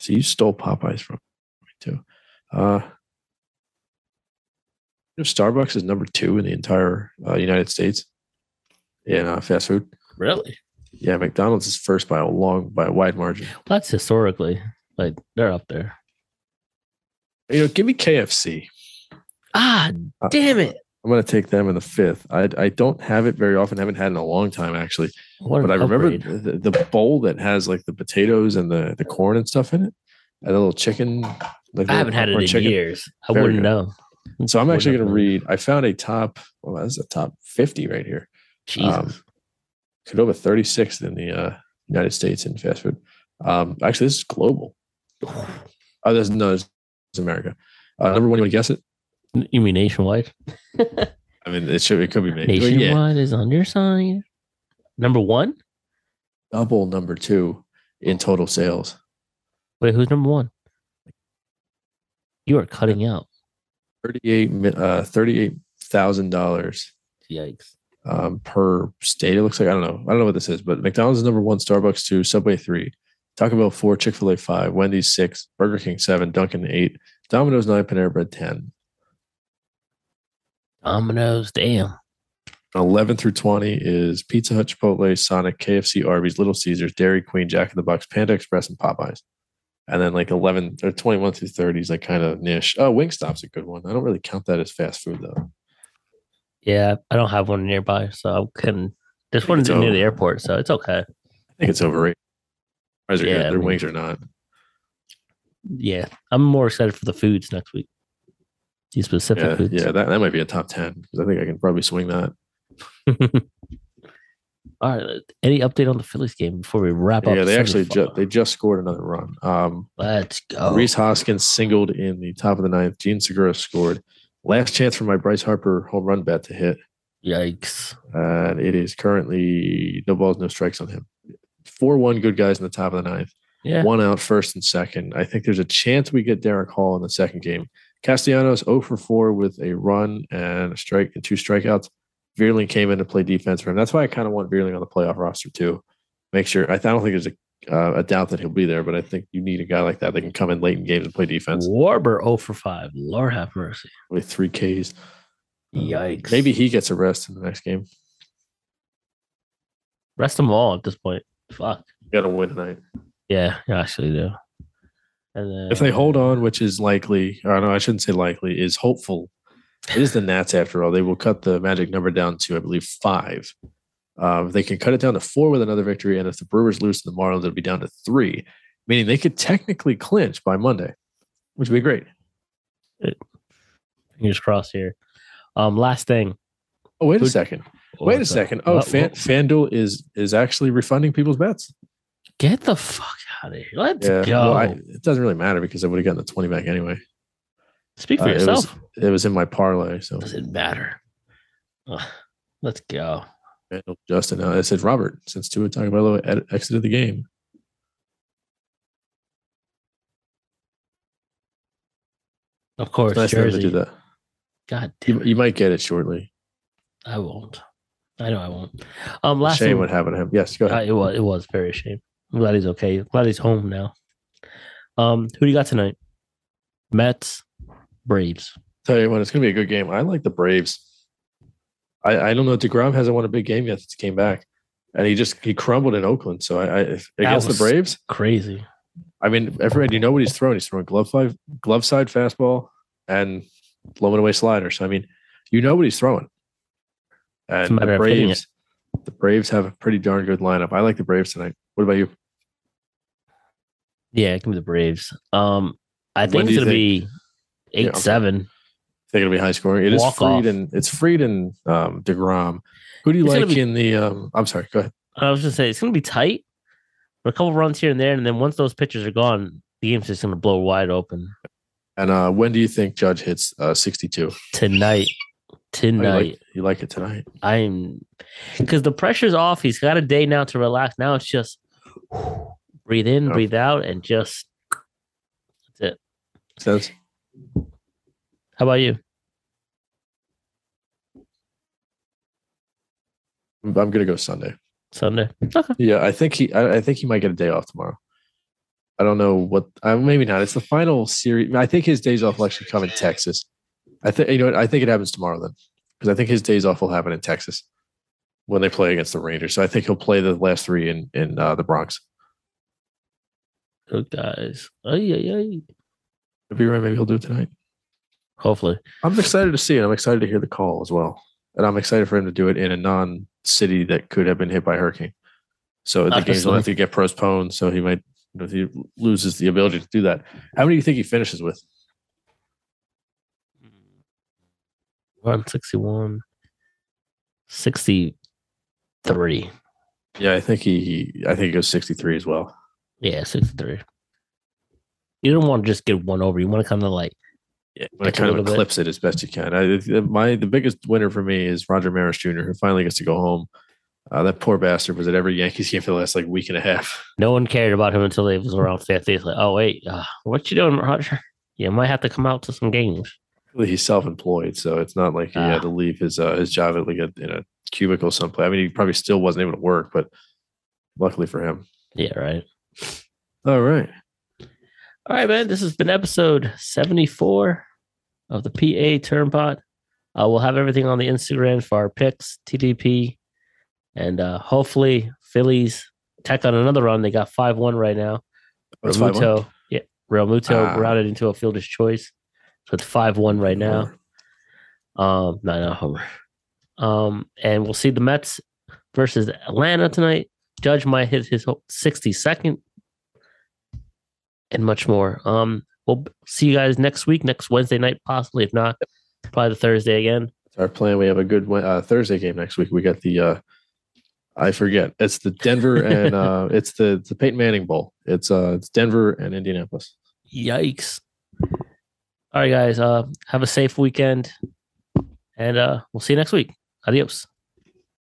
So you stole Popeyes from me too. Uh you know, Starbucks is number two in the entire uh, United States in uh, fast food. Really? Yeah, McDonald's is first by a long by a wide margin. That's historically like they're up there. You know, give me KFC. Ah, Uh, damn it! I'm gonna take them in the fifth. I I don't have it very often. Haven't had it in a long time actually. But I remember the, the bowl that has like the potatoes and the the corn and stuff in it, and a little chicken. Like I haven't had it in chicken. years. I Very wouldn't good. know. So I'm actually gonna read. I found a top. Well, that's a top 50 right here. Jesus. Um, Qdoba 36th in the uh, United States in fast food. Um, actually, this is global. Oh, there's no, it's America. Uh, number one, you want to guess it? You mean nationwide? I mean, it should. It could be made. Nationwide yeah, is on your side. Number one? double number two in total sales. Wait, who's number one? You are cutting out. 38 uh $38,000 Yikes. um, per state. It looks like I don't know. I don't know what this is, but McDonald's is number one, Starbucks two, Subway three, Taco Bell four, Chick Fil A five, Wendy's six, Burger King seven, Dunkin' eight, Domino's nine, Panera Bread ten. Domino's, damn. 11 through 20 is Pizza Hut, Chipotle, Sonic, KFC, Arby's, Little Caesars, Dairy Queen, Jack in the Box, Panda Express, and Popeyes. And then like 11 or 21 through 30 is like kind of niche. Oh, Wingstop's a good one. I don't really count that as fast food though. Yeah, I don't have one nearby, so I couldn't. This one's near the airport, so it's okay. I think it's overrated. Fries are Yeah, good. I Their mean- wings are not. Yeah, I'm more excited for the foods next week. These specific Yeah, foods. yeah, that, that might be a top 10 because I think I can probably swing that. All right. Any update on the Phillies game before we wrap up? Yeah, they actually ju- they just scored another run. Um, Let's go. Rhys Hoskins singled in the top of the ninth. Jean Segura scored. Last chance for my Bryce Harper home run bet to hit. Yikes. and it is currently no balls, no strikes on him. Four one good guys in the top of the ninth. Yeah. One out first and second. I think there's a chance we get Darick Hall in the second game. Castellanos 0 for 4 with a run and a strike and two strikeouts. Vierling came in to play defense for him. That's why I kind of want Vierling on the playoff roster too. Make sure I don't think there's a uh, a doubt that he'll be there, but I think you need a guy like that that can come in late in games and play defense Schwarber 0 for 5. Lord have mercy. with three Ks. Yikes. Maybe he gets a rest in the next game. Rest them all at this point. Fuck. Got to win tonight. Yeah, you actually do. And then If they hold on, which is likely, or no, I shouldn't say likely, is hopeful. It is the Nats after all. They will cut the magic number down to, I believe, five. Um, they can cut it down to four with another victory, and if the Brewers lose to the Marlins, it'll be down to three, meaning they could technically clinch by Monday, which would be great. fingers crossed here. Um, last thing. Oh, wait a second. Wait a second. Oh, What- Fan, FanDuel is is actually refunding people's bets. Get the fuck out of here. Let's Yeah. go. Well, I, it doesn't really matter because I would have gotten the 20 back anyway. Speak for Uh, it was- yourself. It was in my parlay. So Doesn't matter. Ugh, let's go. Justin. Uh, I said Robert, since Tua Tagovailoa ed- exited the game. Of course, nice of them to Jersey. do that. God damn You, it. you might get it shortly. I won't. I know I won't. Um, last Shame thing, what happened to him. Yes, go uh, ahead. it was it was very shame. I'm glad he's okay. Glad he's home now. Um, who do you got tonight? Mets, Braves. Tell you what, it's going to be a good game. I like the Braves. I, I don't know. Degrom hasn't won a big game yet since he came back, and he just he crumbled in Oakland. So I, I against the Braves, Crazy. I mean, everybody, you know what he's throwing? He's throwing glove five, glove side fastball and blowing away slider. So I mean, you know what he's throwing. And the Braves, the Braves have a pretty darn good lineup. I like the Braves tonight. What about you? Yeah, give me the Braves. Um, I think it's gonna be eight Yeah, okay. seven. think it'll be high scoring. It is Walk Fried off. and it's Fried and um, Degrom. Who do you It's like be- in the? Um, I'm sorry. Go ahead. I was just saying it's gonna be tight, but a couple runs here and there, and then once those pitchers are gone, the game's just gonna blow wide open And uh, when do you think Judge hits uh, 62? tonight. Oh, you, Tonight, like, you like it tonight? I'm because the pressure's off. He's got a day now to relax. Now it's just breathe in, breathe out, and just. That's it. Sounds. How about you? I'm, gonna go Sunday. Sunday. Okay. Yeah, I think he. I, I think he might get a day off tomorrow. I don't know what. Uh, maybe not. It's the final series. I think his days off will actually come in Texas. I think you know. What, I think it happens tomorrow then, because I think his days off will happen in Texas when they play against the Rangers. So I think he'll play the last three in in uh, the Bronx. Good guys. Ay, ay, ay. If you're right, maybe he'll do it tonight. Hopefully. I'm excited to see it. I'm excited to hear the call as well, and I'm excited for him to do it in a non-city that could have been hit by a hurricane. So the games will have to get postponed. So he might, you know, if he loses the ability to do that. How many do you think he finishes with? 161. 63. Yeah, I think he, he I think he goes 63 as well. Yeah, 63. You don't want to just get one over. You want to kind of like, Yeah, Like a kind of little bit. eclipse it as best you can. I, my the biggest winner for me is Roger Maris Jr., who finally gets to go home. Uh, that poor bastard was at every Yankees game for the last like week and a half. no one cared about him until they was around fifth. It's like, oh, wait, uh, what you doing, Roger? You might have to come out to some games. He's self-employed, so it's not like he Ah. had to leave his uh, his job at like a, in a cubicle someplace. I mean, he probably still wasn't able to work, but luckily for him. Yeah, right. All right. All right, man. This has been episode 74 of the PA Turnpot. Uh, we'll have everything on the Instagram for our picks, TDP, and uh, hopefully Phillies tack on another run. They got 5 1 right now. One. Realmuto, yeah, Realmuto Ah. routed into a fielder's choice. So it's 5 1 right now. Um, no, no, Homer. Um, and we'll see the Mets versus Atlanta tonight. Judge might hit his 62nd and much more. Um, we'll see you guys next week, next Wednesday night, possibly. If not, probably the Thursday again. It's our plan. We have a good uh, Thursday game next week. We got the uh, I forget. It's the Denver and uh, it's the the Peyton Manning Bowl. It's uh it's Denver and Indianapolis. Yikes. All right, guys. Uh, have a safe weekend, and uh, we'll see you next week. Adios.